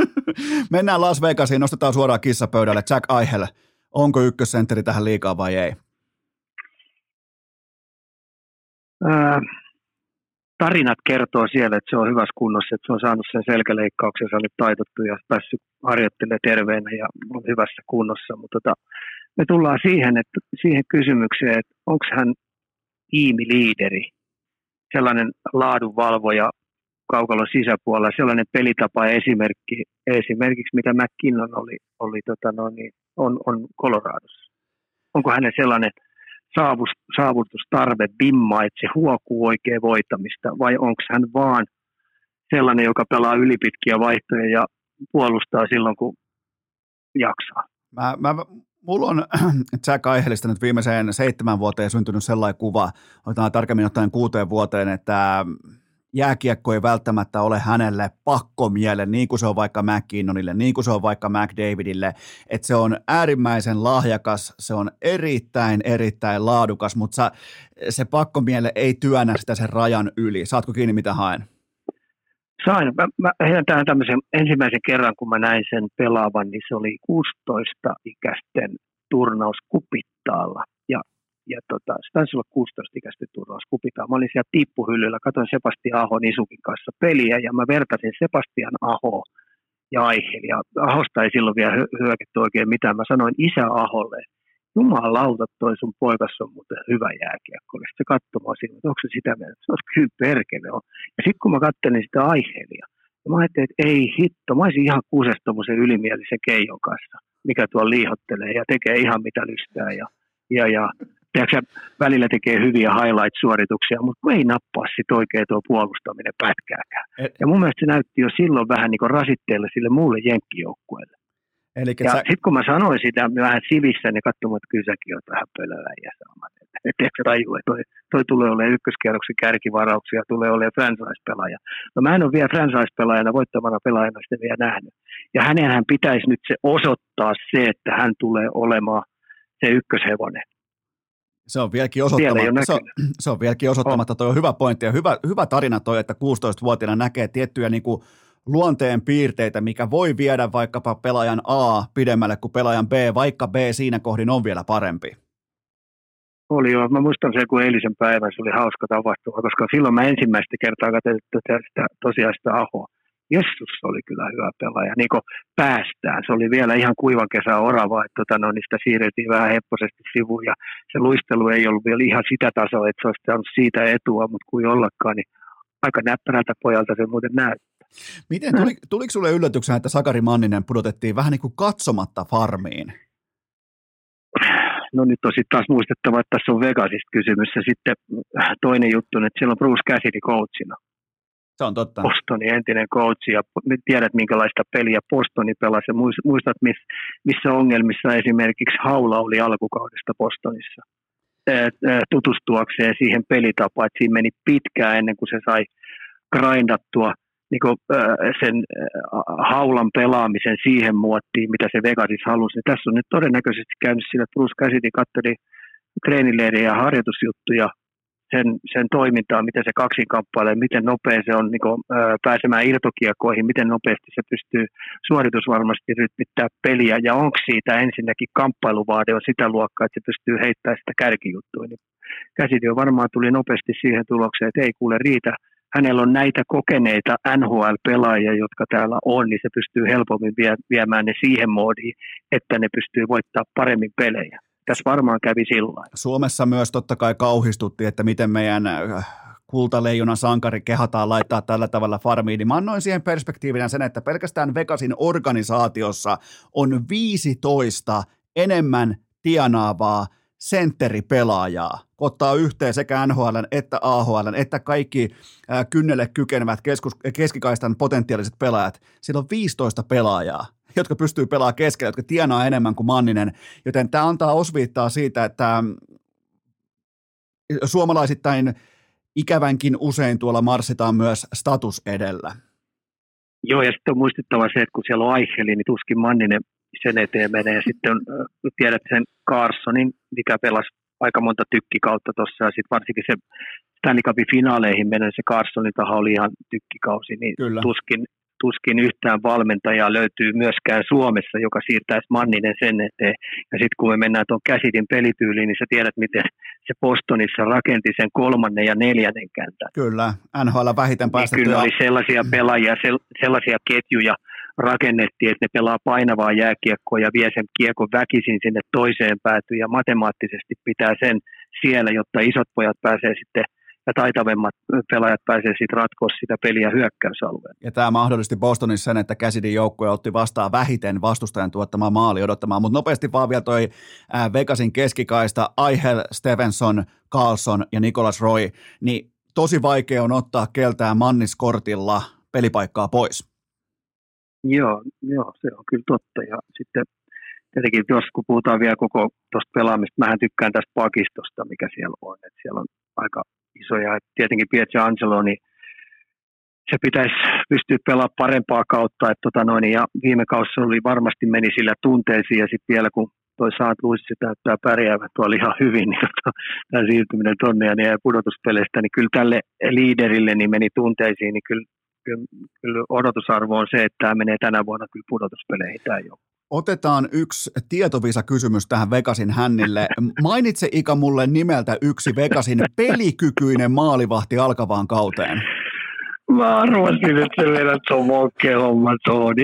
Mennään Las Vegasiin, nostetaan suoraan kissapöydälle. Jack Eichel, onko ykkössentteri tähän liikaa vai ei? Tarinat kertoo siellä, että se on hyvässä kunnossa, että se on saanut sen selkäleikkauksensa nyt taitettu ja päässyt harjoittelemaan terveenä ja on hyvässä kunnossa. Mutta tota, me tullaan siihen, että, siihen kysymykseen, että onko hän tiimiliideri, sellainen laadunvalvoja kaukalon sisäpuolella, sellainen pelitapa esimerkki, esimerkiksi mitä McKinnon oli, oli tota no, niin, on, on Coloradossa. Onko hänen sellainen – saavutustarve bimma, että se huokuu oikein voitamista, vai onko hän vaan sellainen, joka pelaa ylipitkiä vaihtoja ja puolustaa silloin, kun jaksaa. Mä, mä, mulla on Jack Aihelista nyt viimeiseen seitsemän vuoteen syntynyt sellainen kuva, otetaan tarkemmin ottaen kuuteen vuoteen, että jääkiekko ei välttämättä ole hänelle pakkomielle, niin kuin se on vaikka McKinnonille, niin kuin se on vaikka McDavidille, että se on äärimmäisen lahjakas, se on erittäin, erittäin laadukas, mutta se pakkomiele ei työnnä sitä sen rajan yli. Saatko kiinni, mitä haen? Sain. Mä, mä heidän tähän tämmöisen ensimmäisen kerran, kun mä näin sen pelaavan, niin se oli 16-ikäisten turnaus Kupittaalla. Ja tota, se taisi olla 16 ikäistä turvaus kupitaan. Mä olin siellä tippuhyllyllä, katsoin Sebastian Ahon Isukin kanssa peliä ja mä vertasin Sebastian Aho ja Aihel. Ja Ahosta ei silloin vielä hyöketty oikein mitään. Mä sanoin isä Aholle, jumalauta toi sun poikas on muuten hyvä jääkiekko. Sitten se katsomaan sinne, että onko se sitä mieltä? Se on kyllä perkele on. Ja sitten kun mä katselin sitä Aihelia, mä ajattelin, että ei hitto, mä olisin ihan kuusesta ylimielisen keijon kanssa, mikä tuo liihottelee ja tekee ihan mitä lystää. Ja, ja, ja tiedätkö, välillä tekee hyviä highlight-suorituksia, mutta ei nappaa sit oikein tuo puolustaminen pätkääkään. Et, ja mun mielestä se näytti jo silloin vähän niin kuin rasitteelle sille muulle jenkkijoukkueelle. Ja sä... sitten kun mä sanoin sitä vähän sivissä, niin katsomaan, että kyllä säkin oot vähän pölövä ja sama. Tiedätkö raju, että toi, toi tulee olemaan ykköskierroksen kärkivarauksia, tulee olemaan franchise-pelaaja. No mä en ole vielä franchise-pelaajana, voittavana pelaajana sitä vielä nähnyt. Ja hänenhän pitäisi nyt se osoittaa se, että hän tulee olemaan se ykköshevonen. Se on vieläkin osoittamatta, se on, se on vieläkin osoittamatta, toi on hyvä pointti ja hyvä, hyvä tarina toi, että 16-vuotiaana näkee tiettyjä niin kuin luonteen piirteitä, mikä voi viedä vaikkapa pelaajan A pidemmälle kuin pelaajan B, vaikka B siinä kohdin on vielä parempi. Oli joo. Mä muistan sen, kun eilisen päivän se oli hauska tapahtuma, koska silloin mä ensimmäistä kertaa katsoin sitä tosiaan sitä Ahoa. Jessus oli kyllä hyvä pelaaja, niin kuin päästään. Se oli vielä ihan kuivan kesän orava, että tota, no, niistä siirrettiin vähän hepposesti sivuun ja se luistelu ei ollut vielä ihan sitä tasoa, että se olisi saanut siitä etua, mutta kuin ollakaan, niin aika näppärältä pojalta se muuten näyttää. Miten tuli, tuliko sinulle yllätyksenä, että Sakari Manninen pudotettiin vähän niin kuin katsomatta farmiin? No nyt on sitten taas muistettava, että tässä on Vegasista kysymys ja sitten toinen juttu, että siellä on Bruce Cassidy coachina. Se on totta. Bostonin entinen coach ja tiedät minkälaista peliä Bostoni pelasi muistat miss, missä ongelmissa esimerkiksi Haula oli alkukaudesta Bostonissa tutustuakseen siihen pelitapaan, että siinä meni pitkään ennen kuin se sai grindattua niin kuin, sen haulan pelaamisen siihen muottiin, mitä se Vegasissa halusi. Niin tässä on nyt todennäköisesti käynyt sillä, että Bruce Cassidy katseli treenileiriä ja harjoitusjuttuja sen, sen toimintaa, miten se kaksin kamppailee, miten nopea se on niin kuin, pääsemään irtokiekoihin, miten nopeasti se pystyy suoritusvarmasti rytmittää peliä ja onko siitä ensinnäkin kamppailuvaade on sitä luokkaa, että se pystyy heittämään sitä kärkijuttua. Niin Käsitio varmaan tuli nopeasti siihen tulokseen, että ei kuule riitä, hänellä on näitä kokeneita NHL-pelaajia, jotka täällä on, niin se pystyy helpommin vie, viemään ne siihen moodiin, että ne pystyy voittaa paremmin pelejä. Tässä varmaan kävi sillä Suomessa myös totta kai kauhistuttiin, että miten meidän äh, kultaleijonan sankari kehataan laittaa tällä tavalla farmiin, niin mä annoin siihen perspektiivinä sen, että pelkästään Vegasin organisaatiossa on 15 enemmän tienaavaa sentteripelaajaa, ottaa yhteen sekä NHL että AHL että kaikki kynnelle kykenevät keskus, keskikaistan potentiaaliset pelaajat. Siellä on 15 pelaajaa, jotka pystyy pelaamaan keskellä, jotka tienaa enemmän kuin Manninen, joten tämä antaa osviittaa siitä, että suomalaisittain ikävänkin usein tuolla marssitaan myös status edellä. Joo, ja sitten on muistettava se, että kun siellä on Aicheli, niin tuskin Manninen sen eteen menee. Ja sitten on, tiedät sen Carsonin, mikä pelasi aika monta tykkikautta tuossa, ja sitten varsinkin se Stanley Cupin finaaleihin menen se Carsonin taho oli ihan tykkikausi, niin Kyllä. tuskin, tuskin yhtään valmentajaa löytyy myöskään Suomessa, joka siirtäisi Manninen sen eteen. Ja sitten kun me mennään tuon käsitin pelityyliin, niin sä tiedät, miten se Bostonissa rakenti sen kolmannen ja neljännen kentän. Kyllä, NHL vähiten. Niin kyllä oli sellaisia pelaajia, sellaisia ketjuja, rakennettiin, että ne pelaa painavaa jääkiekkoa ja vie sen kiekon väkisin sinne toiseen päätyyn ja matemaattisesti pitää sen siellä, jotta isot pojat pääsee sitten ja taitavemmat pelaajat pääsee sitten ratkoa sitä peliä hyökkäysalueen. Ja tämä mahdollisti Bostonissa sen, että Käsidin joukkue otti vastaan vähiten vastustajan tuottamaa maali odottamaan, mutta nopeasti vaan vielä toi Vegasin keskikaista, Aihel, Stevenson, Carlson ja Nicholas Roy, niin tosi vaikea on ottaa keltään manniskortilla pelipaikkaa pois. Joo, joo, se on kyllä totta. Ja sitten tietenkin jos kun puhutaan vielä koko tuosta pelaamista, mähän tykkään tästä pakistosta, mikä siellä on. että siellä on aika isoja. Et tietenkin Pietro Angelo, niin se pitäisi pystyä pelaamaan parempaa kautta. Et tota noin, ja viime kaussa oli varmasti meni sillä tunteisiin ja sitten vielä kun toi Saat Luissi täyttää pärjäävät tuolla ihan hyvin, niin tota, tämä siirtyminen tonne ja pudotuspeleistä, niin kyllä tälle liiderille niin meni tunteisiin, niin kyllä kyllä, kyllä odotusarvo on se, että tämä menee tänä vuonna kyllä pudotuspeleihin tämä jo. Otetaan yksi tietovisa kysymys tähän Vegasin hännille. Mainitse Ika mulle nimeltä yksi Vegasin pelikykyinen maalivahti alkavaan kauteen. Mä arvasin, että se vedät tuon homma tuohon.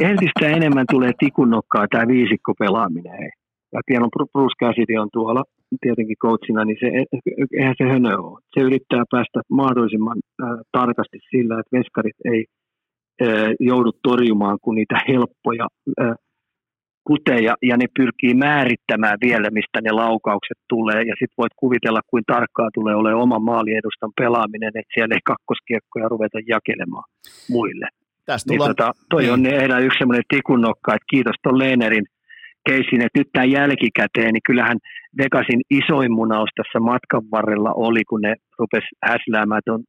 Entistä enemmän tulee tikunnokkaa tämä viisikko pelaaminen. Hei. Ja tiedän, Bruce Cassidy on tuolla tietenkin coachina, niin se, eihän se hönö ole. Se yrittää päästä mahdollisimman äh, tarkasti sillä, että veskarit ei äh, joudu torjumaan kuin niitä helppoja äh, kuteja, ja ne pyrkii määrittämään vielä, mistä ne laukaukset tulee, ja sitten voit kuvitella, kuin tarkkaa tulee olemaan oman maaliedustan pelaaminen, että siellä ei kakkoskiekkoja ruveta jakelemaan muille. Tästä niin tota, toi niin. on heidän yksi sellainen tikunnokka, että kiitos tuon Leenerin keisin, että nyt tämä jälkikäteen, niin kyllähän Vegasin isoin munaus tässä matkan varrella oli, kun ne rupes häsläämään tuon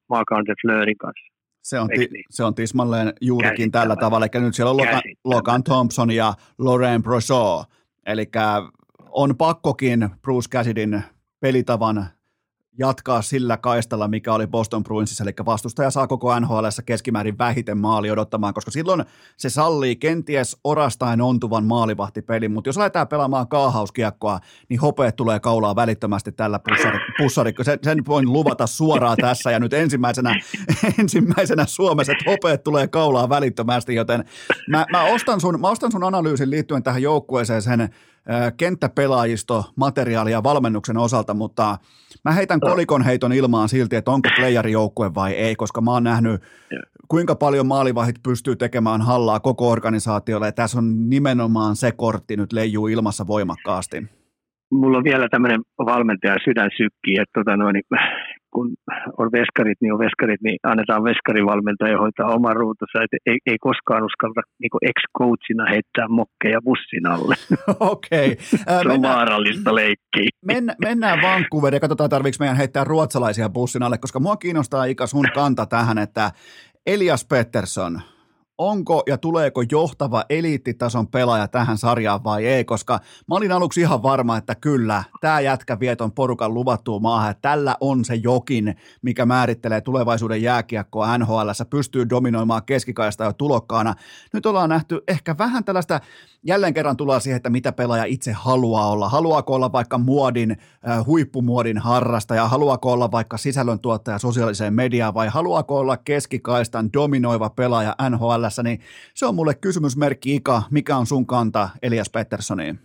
Fleurin kanssa. Se on, ti- se on tismalleen juurikin tällä tavalla. Eli nyt siellä on Logan, Logan Thompson ja Lauren Brosseau. Eli on pakkokin Bruce Cassidyn pelitavan jatkaa sillä kaistalla, mikä oli Boston Bruinsissa, eli vastustaja saa koko NHL keskimäärin vähiten maali odottamaan, koska silloin se sallii kenties orastain ontuvan maalivahtipelin, mutta jos lähdetään pelaamaan kaahauskiekkoa, niin hopeet tulee kaulaa välittömästi tällä pussari, pussari. Sen, sen voin luvata suoraan tässä, ja nyt ensimmäisenä, ensimmäisenä Suomessa, että hopeet tulee kaulaa välittömästi, joten mä, mä, ostan sun, mä ostan sun analyysin liittyen tähän joukkueeseen sen, kenttäpelaajisto, materiaalia valmennuksen osalta, mutta mä heitän kolikon heiton ilmaan silti, että onko playerijoukkue vai ei, koska mä oon nähnyt, kuinka paljon maalivahit pystyy tekemään hallaa koko organisaatiolle, ja tässä on nimenomaan se kortti nyt leijuu ilmassa voimakkaasti. Mulla on vielä tämmöinen valmentaja sydän sykkii, että tota noin, kun on veskarit, niin on veskarit, niin annetaan veskarivalmentaja hoitaa oma ruutunsa. Et ei, ei koskaan uskalla niin ex-coachina heittää mokkeja bussin alle. Okei. Okay. Se on mennään, vaarallista leikkiä. Mennä, mennään Vancouveriin ja katsotaan, tarviiko meidän heittää ruotsalaisia bussin alle, koska mua kiinnostaa Ika sun kanta tähän, että Elias Pettersson – onko ja tuleeko johtava eliittitason pelaaja tähän sarjaan vai ei, koska mä olin aluksi ihan varma, että kyllä, tämä jätkä vieton porukan luvattuu maahan, että tällä on se jokin, mikä määrittelee tulevaisuuden jääkiekkoa NHL, pystyy dominoimaan keskikaista jo tulokkaana. Nyt ollaan nähty ehkä vähän tällaista, jälleen kerran tullaan siihen, että mitä pelaaja itse haluaa olla. Haluaako olla vaikka muodin, huippumuodin harrastaja, haluaako olla vaikka sisällöntuottaja sosiaaliseen mediaan vai haluaako olla keskikaistan dominoiva pelaaja NHL NHLssä, niin se on mulle kysymysmerkki Ika. Mikä on sun kanta Elias Petterssoniin?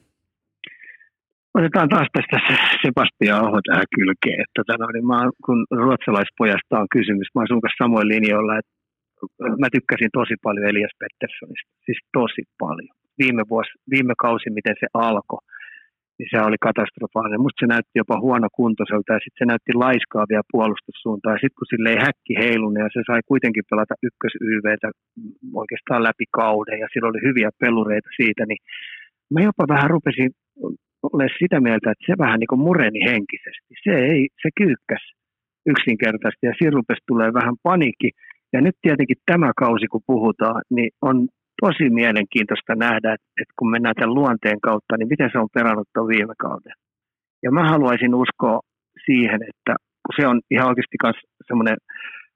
Otetaan taas tästä Sebastian Aho tähän kylkeen. Että tota, niin mä, kun ruotsalaispojasta on kysymys, mä oon sun kanssa samoin linjoilla, että mä tykkäsin tosi paljon Elias Petterssonista, siis tosi paljon. Viime, vuosi, viime kausi, miten se alkoi, niin se oli katastrofaalinen. Musta se näytti jopa huonokuntoiselta ja sitten se näytti laiskaa vielä puolustussuuntaan. Sitten kun sille ei häkki heilunut ja se sai kuitenkin pelata ykkös oikeastaan läpi kauden ja sillä oli hyviä pelureita siitä, niin mä jopa vähän rupesin ole sitä mieltä, että se vähän niin kuin mureni henkisesti. Se, ei, se kyykkäs yksinkertaisesti ja siinä rupesi tulee vähän panikki. Ja nyt tietenkin tämä kausi, kun puhutaan, niin on tosi mielenkiintoista nähdä, että kun mennään tämän luonteen kautta, niin miten se on perannut tuon viime kauden. Ja mä haluaisin uskoa siihen, että kun se on ihan oikeasti myös semmoinen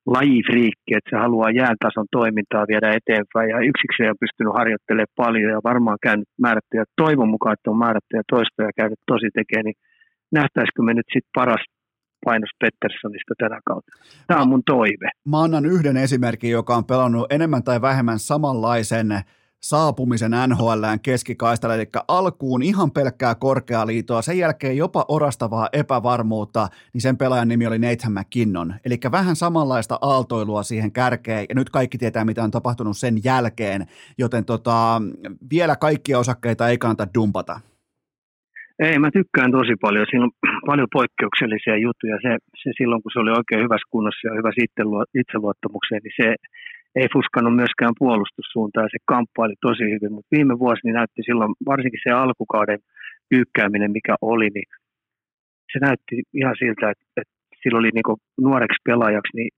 lajifriikki, että se haluaa jääntason toimintaa viedä eteenpäin ja yksikseen on pystynyt harjoittelemaan paljon ja varmaan käynyt määrättyjä, toivon mukaan, että on määrättyjä toistoja käynyt tosi tekemään, niin nähtäisikö me nyt sitten paras painos Petterssonista tänä kautta. Tämä on mun toive. Mä annan yhden esimerkin, joka on pelannut enemmän tai vähemmän samanlaisen saapumisen NHLään keskikaistalla, eli alkuun ihan pelkkää korkealiitoa, sen jälkeen jopa orastavaa epävarmuutta, niin sen pelaajan nimi oli Nathan McKinnon. Eli vähän samanlaista aaltoilua siihen kärkeen, ja nyt kaikki tietää, mitä on tapahtunut sen jälkeen, joten tota, vielä kaikkia osakkeita ei kannata dumpata. Ei, mä tykkään tosi paljon. Siinä on paljon poikkeuksellisia juttuja. Se, se silloin, kun se oli oikein hyvässä kunnossa ja hyvässä itseluottamukseen, niin se ei fuskannut myöskään puolustussuuntaan. Se kamppaili tosi hyvin, mutta viime vuosi niin näytti silloin, varsinkin se alkukauden pyykkääminen, mikä oli, niin se näytti ihan siltä, että, että sillä oli niin nuoreksi pelaajaksi niin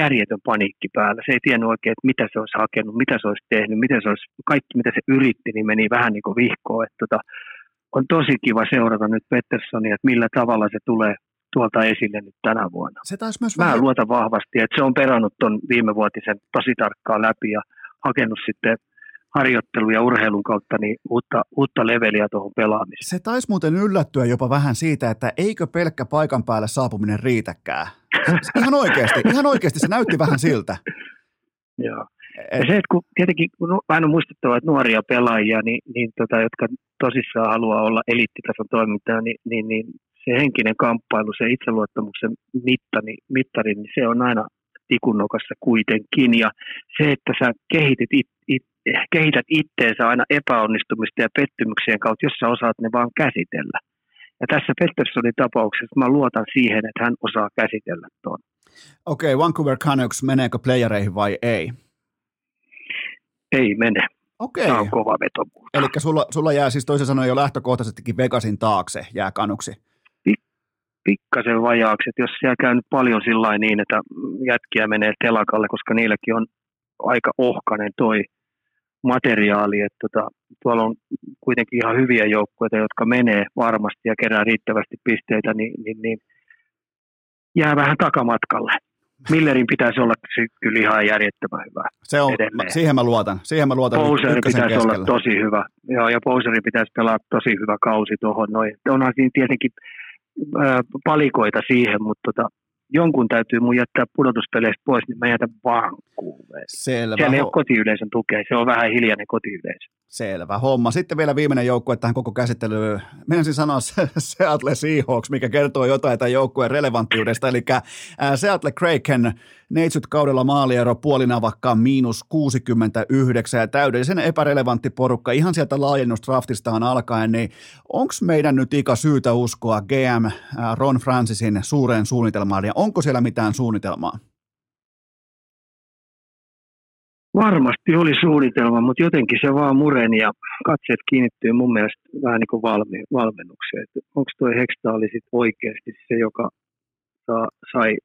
järjetön paniikki päällä. Se ei tiennyt oikein, että mitä se olisi hakenut, mitä se olisi tehnyt, miten se olisi, kaikki mitä se yritti, niin meni vähän niin kuin vihkoon. Että tota, on tosi kiva seurata nyt Petterssonia, että millä tavalla se tulee tuolta esille nyt tänä vuonna. Se taisi myös Mä vähän... luotan vahvasti, että se on perannut tuon viimevuotisen tosi tarkkaan läpi ja hakenut sitten harjoittelun ja urheilun kautta niin uutta, uutta leveliä tuohon pelaamiseen. Se taisi muuten yllättyä jopa vähän siitä, että eikö pelkkä paikan päälle saapuminen riitäkään. Ihan oikeasti, ihan oikeasti se näytti vähän siltä. Joo. Se, että kun tietenkin kun aina muistettava, että nuoria pelaajia, niin, niin tota, jotka tosissaan haluaa olla eliittitason toimintaa, niin, niin, niin se henkinen kamppailu, se itseluottamuksen mittari, mittari niin se on aina tikunnokassa kuitenkin. Ja se, että sä kehitit it, it, kehität itteensä aina epäonnistumista ja pettymyksien kautta, jos sä osaat ne vaan käsitellä. Ja tässä Petterssonin tapauksessa mä luotan siihen, että hän osaa käsitellä tuon. Okei, okay, Vancouver Canucks, meneekö playereihin vai ei? Ei mene. Okei. Tämä on kova veto. Eli sulla, sulla jää siis toisin sanoen jo lähtökohtaisestikin Vegasin taakse jää kanuksi. pikkasen vajaaksi, että jos siellä käy nyt paljon sillä niin, että jätkiä menee telakalle, koska niilläkin on aika ohkainen toi materiaali, että tota, tuolla on kuitenkin ihan hyviä joukkueita, jotka menee varmasti ja kerää riittävästi pisteitä, niin, niin, niin jää vähän takamatkalle. Millerin pitäisi olla kyllä ihan järjettömän hyvä. Se on, edelleen. siihen mä luotan. Siihen mä luotan Pouseri pitäisi keskellä. olla tosi hyvä. Joo, ja Pouseri pitäisi pelaa tosi hyvä kausi tuohon. Onhan siinä tietenkin äh, palikoita siihen, mutta tota, jonkun täytyy mun jättää pudotuspeleistä pois, niin mä jätän Vancouverin. Selvä. Siellä ei ole kotiyleisön tukea, se on vähän hiljainen kotiyleisö. Selvä homma. Sitten vielä viimeinen joukkue tähän koko käsittelyyn. Menisin sanoa Seattle Seahawks, mikä kertoo jotain tämän joukkueen relevanttiudesta. Eli Seattle Kraken neitsyt kaudella maaliero puolinavakkaan miinus 69 ja täydellisen epärelevantti porukka ihan sieltä laajennusdraftistaan alkaen, niin onko meidän nyt ikä syytä uskoa GM Ron Francisin suureen suunnitelmaan Onko siellä mitään suunnitelmaa? Varmasti oli suunnitelma, mutta jotenkin se vaan mureni ja katseet kiinnittyy mun mielestä vähän niin kuin valmi, valmennukseen. Onko tuo Hekstaali sit oikeasti se, joka saa, sai,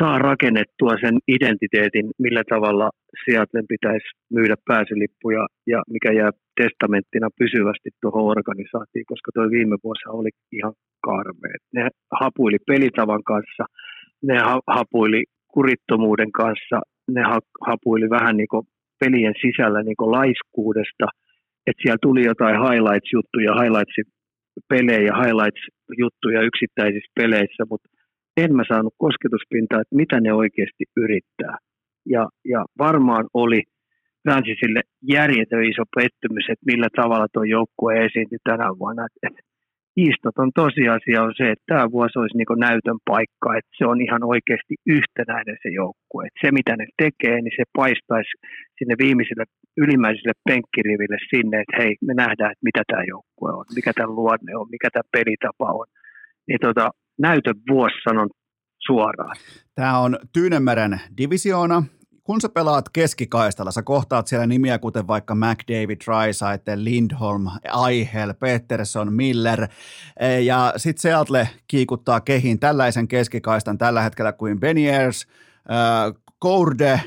saa rakennettua sen identiteetin, millä tavalla Seattlen pitäisi myydä pääsylippuja ja mikä jää testamenttina pysyvästi tuohon organisaatioon, koska tuo viime vuosi oli ihan karmea. Ne hapuili pelitavan kanssa, ne hapuili kurittomuuden kanssa, ne hapuili vähän niin kuin pelien sisällä niin kuin laiskuudesta, että siellä tuli jotain highlights-juttuja, highlights-pelejä, highlights-juttuja yksittäisissä peleissä, mutta en mä saanut kosketuspintaa, että mitä ne oikeasti yrittää. Ja, ja varmaan oli Francisille järjetön iso pettymys, että millä tavalla tuo joukkue esiintyi tänä vuonna. että kiistaton tosiasia on se, että tämä vuosi olisi niin näytön paikka, että se on ihan oikeasti yhtenäinen se joukkue. Että se, mitä ne tekee, niin se paistaisi sinne viimeiselle ylimmäiselle penkkiriville sinne, että hei, me nähdään, että mitä tämä joukkue on, mikä tämä luonne on, mikä tämä pelitapa on. Niin tota, näytön vuosi sanon suoraan. Tämä on Tyynemeren divisioona, kun sä pelaat keskikaistalla, sä kohtaat siellä nimiä kuten vaikka McDavid, Dreisaitl, Lindholm, Aihel, Pettersson, Miller. E, ja sitten Seattle kiikuttaa kehiin tällaisen keskikaistan tällä hetkellä kuin Beniers, Kourde,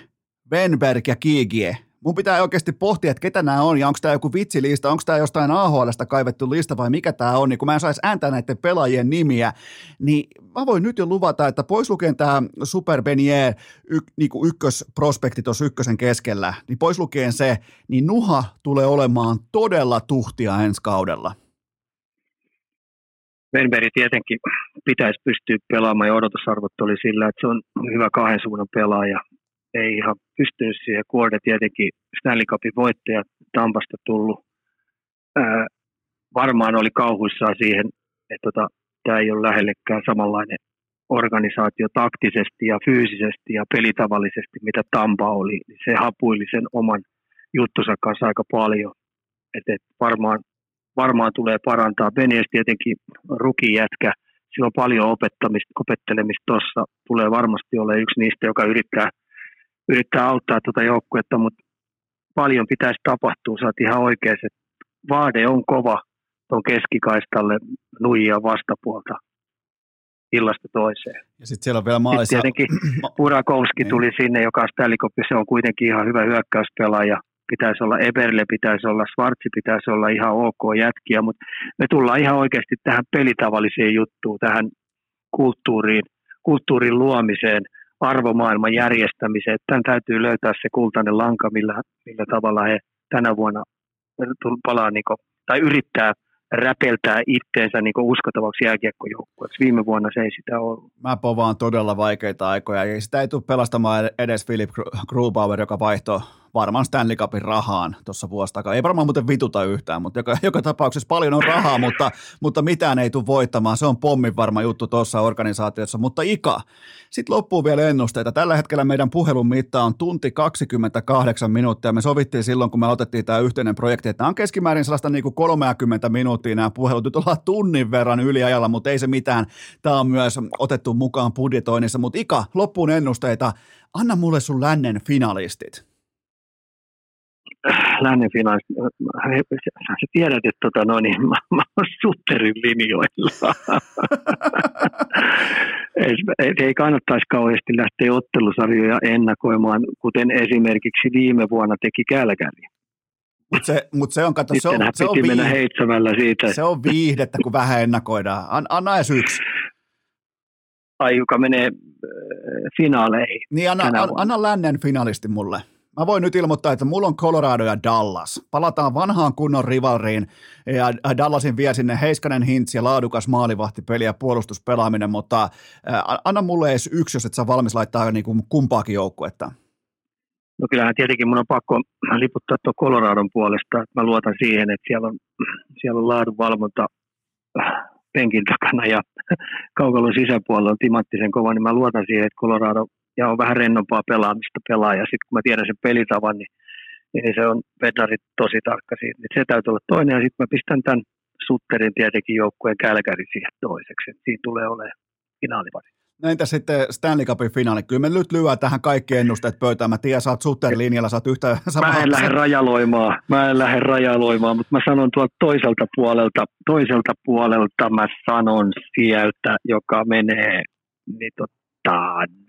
Benberg ja Kiigie mun pitää oikeasti pohtia, että ketä nämä on ja onko tämä joku vitsilista, onko tämä jostain AHLsta kaivettu lista vai mikä tämä on, niin kun mä en saisi ääntää näiden pelaajien nimiä, niin mä voin nyt jo luvata, että pois lukien tämä Super Benier y, niin ykkösprospekti tuossa ykkösen keskellä, niin pois lukien se, niin Nuha tulee olemaan todella tuhtia ensi kaudella. Venberi tietenkin pitäisi pystyä pelaamaan ja odotusarvot oli sillä, että se on hyvä kahden suunnan pelaaja ei ihan pystynyt siihen. Kuorde tietenkin Stanley Cupin voittaja Tampasta tullut. Ää, varmaan oli kauhuissaan siihen, että tota, tämä ei ole lähellekään samanlainen organisaatio taktisesti ja fyysisesti ja pelitavallisesti, mitä Tampa oli. Se hapuili sen oman juttunsa kanssa aika paljon. Et, et varmaan, varmaan tulee parantaa. Benies tietenkin rukijätkä, sillä on paljon opettamista, opettelemista tuossa. Tulee varmasti olla yksi niistä, joka yrittää – yrittää auttaa tuota joukkuetta, mutta paljon pitäisi tapahtua, sä ihan oikeassa, että vaade on kova tuon keskikaistalle nuijia vastapuolta illasta toiseen. Ja sitten siellä on vielä maalissa... tietenkin Burakovski tuli niin. sinne, joka on Cup, se on kuitenkin ihan hyvä hyökkäyspelaaja. Pitäisi olla Eberle, pitäisi olla Svartsi, pitäisi olla ihan ok jätkiä, mutta me tullaan ihan oikeasti tähän pelitavalliseen juttuun, tähän kulttuuriin, kulttuurin luomiseen – arvomaailman järjestämiseen. Tämän täytyy löytää se kultainen lanka, millä, millä tavalla he tänä vuonna palaa niin kuin, tai yrittää räpeltää itteensä niin uskottavaksi jääkiekkojoukkueeksi. Viime vuonna se ei sitä ollut. Mä povaan todella vaikeita aikoja ja sitä ei tule pelastamaan edes Philip Grubauer, joka vaihtoi varmaan Stanley Cupin rahaan tuossa vuosi takaa. Ei varmaan muuten vituta yhtään, mutta joka, joka tapauksessa paljon on rahaa, mutta, mutta mitään ei tule voittamaan. Se on pommin varma juttu tuossa organisaatiossa. Mutta Ika, sitten loppuu vielä ennusteita. Tällä hetkellä meidän puhelun mitta on tunti 28 minuuttia. Me sovittiin silloin, kun me otettiin tämä yhteinen projekti, että on keskimäärin sellaista niin kuin 30 minuuttia nämä puhelut. Nyt ollaan tunnin verran yliajalla, mutta ei se mitään. Tämä on myös otettu mukaan budjetoinnissa. Mutta Ika, loppuun ennusteita. Anna mulle sun lännen finalistit lännen finanssi, sä tiedät, että tota, no niin, mä, mä olen sutterin linjoilla. ei, ei kannattaisi kauheasti lähteä ottelusarjoja ennakoimaan, kuten esimerkiksi viime vuonna teki Kälkäri. Mutta se, mut se on, kato, se on, se on, mennä siitä. Se on viihdettä, kun vähän ennakoidaan. An, anna edes yksi. Ai, joka menee äh, finaaleihin. Niin, anna, an, anna lännen finalisti mulle. Mä voin nyt ilmoittaa, että mulla on Colorado ja Dallas. Palataan vanhaan kunnon rivalriin ja Dallasin vie sinne Heiskanen Hintz ja laadukas maalivahtipeli ja puolustuspelaaminen, mutta anna mulle edes yksi, jos et sä valmis laittaa niin kuin kumpaakin joukkuetta. No kyllähän tietenkin mun on pakko liputtaa tuon Coloradon puolesta. Mä luotan siihen, että siellä on, siellä on laadunvalvonta penkin takana ja kaukalon sisäpuolella on timanttisen kova, niin mä luotan siihen, että Colorado ja on vähän rennompaa pelaamista pelaa. Ja sitten kun mä tiedän sen pelitavan, niin, niin se on Bednarit tosi tarkka siitä. Niin se täytyy olla toinen. Ja sitten mä pistän tämän Sutterin tietenkin joukkueen kälkäri siihen toiseksi. Et siinä tulee olemaan finaalivari. No entä sitten Stanley Cupin finaali? Kyllä me nyt lyö tähän kaikki ennusteet pöytään. Mä tiedän, sä oot Sutter-linjalla, sä oot yhtä samaa. Mä en lähde rajaloimaan, mä en lähde rajaloimaan, mutta mä sanon tuolta toiselta puolelta, toiselta puolelta mä sanon sieltä, joka menee, niin tota,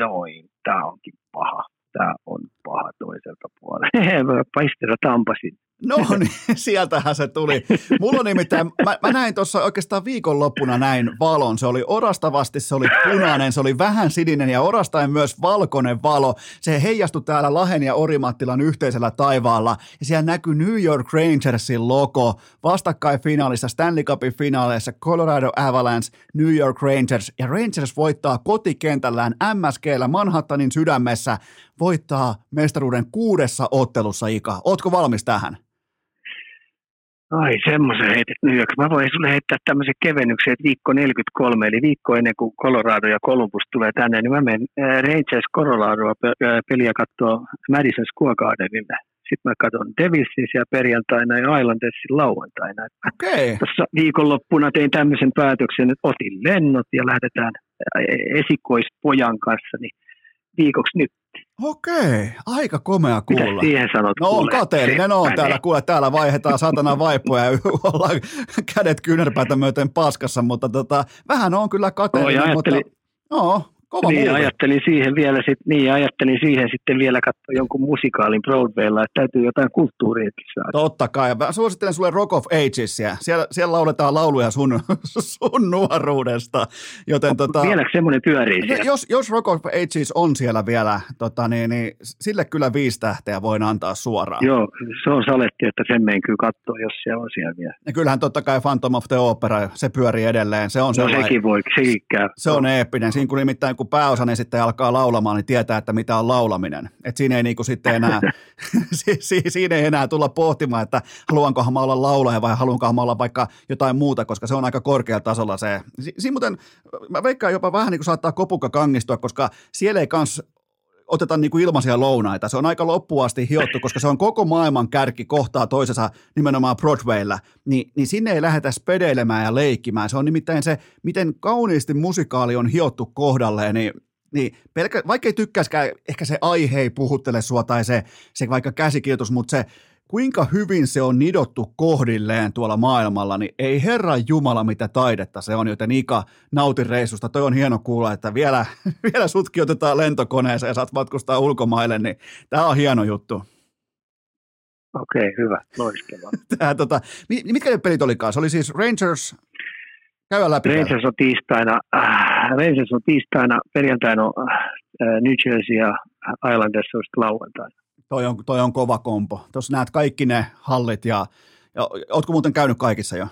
noin, tää onkin paha. Tää on paha toiselta puolelta. Paistera tampasin. No niin, sieltähän se tuli. Mulla on nimittäin, mä, mä näin tuossa oikeastaan viikonloppuna näin valon. Se oli orastavasti, se oli punainen, se oli vähän sininen ja orastain myös valkoinen valo. Se heijastui täällä Lahen ja Orimattilan yhteisellä taivaalla. Ja siellä näkyy New York Rangersin logo vastakkain finaalissa, Stanley Cupin finaaleissa, Colorado Avalanche, New York Rangers. Ja Rangers voittaa kotikentällään MSGllä Manhattanin sydämessä, voittaa mestaruuden kuudessa ottelussa, Ika. Ootko valmis tähän? Ai semmoisen heitet New York. Mä voin sulle heittää tämmöisen kevennyksen, että viikko 43, eli viikko ennen kuin Colorado ja Columbus tulee tänne, niin mä menen äh, Rangers Coloradoa äh, peliä katsoa Madison Square Gardenille. Sitten mä katson Devilsin siellä perjantaina ja Islandersin lauantaina. Okay. Tuossa viikonloppuna tein tämmöisen päätöksen, että otin lennot ja lähdetään äh, esikoispojan kanssa niin viikoksi nyt Okei, aika komea kuulla. Mitä siihen sanot? No on kateellinen, on täällä, kuule, täällä vaihdetaan satana vaippoja ja ollaan kädet kyynärpäätä myöten paskassa, mutta tota, vähän on kyllä kateellinen, no, mutta no, Kova niin, ajattelin siihen vielä sit, niin, ajattelin siihen sitten vielä katsoa jonkun musikaalin Broadwaylla, että täytyy jotain kulttuuriakin saada. Totta kai. Mä suosittelen sulle Rock of Agesia. Siellä, siellä lauletaan lauluja sun, sun nuoruudesta. Joten, tota, Vieläkö semmoinen pyörii siellä? Jos, jos Rock of Ages on siellä vielä, tota, niin, niin, sille kyllä viisi tähteä voin antaa suoraan. Joo, se on saletti, että sen meidän kyllä katsoa, jos se on siellä vielä. Ja kyllähän totta kai Phantom of the Opera, se pyörii edelleen. Se on no, sekin voi, sekin käy. Se on eeppinen. Siinä kun nimittäin kun pääosan sitten alkaa laulamaan, niin tietää, että mitä on laulaminen. Et siinä ei niinku sitten enää, si, si, siinä ei enää tulla pohtimaan, että haluankohan mä olla laulaja vai haluankohan mä olla vaikka jotain muuta, koska se on aika korkealla tasolla se. Si, siinä muuten, mä veikkaan jopa vähän niin kuin saattaa kopukka kangistua, koska siellä ei kans oteta niin kuin ilmaisia lounaita. Se on aika loppuasti hiottu, koska se on koko maailman kärki kohtaa toisensa nimenomaan Broadwaylla, niin, niin sinne ei lähdetä spedeilemään ja leikkimään. Se on nimittäin se, miten kauniisti musikaali on hiottu kohdalleen, niin niin, pelkä, vaikka ei tykkäiskään, ehkä se aihe ei puhuttele sua tai se, se vaikka käsikirjoitus, mutta se kuinka hyvin se on nidottu kohdilleen tuolla maailmalla, niin ei herra Jumala mitä taidetta se on, joten Ika nautin reissusta. Toi on hieno kuulla, että vielä, vielä sutkin otetaan lentokoneeseen ja saat matkustaa ulkomaille, niin tämä on hieno juttu. Okei, okay, hyvä, loistavaa. Tää, tota, mitkä ne pelit olikaan? Se oli siis Rangers, Käydään läpi. Rangers on tiistaina, äh, Rangers on tiistaina, perjantaina on äh, New Jersey ja Islanders on lauantaina. Toi on, toi on kova kompo. Tuossa näet kaikki ne hallit ja, ja ootko muuten käynyt kaikissa jo?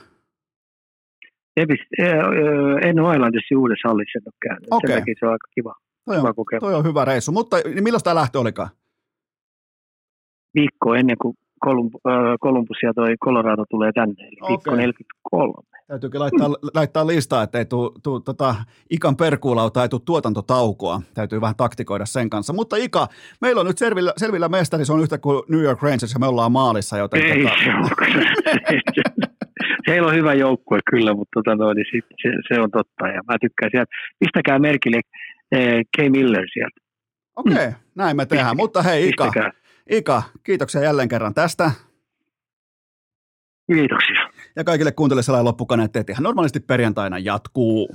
En ole Islandersin uudessa hallissa en ole käynyt. Okay. Sen se on aika kiva. Toi on, kiva toi on hyvä reissu. Mutta niin milloin tämä lähtö olikaan? Viikko ennen kuin Columbus ja toi Colorado tulee tänne, eli okay. viikko 43. Täytyykin laittaa, laittaa listaa, että ei tule tuu, tota, Ikan perkuulauta, ei tule tuotantotaukoa. Täytyy vähän taktikoida sen kanssa. Mutta Ika, meillä on nyt selvillä, selvillä mestari, se on yhtä kuin New York Rangers ja me ollaan maalissa. Joten ei tota... se Heillä on hyvä joukkue kyllä, mutta tota, no, niin sit, se, se, on totta. Ja mä tykkään sieltä. Pistäkää merkille eh, K. Miller sieltä. Okei, okay, mm. näin me tehdään. Pistäkää. Mutta hei Ika, Ika, kiitoksia jälleen kerran tästä. Kiitoksia. Ja kaikille kuuntelijoille sellainen loppukaneetti, että ihan normaalisti perjantaina jatkuu.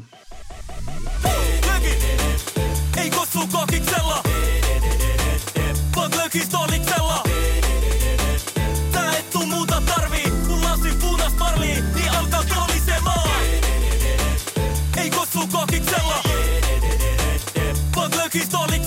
Lökistoliksella.